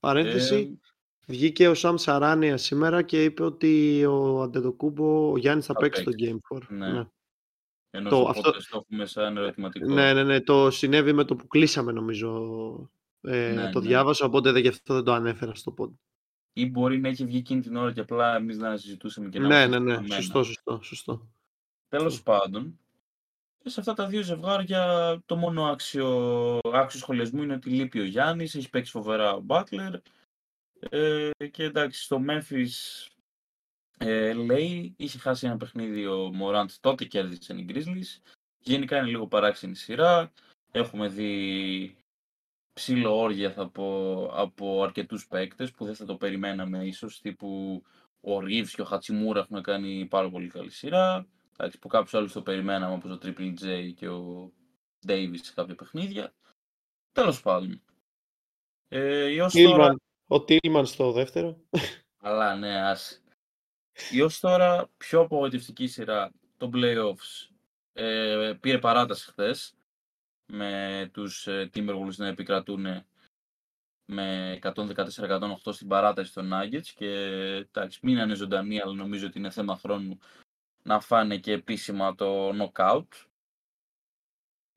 Παρένθεση, ε, Βγήκε ο Σαμ Σαράνια σήμερα και είπε ότι ο Αντετοκούμπο, ο Γιάννης θα, παίξει το Game 4. Ναι. ναι. Ενώ το, αυτό... το έχουμε σαν ερωτηματικό. Ναι, ναι, ναι, το συνέβη με το που κλείσαμε νομίζω. Ε, ναι, το ναι. διάβασα, οπότε γι' αυτό δεν το ανέφερα στο πόντ. Ή μπορεί να έχει βγει εκείνη την ώρα και απλά εμείς να συζητούσαμε και να Ναι, ναι, ναι, σωστό, σωστό, σωστό. Τέλος πάντων, σε αυτά τα δύο ζευγάρια το μόνο άξιο, άξιο σχολιασμού είναι ότι λείπει ο Γιάννης, έχει παίξει φοβερά ο Μπάτλερ, ε, και εντάξει, στο Memphis ε, λέει, είχε χάσει ένα παιχνίδι ο Μωράντ, τότε κέρδισε η Grizzlies. Γενικά είναι λίγο παράξενη σειρά. Έχουμε δει ψήλο όργια θα πω, από αρκετούς παίκτες που δεν θα το περιμέναμε ίσως, τύπου ο Ρίβς και ο Χατσιμούρα έχουν κάνει πάρα πολύ καλή σειρά. Εντάξει, που κάποιους άλλους το περιμέναμε όπως ο Triple J και ο Davis σε κάποια παιχνίδια. Τέλος πάντων. Ε, τώρα... Ο Τίλμαν στο δεύτερο. Αλλά ναι, ας. Η ως τώρα πιο απογοητευτική σειρά των playoffs ε, πήρε παράταση χθες. Με τους ε, Timberwolves να επικρατούν με 114-108 στην παράταση των Nuggets και εντάξει, μείνανε ζωντανοί, αλλά νομίζω ότι είναι θέμα χρόνου να φάνε και επίσημα το knockout.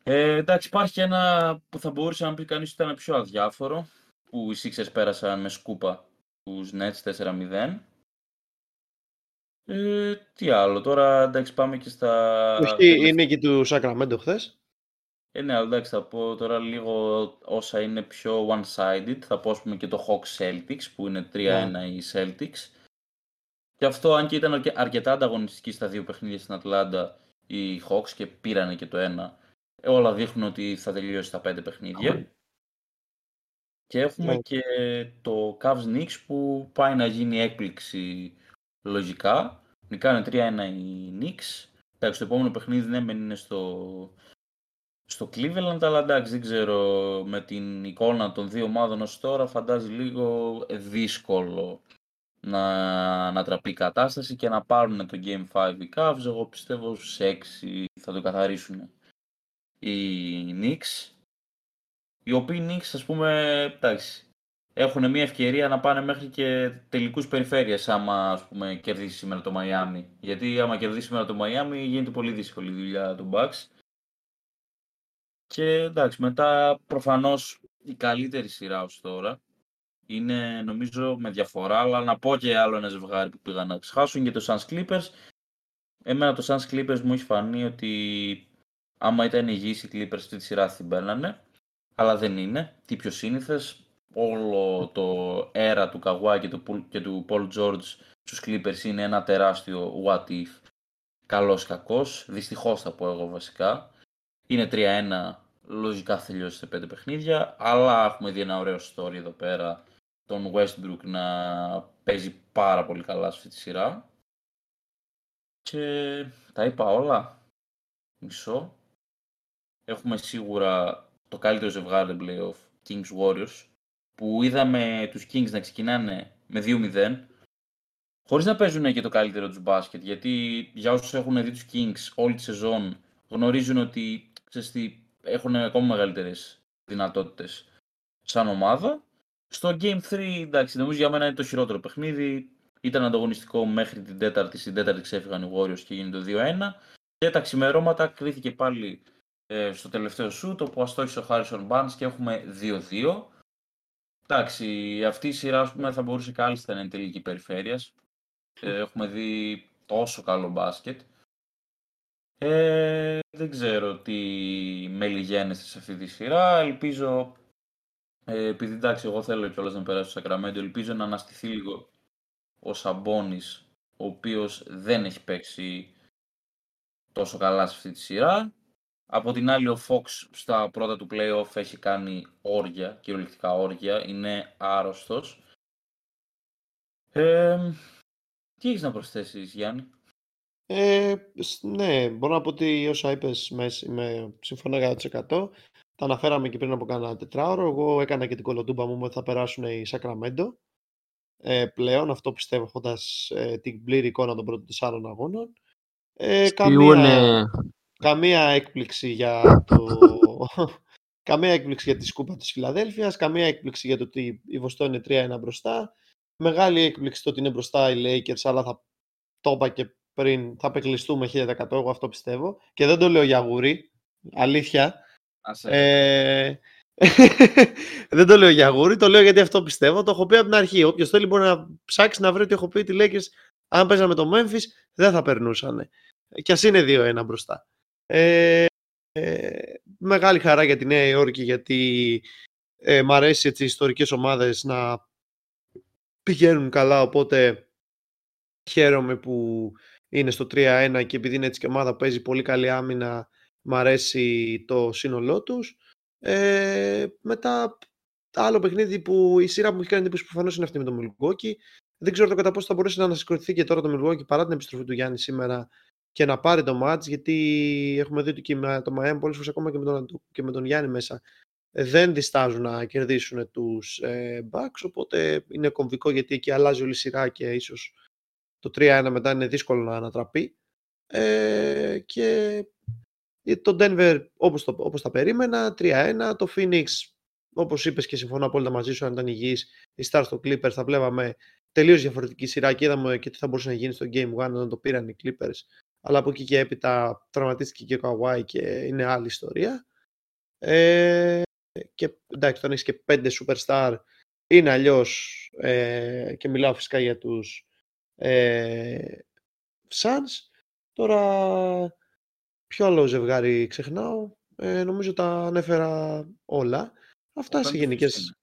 Ε, εντάξει, υπάρχει ένα που θα μπορούσε να πει κανείς ότι ήταν πιο αδιάφορο, που οι Sixers πέρασαν με σκούπα τους Nets 4-0. Ε, τι άλλο, τώρα εντάξει πάμε και στα... Όχι, είναι και του Sacramento χθες; Ε, ναι, αλλά εντάξει, θα πω τώρα λίγο όσα είναι πιο one-sided. Θα πω, ας πούμε, και το Hawks Celtics, που είναι 3-1 ναι. οι Celtics. Και αυτό, αν και ήταν αρκετά ανταγωνιστική στα δύο παιχνίδια στην Ατλάντα, οι Hawks και πήρανε και το ένα, ε, όλα δείχνουν ότι θα τελειώσει τα πέντε παιχνίδια. Και έχουμε ναι. και το Cavs Knicks που πάει να γίνει έκπληξη λογικά. Νικάνε 3-1 οι Knicks. Εντάξει, το επόμενο παιχνίδι ναι, είναι στο, στο Cleveland, αλλά εντάξει, δεν ξέρω με την εικόνα των δύο ομάδων ως τώρα φαντάζει λίγο δύσκολο να ανατραπεί η κατάσταση και να πάρουν το Game 5 οι Cavs. Εγώ πιστεύω στους 6 θα το καθαρίσουν οι Knicks. Οι οποίοι Knicks, ας πούμε, εντάξει, έχουν μια ευκαιρία να πάνε μέχρι και τελικούς περιφέρειες άμα ας πούμε, κερδίσει σήμερα το Miami. Γιατί άμα κερδίσει σήμερα το Miami γίνεται πολύ δύσκολη η δουλειά του Bucks. Και εντάξει, μετά προφανώς η καλύτερη σειρά ως τώρα είναι νομίζω με διαφορά, αλλά να πω και άλλο ένα ζευγάρι που πήγαν να ξεχάσουν και το Suns Clippers. Εμένα το Suns Clippers μου έχει φανεί ότι άμα ήταν υγιείς οι Clippers αυτή τη σειρά την παίρνανε, αλλά δεν είναι. Τι πιο σύνηθες, όλο το αέρα του Καγουά και του, και του Paul George στους Clippers είναι ένα τεράστιο what if. Καλός κακός, δυστυχώς θα πω εγώ βασικά. Είναι 3-1, λογικά θα τελειώσει σε 5 παιχνίδια, αλλά έχουμε δει ένα ωραίο story εδώ πέρα, τον Westbrook να παίζει πάρα πολύ καλά σε αυτή τη σειρά. Και τα είπα όλα. Μισό. Έχουμε σίγουρα το καλύτερο ζευγάρι playoff, Kings Warriors, που είδαμε τους Kings να ξεκινάνε με 2-0, χωρίς να παίζουν και το καλύτερο τους μπάσκετ, γιατί για όσους έχουν δει τους Kings όλη τη σεζόν, γνωρίζουν ότι ξέρεις τι, έχουν ακόμα μεγαλύτερες δυνατότητες σαν ομάδα. Στο Game 3, εντάξει, νομίζω για μένα είναι το χειρότερο παιχνίδι. Ήταν ανταγωνιστικό μέχρι την τέταρτη. Στην τέταρτη ξέφυγαν οι Warriors και γίνει το 2-1. Και τα ξημερώματα κρίθηκε πάλι ε, στο τελευταίο σουτ, όπου αστόχησε ο Harrison Barnes και έχουμε 2-2. Εντάξει, αυτή η σειρά πούμε, θα μπορούσε κάλλιστα να είναι τελική περιφέρειας. Ε, έχουμε δει τόσο καλό μπάσκετ. Ε, δεν ξέρω τι μελιγένεστε σε αυτή τη σειρά. Ελπίζω, ε, επειδή εντάξει, εγώ θέλω κιόλας να περάσω στο Σακραμέντο, ελπίζω να αναστηθεί λίγο ο Σαμπόνης, ο οποίος δεν έχει παίξει τόσο καλά σε αυτή τη σειρά. Από την άλλη, ο Fox στα πρώτα του playoff έχει κάνει όρια, κυριολεκτικά όρια, είναι άρρωστος. Ε, τι έχεις να προσθέσεις, Γιάννη; Ε, ναι, μπορώ να πω ότι όσα είπες με, με συμφωνώ 100%. Τα αναφέραμε και πριν από κάνα τετράωρο. Εγώ έκανα και την κολοτούμπα μου ότι θα περάσουν οι Σακραμέντο. Ε, πλέον, αυτό πιστεύω έχοντας ε, την πλήρη εικόνα των πρώτων τεσσάρων αγώνων. Ε, καμία, καμία έκπληξη για το... καμία έκπληξη για τη σκούπα της Φιλαδέλφειας, καμία έκπληξη για το ότι η Βοστό είναι 3-1 μπροστά. Μεγάλη έκπληξη το ότι είναι μπροστά οι Lakers, αλλά θα το είπα και πριν, θα απεκλειστούμε 1000%, εγώ αυτό πιστεύω. Και δεν το λέω για γούρι, αλήθεια. Ε... δεν το λέω για γούρι, το λέω γιατί αυτό πιστεύω. Το έχω πει από την αρχή. Όποιος θέλει μπορεί να ψάξει να βρει ότι έχω πει ότι οι Lakers, αν παίζαμε το Memphis, δεν θα περνούσαν. Και ας είναι 2-1 μπροστά. Ε, ε, μεγάλη χαρά για τη Νέα Υόρκη γιατί ε, μ' αρέσει έτσι, οι ιστορικές ομάδες να πηγαίνουν καλά οπότε χαίρομαι που είναι στο 3-1 και επειδή είναι έτσι και ομάδα που παίζει πολύ καλή άμυνα μ' αρέσει το σύνολό τους. Ε, μετά άλλο παιχνίδι που η σειρά που μου έχει κάνει εντύπωση προφανώς είναι αυτή με το Milwaukee δεν ξέρω το κατά πόσο θα μπορέσει να ανασυγκροτηθεί και τώρα το Milwaukee παρά την επιστροφή του Γιάννη σήμερα και να πάρει το match, γιατί έχουμε δει ότι και το Miami πολλές φορές ακόμα και με τον, και με τον Γιάννη μέσα ε, δεν διστάζουν να κερδίσουν τους ε, Bucks, οπότε είναι κομβικό γιατί εκεί αλλάζει όλη η σειρά και ίσως το 3-1 μετά είναι δύσκολο να ανατραπεί. Ε, και Το Denver όπως, το, όπως τα περίμενα, 3-1. Το Phoenix, όπως είπες και συμφωνώ απόλυτα μαζί σου, αν ήταν υγιής, η Stars στο Clippers θα βλέπαμε τελείως διαφορετική σειρά και είδαμε και τι θα μπορούσε να γίνει στο Game 1 όταν το πήραν οι Clippers. Αλλά από εκεί και έπειτα τραυματίστηκε και ο Kawhi και είναι άλλη ιστορία. Ε, και εντάξει, όταν έχεις και πέντε superstar είναι αλλιώς ε, και μιλάω φυσικά για τους ε, Suns. Τώρα ποιο άλλο ζευγάρι ξεχνάω. Ε, νομίζω τα ανέφερα όλα. Αυτά σε γενικές...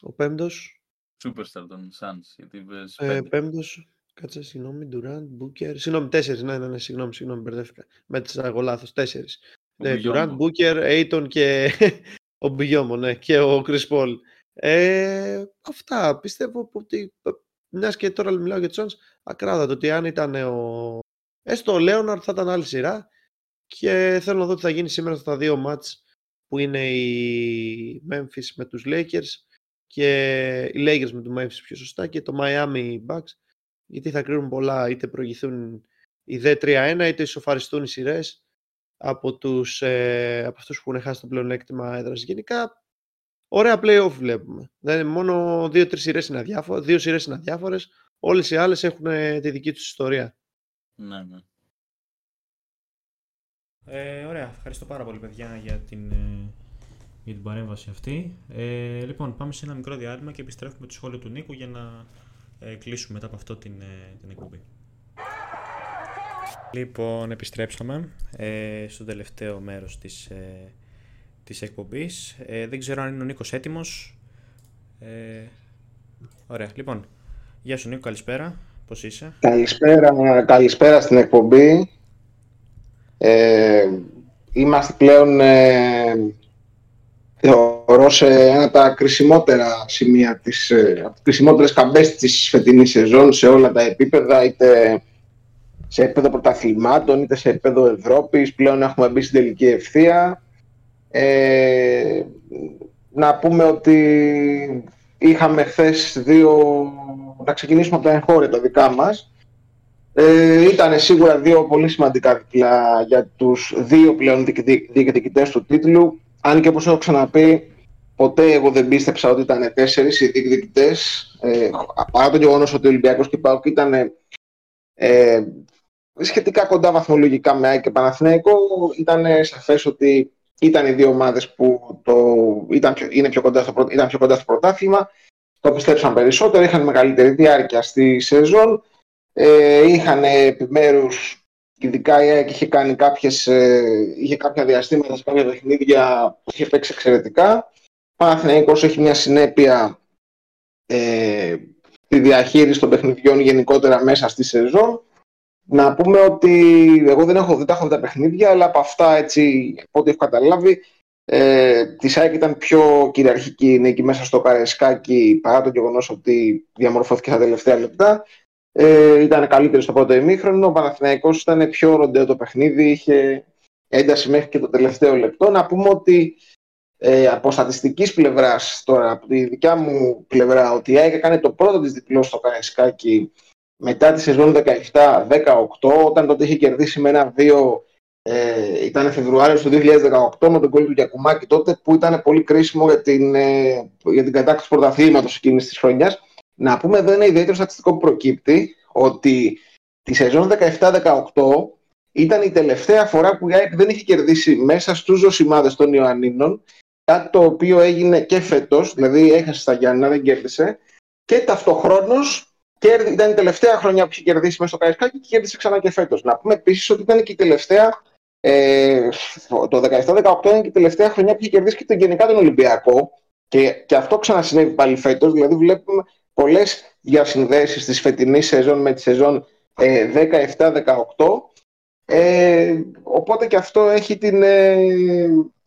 Ο πέμπτος. Superstar των Suns. Γιατί ε, πέμπτος. Κάτσε, συγγνώμη, Durant, Booker. Συγγνώμη, τέσσερις. Ναι, ναι, ναι, συγγνώμη, συγγνώμη, μπερδεύτηκα. Μέτρησα εγώ λάθος. Τέσσερις. Ναι, Durant, Booker, Aiton και ο Μπιγιόμο, ναι, και ο Chris Paul. Ε, αυτά. Πιστεύω ότι μιας και τώρα μιλάω για του Suns, ακράδατο ότι αν ήταν ο. Έστω ο Λέοναρντ θα ήταν άλλη σειρά. Και θέλω να δω τι θα γίνει σήμερα στα δύο μάτς που είναι οι Memphis με τους Lakers και οι Lakers με τους Memphis πιο σωστά και το Miami Bucks γιατί θα κρίνουν πολλά είτε προηγηθούν οι D3-1 είτε ισοφαριστούν οι σειρές από, τους, ε, από αυτούς που έχουν χάσει το πλεονέκτημα έδρας. Γενικά, ωραία play-off βλέπουμε. Δεν μόνο δύο-τρεις σειρές είναι αδιάφορες, δύο σειρές είναι αδιάφορες, όλες οι άλλες έχουν τη δική τους ιστορία. Ναι, ναι. Ε, ωραία, ευχαριστώ πάρα πολύ παιδιά για την, ε, για την παρέμβαση αυτή. Ε, λοιπόν, πάμε σε ένα μικρό διάλειμμα και επιστρέφουμε το σχόλιο του Νίκου για να ε, κλείσουμε μετά από αυτό την, ε, την εκπομπή. Λοιπόν, επιστρέψαμε ε, στο τελευταίο μέρος της, ε, της εκπομπής. Ε, δεν ξέρω αν είναι ο Νίκος έτοιμος. Ε, ωραία, λοιπόν. Γεια σου Νίκο, καλησπέρα. Πώς είσαι; Καλησπέρα, καλησπέρα στην εκπομπή. Ε, είμαστε πλέον θεωρώ σε ένα από τα κρισιμότερα σημεία, της, ε, από τις κρισιμότερες καμπές της φετινής σεζόν σε όλα τα επίπεδα, είτε σε επίπεδο πρωταθλημάτων, είτε σε επίπεδο Ευρώπης. Πλέον έχουμε μπει στην τελική ευθεία. Ε, να πούμε ότι είχαμε χθες δύο... Να ξεκινήσουμε από τα εγχώρια τα δικά μας. Ε, ήταν σίγουρα δύο πολύ σημαντικά διπλά για τους δύο πλέον διεκδικητές του τίτλου. Αν και όπως έχω ξαναπεί, ποτέ εγώ δεν πίστεψα ότι ήταν τέσσερις οι διεκδικητές, ε, παρά το γεγονός ότι ο Ολυμπιακός και Πάοκ ήταν ε, σχετικά κοντά βαθμολογικά με ΑΕΚ και Παναθηναϊκό, ήταν σαφές ότι ήταν οι δύο ομάδες που το, ήταν, πιο, είναι πιο κοντά στο, ήταν πιο κοντά στο πρωτάθλημα, το πιστέψαν περισσότερο, είχαν μεγαλύτερη διάρκεια στη σεζόν, ε, είχαν επιμέρους Ειδικά η ΑΕΚ είχε κάνει κάποιες, ε, είχε κάποια διαστήματα σε κάποια παιχνίδια που είχε παίξει εξαιρετικά. Παναθηναϊκός έχει μια συνέπεια ε, τη διαχείριση των παιχνιδιών γενικότερα μέσα στη σεζόν. Να πούμε ότι εγώ δεν, έχω, δεν τα έχω δει τα παιχνίδια, αλλά από αυτά, έτσι, από ό,τι έχω καταλάβει, ε, της ΑΕΚ ήταν πιο κυριαρχική η νίκη μέσα στο Καρεσκάκι παρά το γεγονός ότι διαμορφώθηκε στα τελευταία λεπτά. Ε, ήταν καλύτερο στο πρώτο ημίχρονο. Ο Παναθηναϊκός ήταν πιο ροντέο το παιχνίδι, είχε ένταση μέχρι και το τελευταίο λεπτό. Να πούμε ότι ε, από στατιστικής πλευράς, τώρα από τη δικιά μου πλευρά, ότι η ΑΕΚ έκανε το πρώτο της διπλό στο Καραϊσκάκι μετά τη σεζόν 17-18, όταν τότε είχε κερδίσει με ένα-δύο. Ε, ήταν Φεβρουάριος του 2018 με τον κόλλη του Γιακουμάκη τότε που ήταν πολύ κρίσιμο για την, ε, για την κατάκτηση πρωταθλήματος εκείνης της χρονιάς να πούμε εδώ ένα ιδιαίτερο στατιστικό που προκύπτει ότι τη σεζόν 17-18 ήταν η τελευταία φορά που η ΑΕΚ δεν είχε κερδίσει μέσα στους ζωσιμάδες των Ιωαννίνων κάτι το οποίο έγινε και φέτος, δηλαδή έχασε στα Γιάννα, δεν κέρδισε και ταυτοχρόνως ήταν η τελευταία χρονιά που είχε κερδίσει μέσα στο Καϊσκάκι και κέρδισε ξανά και φέτος. Να πούμε επίσης ότι ήταν και η τελευταία ε, το 17-18 είναι και η τελευταία χρονιά που είχε κερδίσει και τον γενικά τον Ολυμπιακό και, και αυτό ξανασυνέβη πάλι φέτος, δηλαδή βλέπουμε πολλές διασυνδέσεις της φετινής σεζόν με τη σεζόν 17-18 ε, ε, οπότε και αυτό έχει την, ε,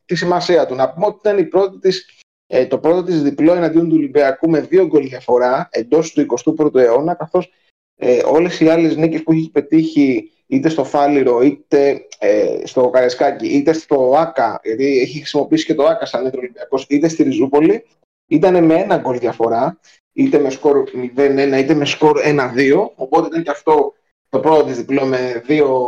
τη σημασία του. Να πούμε ότι ήταν η πρώτη της, ε, το πρώτο της διπλό εναντίον του Ολυμπιακού με δύο γκολ διαφορά εντός του 21ου αιώνα καθώς ε, όλες οι άλλες νίκες που έχει πετύχει είτε στο Φάληρο, είτε ε, στο Καρεσκάκι, είτε στο ΆΚΑ, γιατί έχει χρησιμοποιήσει και το ΆΚΑ σαν έντρο Ολυμπιακός, είτε στη Ριζούπολη, ήταν με ένα γκολ διαφορά είτε με σκορ 0-1 είτε με σκορ 1-2. Οπότε ήταν και αυτό το πρώτο της διπλό με δύο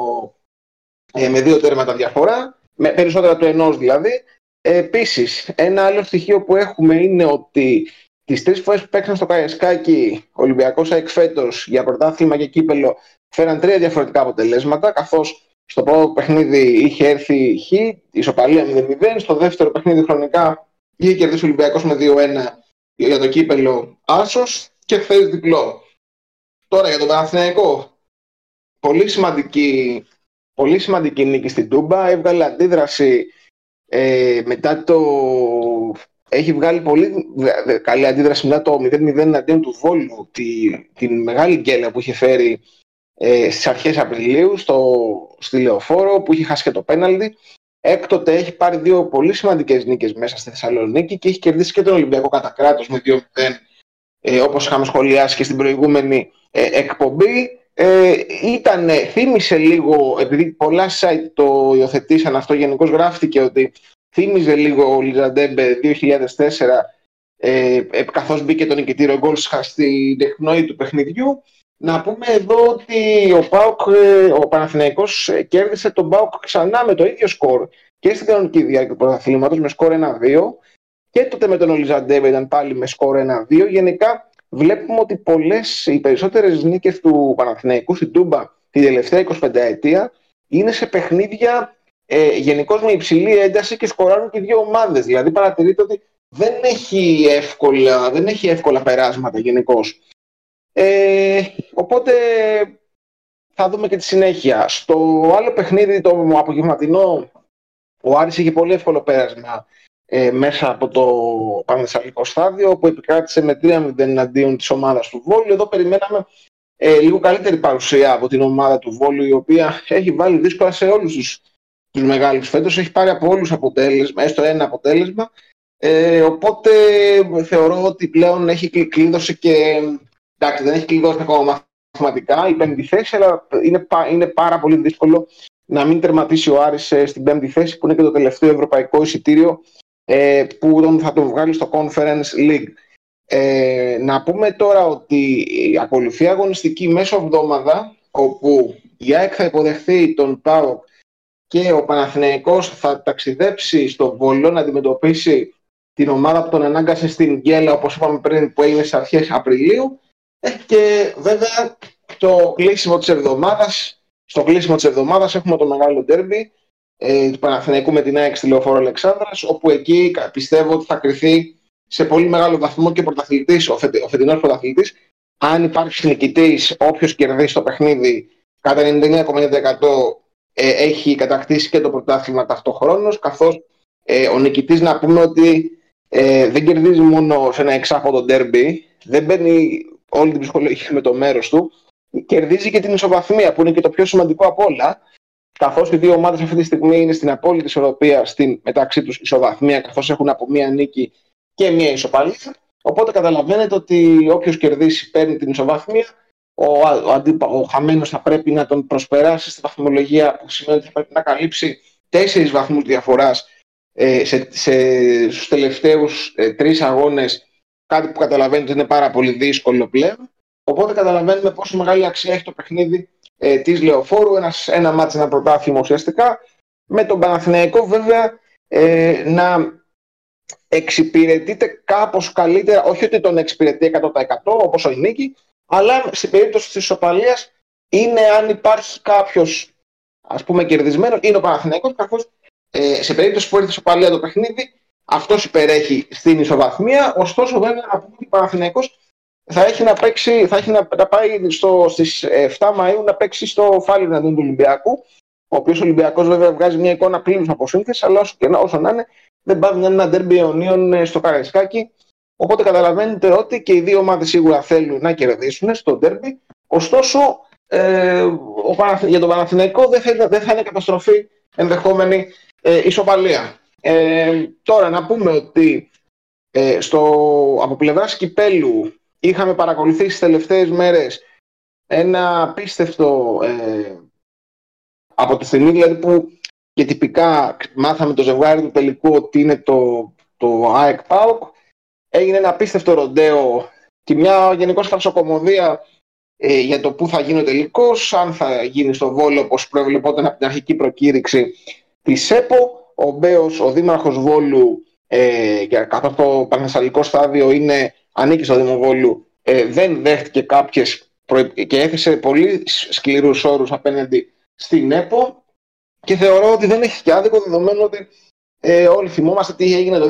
ε, με δύο τέρματα διαφορά, με περισσότερα του ενός δηλαδή. Ε, επίσης, ένα άλλο στοιχείο που έχουμε είναι ότι τις τρεις φορές που παίξαν στο Καριασκάκι ο Ολυμπιακός ΑΕΚ φέτος για πρωτάθλημα και κύπελο φέραν τρία διαφορετικά αποτελέσματα, καθώς στο πρώτο παιχνίδι είχε έρθει Χ, ισοπαλία 0-0, στο δεύτερο παιχνίδι χρονικά είχε κερδίσει ο Ολυμπιακός με 2-1 για το κύπελο Άσος και χθες διπλό. Τώρα για τον Παναθηναϊκό, πολύ σημαντική, πολύ σημαντική νίκη στην Τούμπα, έβγαλε αντίδραση ε, μετά το... Έχει βγάλει πολύ καλή αντίδραση μετά το 0-0 εναντίον του Βόλου, τη, την μεγάλη γκέλα που είχε φέρει ε, στις αρχές Απριλίου στο, στη Λεωφόρο που είχε χάσει και το πέναλτι. Έκτοτε έχει πάρει δύο πολύ σημαντικές νίκες μέσα στη Θεσσαλονίκη και έχει κερδίσει και τον Ολυμπιακό κατά κράτος με 2-0 ε, όπως είχαμε σχολιάσει και στην προηγούμενη ε, εκπομπή. Ε, ήταν, θύμισε λίγο, επειδή πολλά site το υιοθετήσαν αυτό, γενικώς γράφτηκε ότι θύμιζε λίγο ο Λιζαντέμπε 2004 ε, ε, καθώς μπήκε τον νικητήριο γκολ στην εκπνοή του παιχνιδιού. Να πούμε εδώ ότι ο, Πάουκ, ε, ο Παναθηναϊκός ε, κέρδισε τον Πάουκ ξανά με το ίδιο σκορ και στην κανονική διάρκεια του πρωταθλήματος με σκορ 1-2 και τότε με τον Ολιζαντέβε ήταν πάλι με σκορ 1-2. Γενικά βλέπουμε ότι πολλές, οι περισσότερες νίκες του Παναθηναϊκού στην Τούμπα την τελευταία 25 ετία είναι σε παιχνίδια ε, γενικώς με υψηλή ένταση και σκοράρουν και δύο ομάδες. Δηλαδή παρατηρείτε ότι δεν έχει εύκολα, δεν έχει εύκολα περάσματα γενικώς. Ε, οπότε θα δούμε και τη συνέχεια. Στο άλλο παιχνίδι, το απογευματινό, ο Άρης είχε πολύ εύκολο πέρασμα ε, μέσα από το Πανεσσαλικό στάδιο που επικράτησε με 3-0 εναντίον της ομάδας του Βόλου. Εδώ περιμέναμε ε, λίγο καλύτερη παρουσία από την ομάδα του Βόλου η οποία έχει βάλει δύσκολα σε όλους τους, τους μεγάλους φέτος. Έχει πάρει από όλους αποτέλεσμα, έστω ένα αποτέλεσμα. Ε, οπότε θεωρώ ότι πλέον έχει κλείδωσε και εντάξει δεν έχει κλειδώσει ακόμα μαθηματικά η πέμπτη θέση αλλά είναι, είναι πάρα πολύ δύσκολο να μην τερματίσει ο Άρης ε, στην πέμπτη θέση που είναι και το τελευταίο ευρωπαϊκό εισιτήριο ε, που θα τον βγάλει στο Conference League. Ε, να πούμε τώρα ότι ακολουθεί αγωνιστική μέσω εβδόμαδα όπου η ΑΕΚ θα υποδεχθεί τον ΠΑΟΚ και ο Παναθηναϊκός θα ταξιδέψει στο Βόλο να αντιμετωπίσει την ομάδα που τον ανάγκασε στην Γκέλα όπως είπαμε πριν που έγινε στις αρχές Απριλίου ε, και βέβαια το κλείσιμο της εβδομάδας στο κλείσιμο της εβδομάδας έχουμε το μεγάλο ντέρμπι ε, του Παναθηναϊκού με την ΑΕΚ στη Λεωφόρο Αλεξάνδρας, όπου εκεί πιστεύω ότι θα κρυθεί σε πολύ μεγάλο βαθμό και πρωταθλητής, ο, φετι, ο φετινός πρωταθλητής, αν υπάρξει νικητής, όποιος κερδίσει το παιχνίδι κατά 99,9% ε, έχει κατακτήσει και το πρωτάθλημα ταυτόχρονος, καθώς ε, ο νικητής να πούμε ότι ε, δεν κερδίζει μόνο σε ένα εξάποδο ντέρμπι, δεν μπαίνει όλη την ψυχολογία με το μέρος του, κερδίζει και την ισοβαθμία που είναι και το πιο σημαντικό από όλα, καθώς οι δύο ομάδες αυτή τη στιγμή είναι στην απόλυτη ισορροπία στην μεταξύ τους ισοβαθμία, καθώς έχουν από μία νίκη και μία ισοπαλία. Οπότε καταλαβαίνετε ότι όποιος κερδίσει παίρνει την ισοβαθμία, ο, ο, ο χαμένος θα πρέπει να τον προσπεράσει στη βαθμολογία που σημαίνει ότι θα πρέπει να καλύψει τέσσερις βαθμούς διαφοράς ε, σε, σε, στους τελευταίους ε, τρεις αγώνες, κάτι που καταλαβαίνετε είναι πάρα πολύ δύσκολο πλέον. Οπότε καταλαβαίνουμε πόσο μεγάλη αξία έχει το παιχνίδι ε, της Λεωφόρου, ένας, ένα μάτς, ένα πρωτάθλημα ουσιαστικά, με τον Παναθηναϊκό βέβαια ε, να εξυπηρετείται κάπως καλύτερα, όχι ότι τον εξυπηρετεί 100% όπως ο Νίκη, αλλά στην περίπτωση της ισοπαλίας είναι αν υπάρχει κάποιος ας πούμε κερδισμένος, είναι ο Παναθηναϊκός, καθώς ε, σε περίπτωση που έρθει η ισοπαλία το παιχνίδι, αυτός υπερέχει στην ισοβαθμία, ωστόσο βέβαια να πούμε ότι ο Παναθηναϊκός θα έχει να, παίξει, θα έχει να, να πάει στο, στις 7 Μαΐου να παίξει στο Φάλι εναντίον του Ολυμπιακού, ο οποίος ο Ολυμπιακός βέβαια βγάζει μια εικόνα πλήρους από σύνθεση, αλλά όσο, και, όσο να είναι δεν πάει να είναι ένα ντέρμπι αιωνίων ε, στο Καραϊσκάκι. Οπότε καταλαβαίνετε ότι και οι δύο ομάδες σίγουρα θέλουν να κερδίσουν στο ντέρμπι. Ωστόσο, ε, ο για τον Παναθηναϊκό δεν θα, δεν θα είναι καταστροφή ενδεχόμενη ε, ισοπαλία. Ε, τώρα να πούμε ότι ε, στο, από πλευράς κυπέλου είχαμε παρακολουθήσει τις τελευταίες μέρες ένα απίστευτο ε, από τη στιγμή δηλαδή που και τυπικά μάθαμε το ζευγάρι του τελικού ότι είναι το, το ΑΕΚ ΠΑΟΚ έγινε ένα απίστευτο ροντέο και μια γενικώς φαρσοκομωδία ε, για το πού θα γίνει ο τελικός, αν θα γίνει στο Βόλο όπως προβλεπόταν από την αρχική προκήρυξη της ΕΠΟ. Ο Μπέος, ο δήμαρχος Βόλου, ε, καθώς το πανεσταλικό στάδιο είναι, ανήκει στο Δήμο Βόλου, ε, δεν δέχτηκε κάποιες και έθεσε πολύ σκληρούς όρους απέναντι στην ΕΠΟ και θεωρώ ότι δεν έχει και άδικο δεδομένου ότι ε, όλοι θυμόμαστε τι έγινε το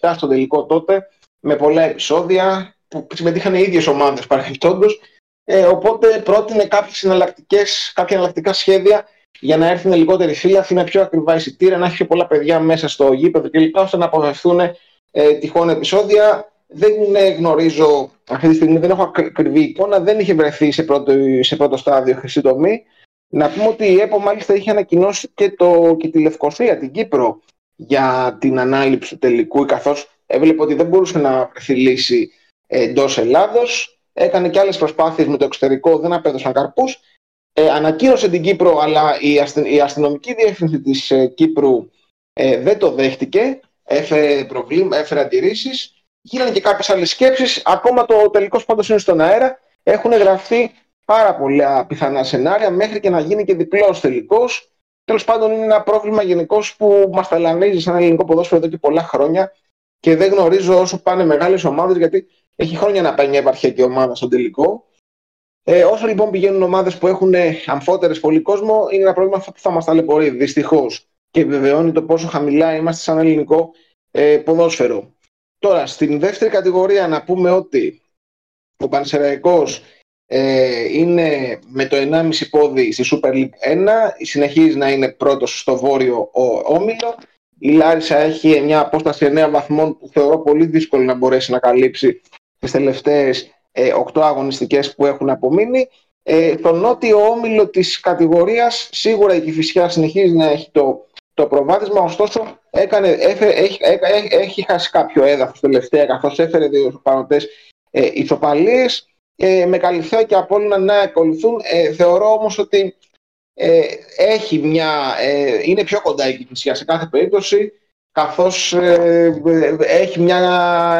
2017 στο τελικό τότε με πολλά επεισόδια που συμμετείχαν οι ίδιες ομάδες παρεμπιπτόντως ε, οπότε πρότεινε κάποιες κάποια εναλλακτικά σχέδια για να έρθουν λιγότεροι φίλοι, να πιο ακριβά εισιτήρια, να έχει πιο πολλά παιδιά μέσα στο γήπεδο κλπ. ώστε να αποφευθούν ε, τυχόν επεισόδια. Δεν γνωρίζω, αυτή τη στιγμή δεν έχω ακριβή εικόνα, δεν είχε βρεθεί σε πρώτο, σε πρώτο στάδιο χρυσή τομή. Να πούμε ότι η ΕΠΟ μάλιστα είχε ανακοινώσει και, το, και τη Λευκοσία, την Κύπρο, για την ανάληψη του τελικού, καθώς έβλεπε ότι δεν μπορούσε να βρεθεί λύση εντός Ελλάδος. Έκανε και άλλες προσπάθειες με το εξωτερικό, δεν απέδωσαν καρπούς ε, ανακοίνωσε την Κύπρο, αλλά η, η αστυνομική διεύθυνση της ε, Κύπρου ε, δεν το δέχτηκε, έφερε, προβλήμα, έφερε αντιρρήσεις, γίνανε και κάποιες άλλες σκέψεις, ακόμα το τελικός πάντως είναι στον αέρα, έχουν γραφτεί πάρα πολλά πιθανά σενάρια μέχρι και να γίνει και διπλός τελικός. Τέλος πάντων είναι ένα πρόβλημα γενικώς που μας ταλανίζει σαν ελληνικό ποδόσφαιρο εδώ και πολλά χρόνια και δεν γνωρίζω όσο πάνε μεγάλες ομάδες γιατί έχει χρόνια να πάει μια επαρχιακή ομάδα στον τελικό ε, όσο λοιπόν πηγαίνουν ομάδες που έχουν ε, αμφότερες πολύ κόσμο, είναι ένα πρόβλημα που θα μας ταλαιπωρεί δυστυχώς και βεβαιώνει το πόσο χαμηλά είμαστε σαν ελληνικό ε, ποδόσφαιρο. Τώρα, στην δεύτερη κατηγορία να πούμε ότι ο Πανσεραϊκός ε, είναι με το 1,5 πόδι στη Super League 1, συνεχίζει να είναι πρώτος στο βόρειο ο Όμιλο. Η Λάρισα έχει μια απόσταση 9 βαθμών που θεωρώ πολύ δύσκολο να μπορέσει να καλύψει τις τελευταίες ε, οκτώ αγωνιστικές που έχουν απομείνει. Ε, το νότιο όμιλο της κατηγορίας, σίγουρα η Κηφισιά συνεχίζει να έχει το, το προβάδισμα, ωστόσο έκανε, έφερε, έχει, έχει, έχει, χάσει κάποιο έδαφος τελευταία, καθώς έφερε δύο παροντές ε, ισοπαλίες, ε, με καλυφθέα και Απόλλωνα να ακολουθούν. Ε, θεωρώ όμως ότι ε, έχει μια, ε, είναι πιο κοντά η Κηφισιά σε κάθε περίπτωση καθώς ε, έχει, μια,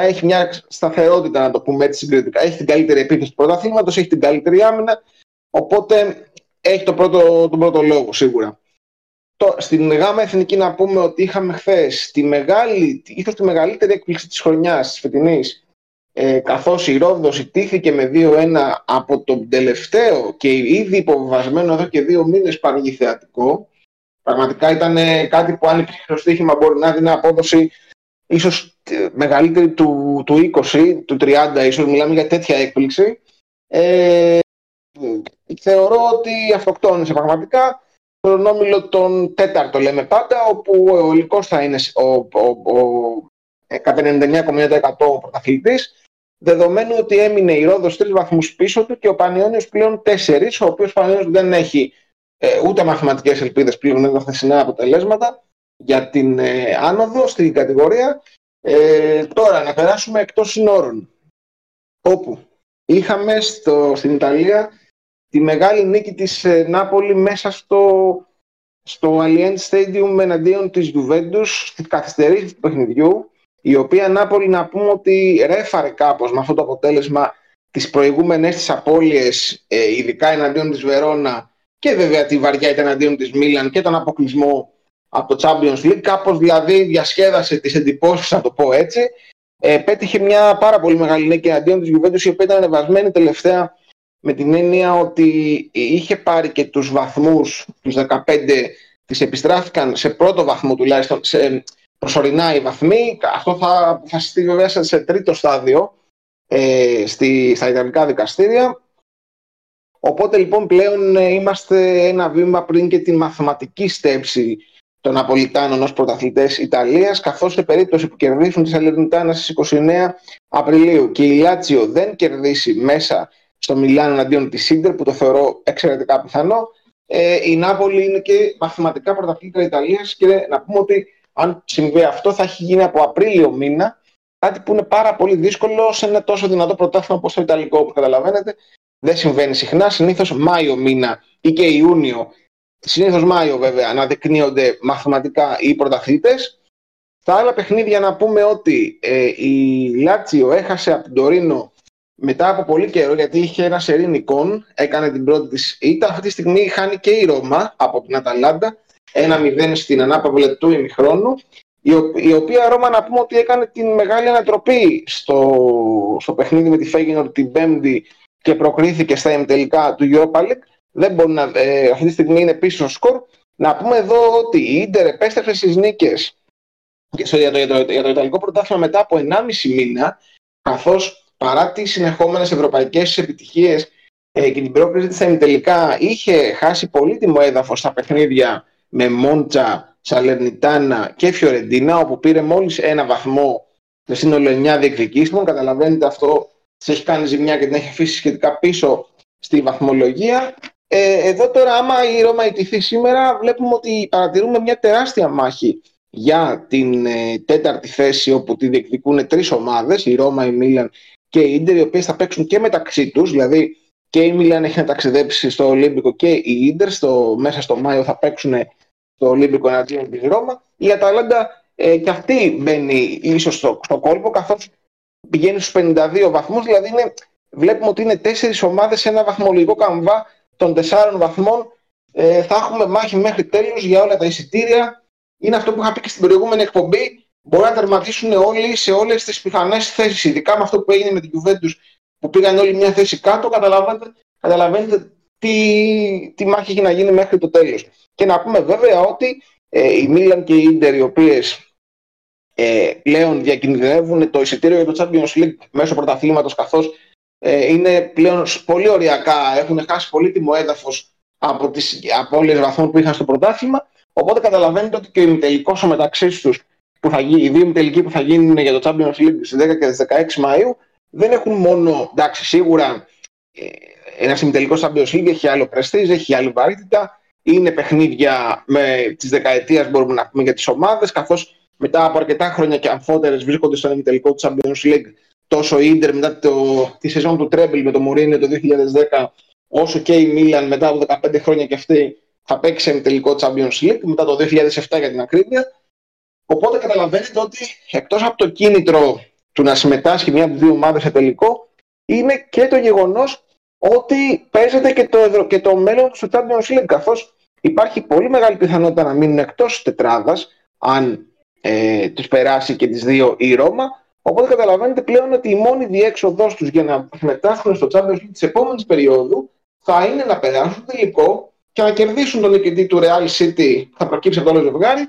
έχει μια σταθερότητα, να το πούμε έτσι συγκριτικά. Έχει την καλύτερη επίθεση του πρωταθλήματος, έχει την καλύτερη άμυνα, οπότε έχει το πρώτο, τον πρώτο λόγο σίγουρα. Το, στην γάμα εθνική να πούμε ότι είχαμε χθες τη μεγάλη, ίσως τη μεγαλύτερη έκπληξη της χρονιάς της φετινής, ε, καθώς η Ρόδος ητήθηκε με 2-1 από τον τελευταίο και ήδη υποβασμένο εδώ και δύο μήνες πανηγηθεατικό, Πραγματικά ήταν κάτι που αν υπήρχε στο στοίχημα μπορεί να δίνει απόδοση ίσως μεγαλύτερη του, του 20, του 30, ίσως μιλάμε για τέτοια έκπληξη. Ε, θεωρώ ότι αυτοκτόνησε πραγματικά τον όμιλο τον τέταρτο λέμε πάντα, όπου ο Ελικός θα είναι ο, ο, ο, 99,9% ο πρωταθλητής, δεδομένου ότι έμεινε η Ρόδος τρεις βαθμούς πίσω του και ο Πανιόνιος πλέον τέσσερις, ο οποίος Πανιόνιος δεν έχει ε, ούτε μαθηματικές ελπίδες πλέον με τα χθεσινά αποτελέσματα για την ε, άνοδο στην κατηγορία. Ε, τώρα να περάσουμε εκτός συνόρων όπου είχαμε στο, στην Ιταλία τη μεγάλη νίκη της ε, Νάπολη μέσα στο, στο Allianz Stadium εναντίον της Juventus στις καθυστερήσεις του παιχνιδιού η οποία Νάπολη να πούμε ότι ρέφαρε κάπως με αυτό το αποτέλεσμα τις προηγούμενες της απώλειες ε, ειδικά εναντίον της Βερόνα και βέβαια τη βαριά ήταν αντίον της Μίλαν και τον αποκλεισμό από το Champions League. Κάπως δηλαδή διασκέδασε τις εντυπώσεις, να το πω έτσι. Ε, πέτυχε μια πάρα πολύ μεγάλη νίκη αντίον της Juventus, η οποία ήταν ανεβασμένη τελευταία με την έννοια ότι είχε πάρει και τους βαθμούς, τους 15, τις επιστράφηκαν σε πρώτο βαθμό τουλάχιστον, σε προσωρινά οι βαθμοί. Αυτό θα αποφασιστεί βέβαια σε τρίτο στάδιο ε, στη, στα Ιταλικά δικαστήρια. Οπότε λοιπόν πλέον ε, είμαστε ένα βήμα πριν και την μαθηματική στέψη των Απολιτάνων ως πρωταθλητές Ιταλίας, καθώς σε περίπτωση που κερδίσουν τη Σαλερνιτάνα στις 29 Απριλίου και η Λάτσιο δεν κερδίσει μέσα στο Μιλάνο εναντίον της Σίντερ, που το θεωρώ εξαιρετικά πιθανό, ε, η Νάπολη είναι και μαθηματικά πρωταθλήτρια Ιταλίας και να πούμε ότι αν συμβεί αυτό θα έχει γίνει από Απρίλιο μήνα, κάτι που είναι πάρα πολύ δύσκολο σε ένα τόσο δυνατό πρωτάθλημα όπως το Ιταλικό, που καταλαβαίνετε, δεν συμβαίνει συχνά. Συνήθως Μάιο μήνα ή και Ιούνιο, συνήθως Μάιο βέβαια, αναδεικνύονται μαθηματικά οι πρωταθλητές. Στα άλλα παιχνίδια να πούμε ότι ε, η Λάτσιο έχασε από την Τωρίνο μετά από πολύ καιρό, γιατί είχε ένα σερή νικών, έκανε την πρώτη της ήττα. Αυτή τη στιγμή χάνει και η Ρώμα από την Αταλάντα. Ένα 0 στην ανάπαυλη του ημιχρόνου. Η, η οποία Ρώμα να πούμε ότι έκανε την μεγάλη ανατροπή στο, στο παιχνίδι με τη Φέγγινορ την Πέμπτη και προκρίθηκε στα ημιτελικά του Europa League. Δεν μπορεί να, ε, αυτή τη στιγμή είναι πίσω στο σκορ. Να πούμε εδώ ότι η Ίντερ επέστρεψε στις νίκες για το, για το, για το Ιταλικό πρωτάθλημα μετά από 1,5 μήνα, καθώς παρά τις συνεχόμενες ευρωπαϊκές επιτυχίες ε, και την πρόκληση της τελικά είχε χάσει πολύτιμο έδαφος στα παιχνίδια με Μόντσα, Σαλερνιτάνα και Φιωρεντίνα, όπου πήρε μόλις ένα βαθμό σε σύνολο 9 διεκδικήσεων. Καταλαβαίνετε αυτό σε έχει κάνει ζημιά και την έχει αφήσει σχετικά πίσω στη βαθμολογία. Ε, εδώ τώρα άμα η Ρώμα ιτηθεί σήμερα βλέπουμε ότι παρατηρούμε μια τεράστια μάχη για την ε, τέταρτη θέση όπου τη διεκδικούν τρεις ομάδες, η Ρώμα, η Μίλαν και η Ίντερ, οι οποίες θα παίξουν και μεταξύ τους, δηλαδή και η Μίλαν έχει να ταξιδέψει στο Ολύμπικο και η Ίντερ στο, μέσα στο Μάιο θα παίξουν στο Ολύμπικο εναντίον της Ρώμα. Η Αταλάντα ε, και αυτή μπαίνει ίσως στο, στο κόλπο καθώς πηγαίνει στους 52 βαθμούς, δηλαδή είναι, βλέπουμε ότι είναι τέσσερις ομάδες σε ένα βαθμολογικό καμβά των τεσσάρων βαθμών. Ε, θα έχουμε μάχη μέχρι τέλους για όλα τα εισιτήρια. Είναι αυτό που είχα πει και στην προηγούμενη εκπομπή. Μπορεί να τερματίσουν όλοι σε όλες τις πιθανές θέσεις. Ειδικά με αυτό που έγινε με την Juventus που πήγαν όλοι μια θέση κάτω. Καταλαβαίνετε, καταλαβαίνετε τι, τι μάχη έχει να γίνει μέχρι το τέλος. Και να πούμε βέβαια ότι ε, η Μίλαν και η Ίντερ, οι οποίες ε, πλέον διακινδυνεύουν το εισιτήριο για το Champions League μέσω πρωταθλήματος καθώς ε, είναι πλέον πολύ ωριακά, έχουν χάσει πολύτιμο έδαφος από τις απώλειες βαθμών που είχαν στο πρωτάθλημα οπότε καταλαβαίνετε ότι και ο ημιτελικός μεταξύ τους που θα γίνει, οι δύο ημιτελικοί που θα γίνουν για το Champions League στις 10 και 16 Μαΐου δεν έχουν μόνο, εντάξει σίγουρα ε, ένας ημιτελικός Champions League έχει άλλο πρεστίζ, έχει άλλη βαρύτητα είναι παιχνίδια με τις δεκαετίες μπορούμε να πούμε για τις ομάδες καθώς μετά από αρκετά χρόνια και αμφότερες βρίσκονται στον ημιτελικό του Champions League τόσο η Ίντερ μετά το, τη σεζόν του Τρέμπλ με το Μουρίνιο το 2010 όσο και η Μίλαν μετά από 15 χρόνια και αυτή θα παίξει σε ημιτελικό Champions League μετά το 2007 για την ακρίβεια οπότε καταλαβαίνετε ότι εκτός από το κίνητρο του να συμμετάσχει μια από τις δύο ομάδες σε τελικό είναι και το γεγονός ότι παίζεται και το, και το μέλλον του Champions League καθώς υπάρχει πολύ μεγάλη πιθανότητα να μείνουν εκτός τετράδας αν ε, τους περάσει και τις δύο η Ρώμα. Οπότε καταλαβαίνετε πλέον ότι η μόνη διέξοδός τους για να συμμετάσχουν στο Champions League της επόμενης περίοδου θα είναι να περάσουν τελικό και να κερδίσουν τον νικητή του Real City που θα προκύψει από το άλλο ζευγάρι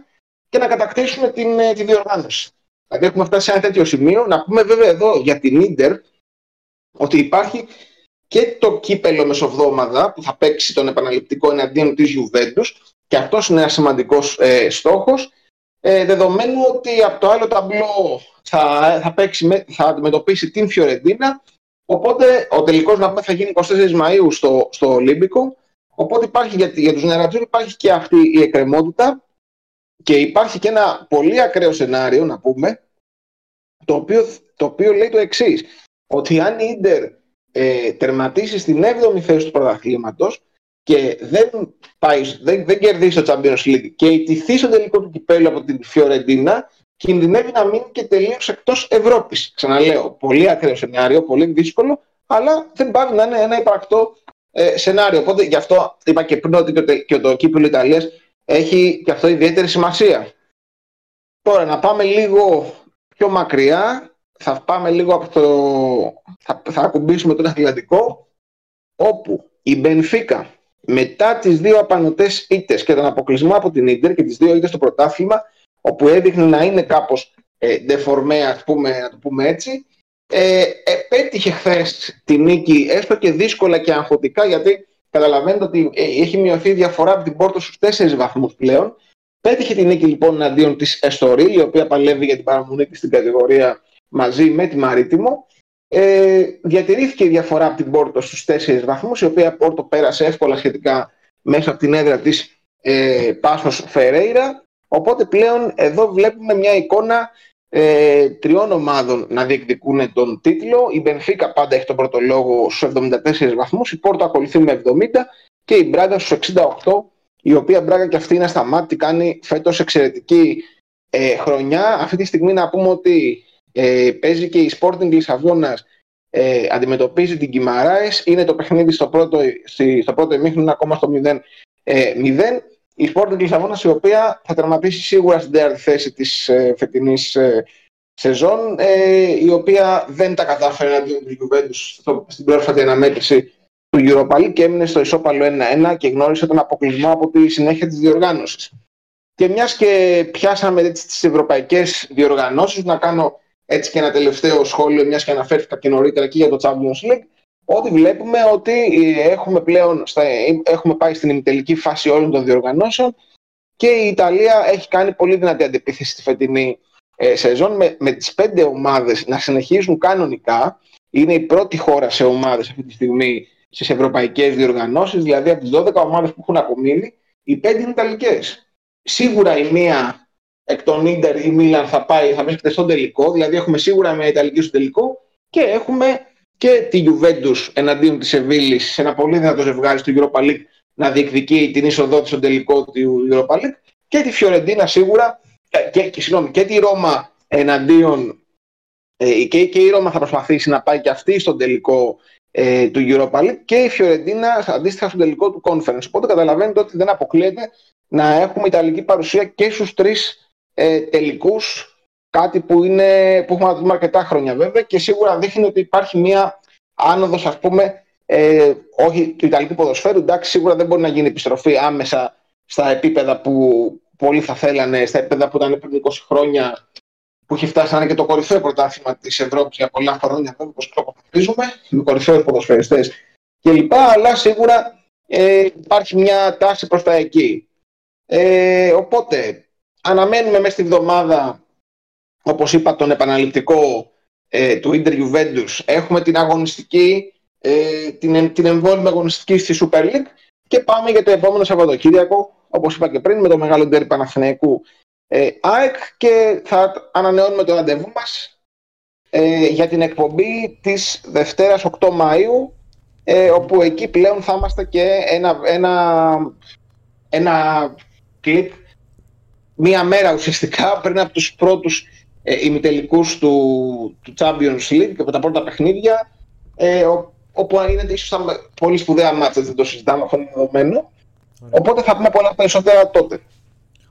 και να κατακτήσουν την, ε, τη διοργάνωση. Δηλαδή έχουμε φτάσει σε ένα τέτοιο σημείο. Να πούμε βέβαια εδώ για την Ίντερ ότι υπάρχει και το κύπελο μεσοβδόμαδα που θα παίξει τον επαναληπτικό εναντίον της Juventus και αυτός είναι ένας σημαντικός ε, στόχος ε, δεδομένου ότι από το άλλο ταμπλό θα, θα, παίξει, θα αντιμετωπίσει την Φιωρεντίνα οπότε ο τελικός να πούμε θα γίνει 24 Μαΐου στο, στο Ολύμπικο οπότε υπάρχει για, για τους νερατζούρ υπάρχει και αυτή η εκκρεμότητα και υπάρχει και ένα πολύ ακραίο σενάριο να πούμε το οποίο, το οποίο λέει το εξής ότι αν η Ίντερ ε, τερματίσει στην 7η θέση του πρωταθλήματος και δεν, πάει, δεν, δεν κερδίσει το Champions League και ιτηθεί στο τελικό του κυπέλου από την Φιωρεντίνα, κινδυνεύει να μείνει και τελείως εκτός Ευρώπης. Ξαναλέω, πολύ ακραίο σενάριο, πολύ δύσκολο, αλλά δεν πάει να είναι ένα υπαρκτό ε, σενάριο. Οπότε γι' αυτό είπα και πριν ότι και, και το κύπελο Ιταλίας έχει και αυτό ιδιαίτερη σημασία. Τώρα να πάμε λίγο πιο μακριά, θα πάμε λίγο από το... θα, θα ακουμπήσουμε τον Ατλαντικό, όπου η Μπενφίκα μετά τις δύο απανοτές ήττες και τον αποκλεισμό από την Ίντερ και τις δύο ήττες στο πρωτάθλημα, όπου έδειχνε να είναι κάπως ε, ας πούμε, να το πούμε έτσι, ε, επέτυχε χθες τη νίκη, έστω και δύσκολα και αγχωτικά, γιατί καταλαβαίνετε ότι ε, έχει μειωθεί η διαφορά από την Πόρτο στους τέσσερις βαθμούς πλέον. Πέτυχε τη νίκη λοιπόν εναντίον της Εστορίλ, η οποία παλεύει για την παραμονή της στην κατηγορία μαζί με τη Μαρίτιμο. Ε, διατηρήθηκε η διαφορά από την Πόρτο στους 4 βαθμούς, η οποία Πόρτο πέρασε εύκολα σχετικά μέσα από την έδρα της ε, Πάσος Φερέιρα. Οπότε πλέον εδώ βλέπουμε μια εικόνα ε, τριών ομάδων να διεκδικούν τον τίτλο. Η Μπενφίκα πάντα έχει τον πρώτο λόγο στους 74 βαθμούς, η Πόρτο ακολουθεί με 70 και η Μπράγκα στους 68, η οποία Μπράγκα και αυτή είναι σταμάτη, κάνει φέτος εξαιρετική ε, χρονιά. Αυτή τη στιγμή να πούμε ότι ε, παίζει και η Sporting Λισαβόνας ε, αντιμετωπίζει την Κιμαράες. Είναι το παιχνίδι στο πρώτο, στο πρώτο ημίχρονο ακόμα στο 0-0. Ε, η Sporting Λισαβόνας, η οποία θα τερματίσει σίγουρα στην τέταρτη θέση της ε, φετινής ε, σεζόν, ε, η οποία δεν τα κατάφερε αντίον του Juventus στην πρόσφατη αναμέτρηση του Europa League και έμεινε στο ισόπαλο 1-1 και γνώρισε τον αποκλεισμό από τη συνέχεια της διοργάνωσης. Και μιας και πιάσαμε έτσι τις ευρωπαϊκές διοργανώσεις, να κάνω έτσι και ένα τελευταίο σχόλιο, μιας και αναφέρθηκα και νωρίτερα και για το Champions League, ότι βλέπουμε ότι ε, έχουμε πλέον στα, έχουμε πάει στην ημιτελική φάση όλων των διοργανώσεων και η Ιταλία έχει κάνει πολύ δυνατή αντεπίθεση στη φετινή ε, σεζόν με, με τις πέντε ομάδες να συνεχίζουν κανονικά. Είναι η πρώτη χώρα σε ομάδες αυτή τη στιγμή στις ευρωπαϊκές διοργανώσεις, δηλαδή από τις 12 ομάδες που έχουν απομείνει, οι πέντε είναι Ιταλικές. Σίγουρα η μία εκ των Ίντερ η Μίλαν θα πάει, θα βρίσκεται στον τελικό, δηλαδή έχουμε σίγουρα μια Ιταλική στο τελικό και έχουμε και τη Juventus εναντίον της Σεβίλης σε ένα πολύ δυνατό ζευγάρι στο Europa League να διεκδικεί την είσοδό της στο τελικό του Europa League και τη Φιωρεντίνα σίγουρα ε, και, και, συγγνώμη, και τη Ρώμα εναντίον ε, και, και η Ρώμα θα προσπαθήσει να πάει και αυτή στον τελικό ε, του Europa League και η Φιωρεντίνα αντίστοιχα στον τελικό του Conference. Οπότε καταλαβαίνετε ότι δεν αποκλείεται να έχουμε Ιταλική παρουσία και στους τρεις ε, τελικούς κάτι που, είναι, που έχουμε να δούμε αρκετά χρόνια βέβαια και σίγουρα δείχνει ότι υπάρχει μια άνοδος ας πούμε ε, όχι του Ιταλικού ποδοσφαίρου εντάξει σίγουρα δεν μπορεί να γίνει επιστροφή άμεσα στα επίπεδα που πολλοί θα θέλανε στα επίπεδα που ήταν πριν 20 χρόνια που έχει φτάσει να είναι και το κορυφαίο πρωτάθλημα της Ευρώπης για πολλά χρόνια όπως προπαθίζουμε με κορυφαίους ποδοσφαιριστές κλπ. Αλλά σίγουρα ε, υπάρχει μια τάση προς τα εκεί. Ε, οπότε αναμένουμε μέσα στη βδομάδα όπως είπα, τον επαναληπτικό ε, του Inter Juventus. Έχουμε την αγωνιστική, ε, την, την εμβόλυμη αγωνιστική στη Super League και πάμε για το επόμενο Σαββατοκύριακο, όπως είπα και πριν, με το μεγάλο ντέρι Παναθηναϊκού ε, ΑΕΚ και θα ανανεώνουμε το ραντεβού μας ε, για την εκπομπή της Δευτέρας 8 Μαΐου ε, όπου εκεί πλέον θα είμαστε και ένα, ένα, ένα κλικ μία μέρα ουσιαστικά πριν από τους πρώτους ε, ημιτελικούς του, του Champions League και από τα πρώτα παιχνίδια ε, όπου είναι ίσως τα πολύ σπουδαία μάτια, δεν το συζητάμε αυτό είναι δεδομένο. Οπότε θα πούμε πολλά περισσότερα τότε.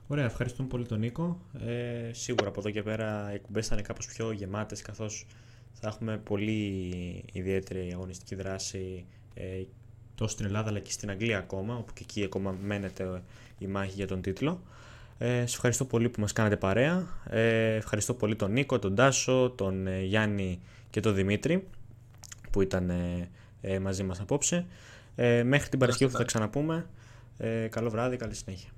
Ωραία, ευχαριστούμε πολύ τον Νίκο. Ε, σίγουρα από εδώ και πέρα οι εκπομπές θα είναι κάπως πιο γεμάτες καθώς θα έχουμε πολύ ιδιαίτερη αγωνιστική δράση ε, τόσο στην Ελλάδα αλλά και στην Αγγλία ακόμα, όπου και εκεί ακόμα μένεται η μάχη για τον τίτλο. Ε, σας ευχαριστώ πολύ που μας κάνατε παρέα. Ε, ευχαριστώ πολύ τον Νίκο, τον Τάσο, τον ε, Γιάννη και τον Δημήτρη που ήταν ε, ε μαζί μας απόψε. Ε, μέχρι την Παρασκευή που θα ξαναπούμε. καλό βράδυ, καλή συνέχεια.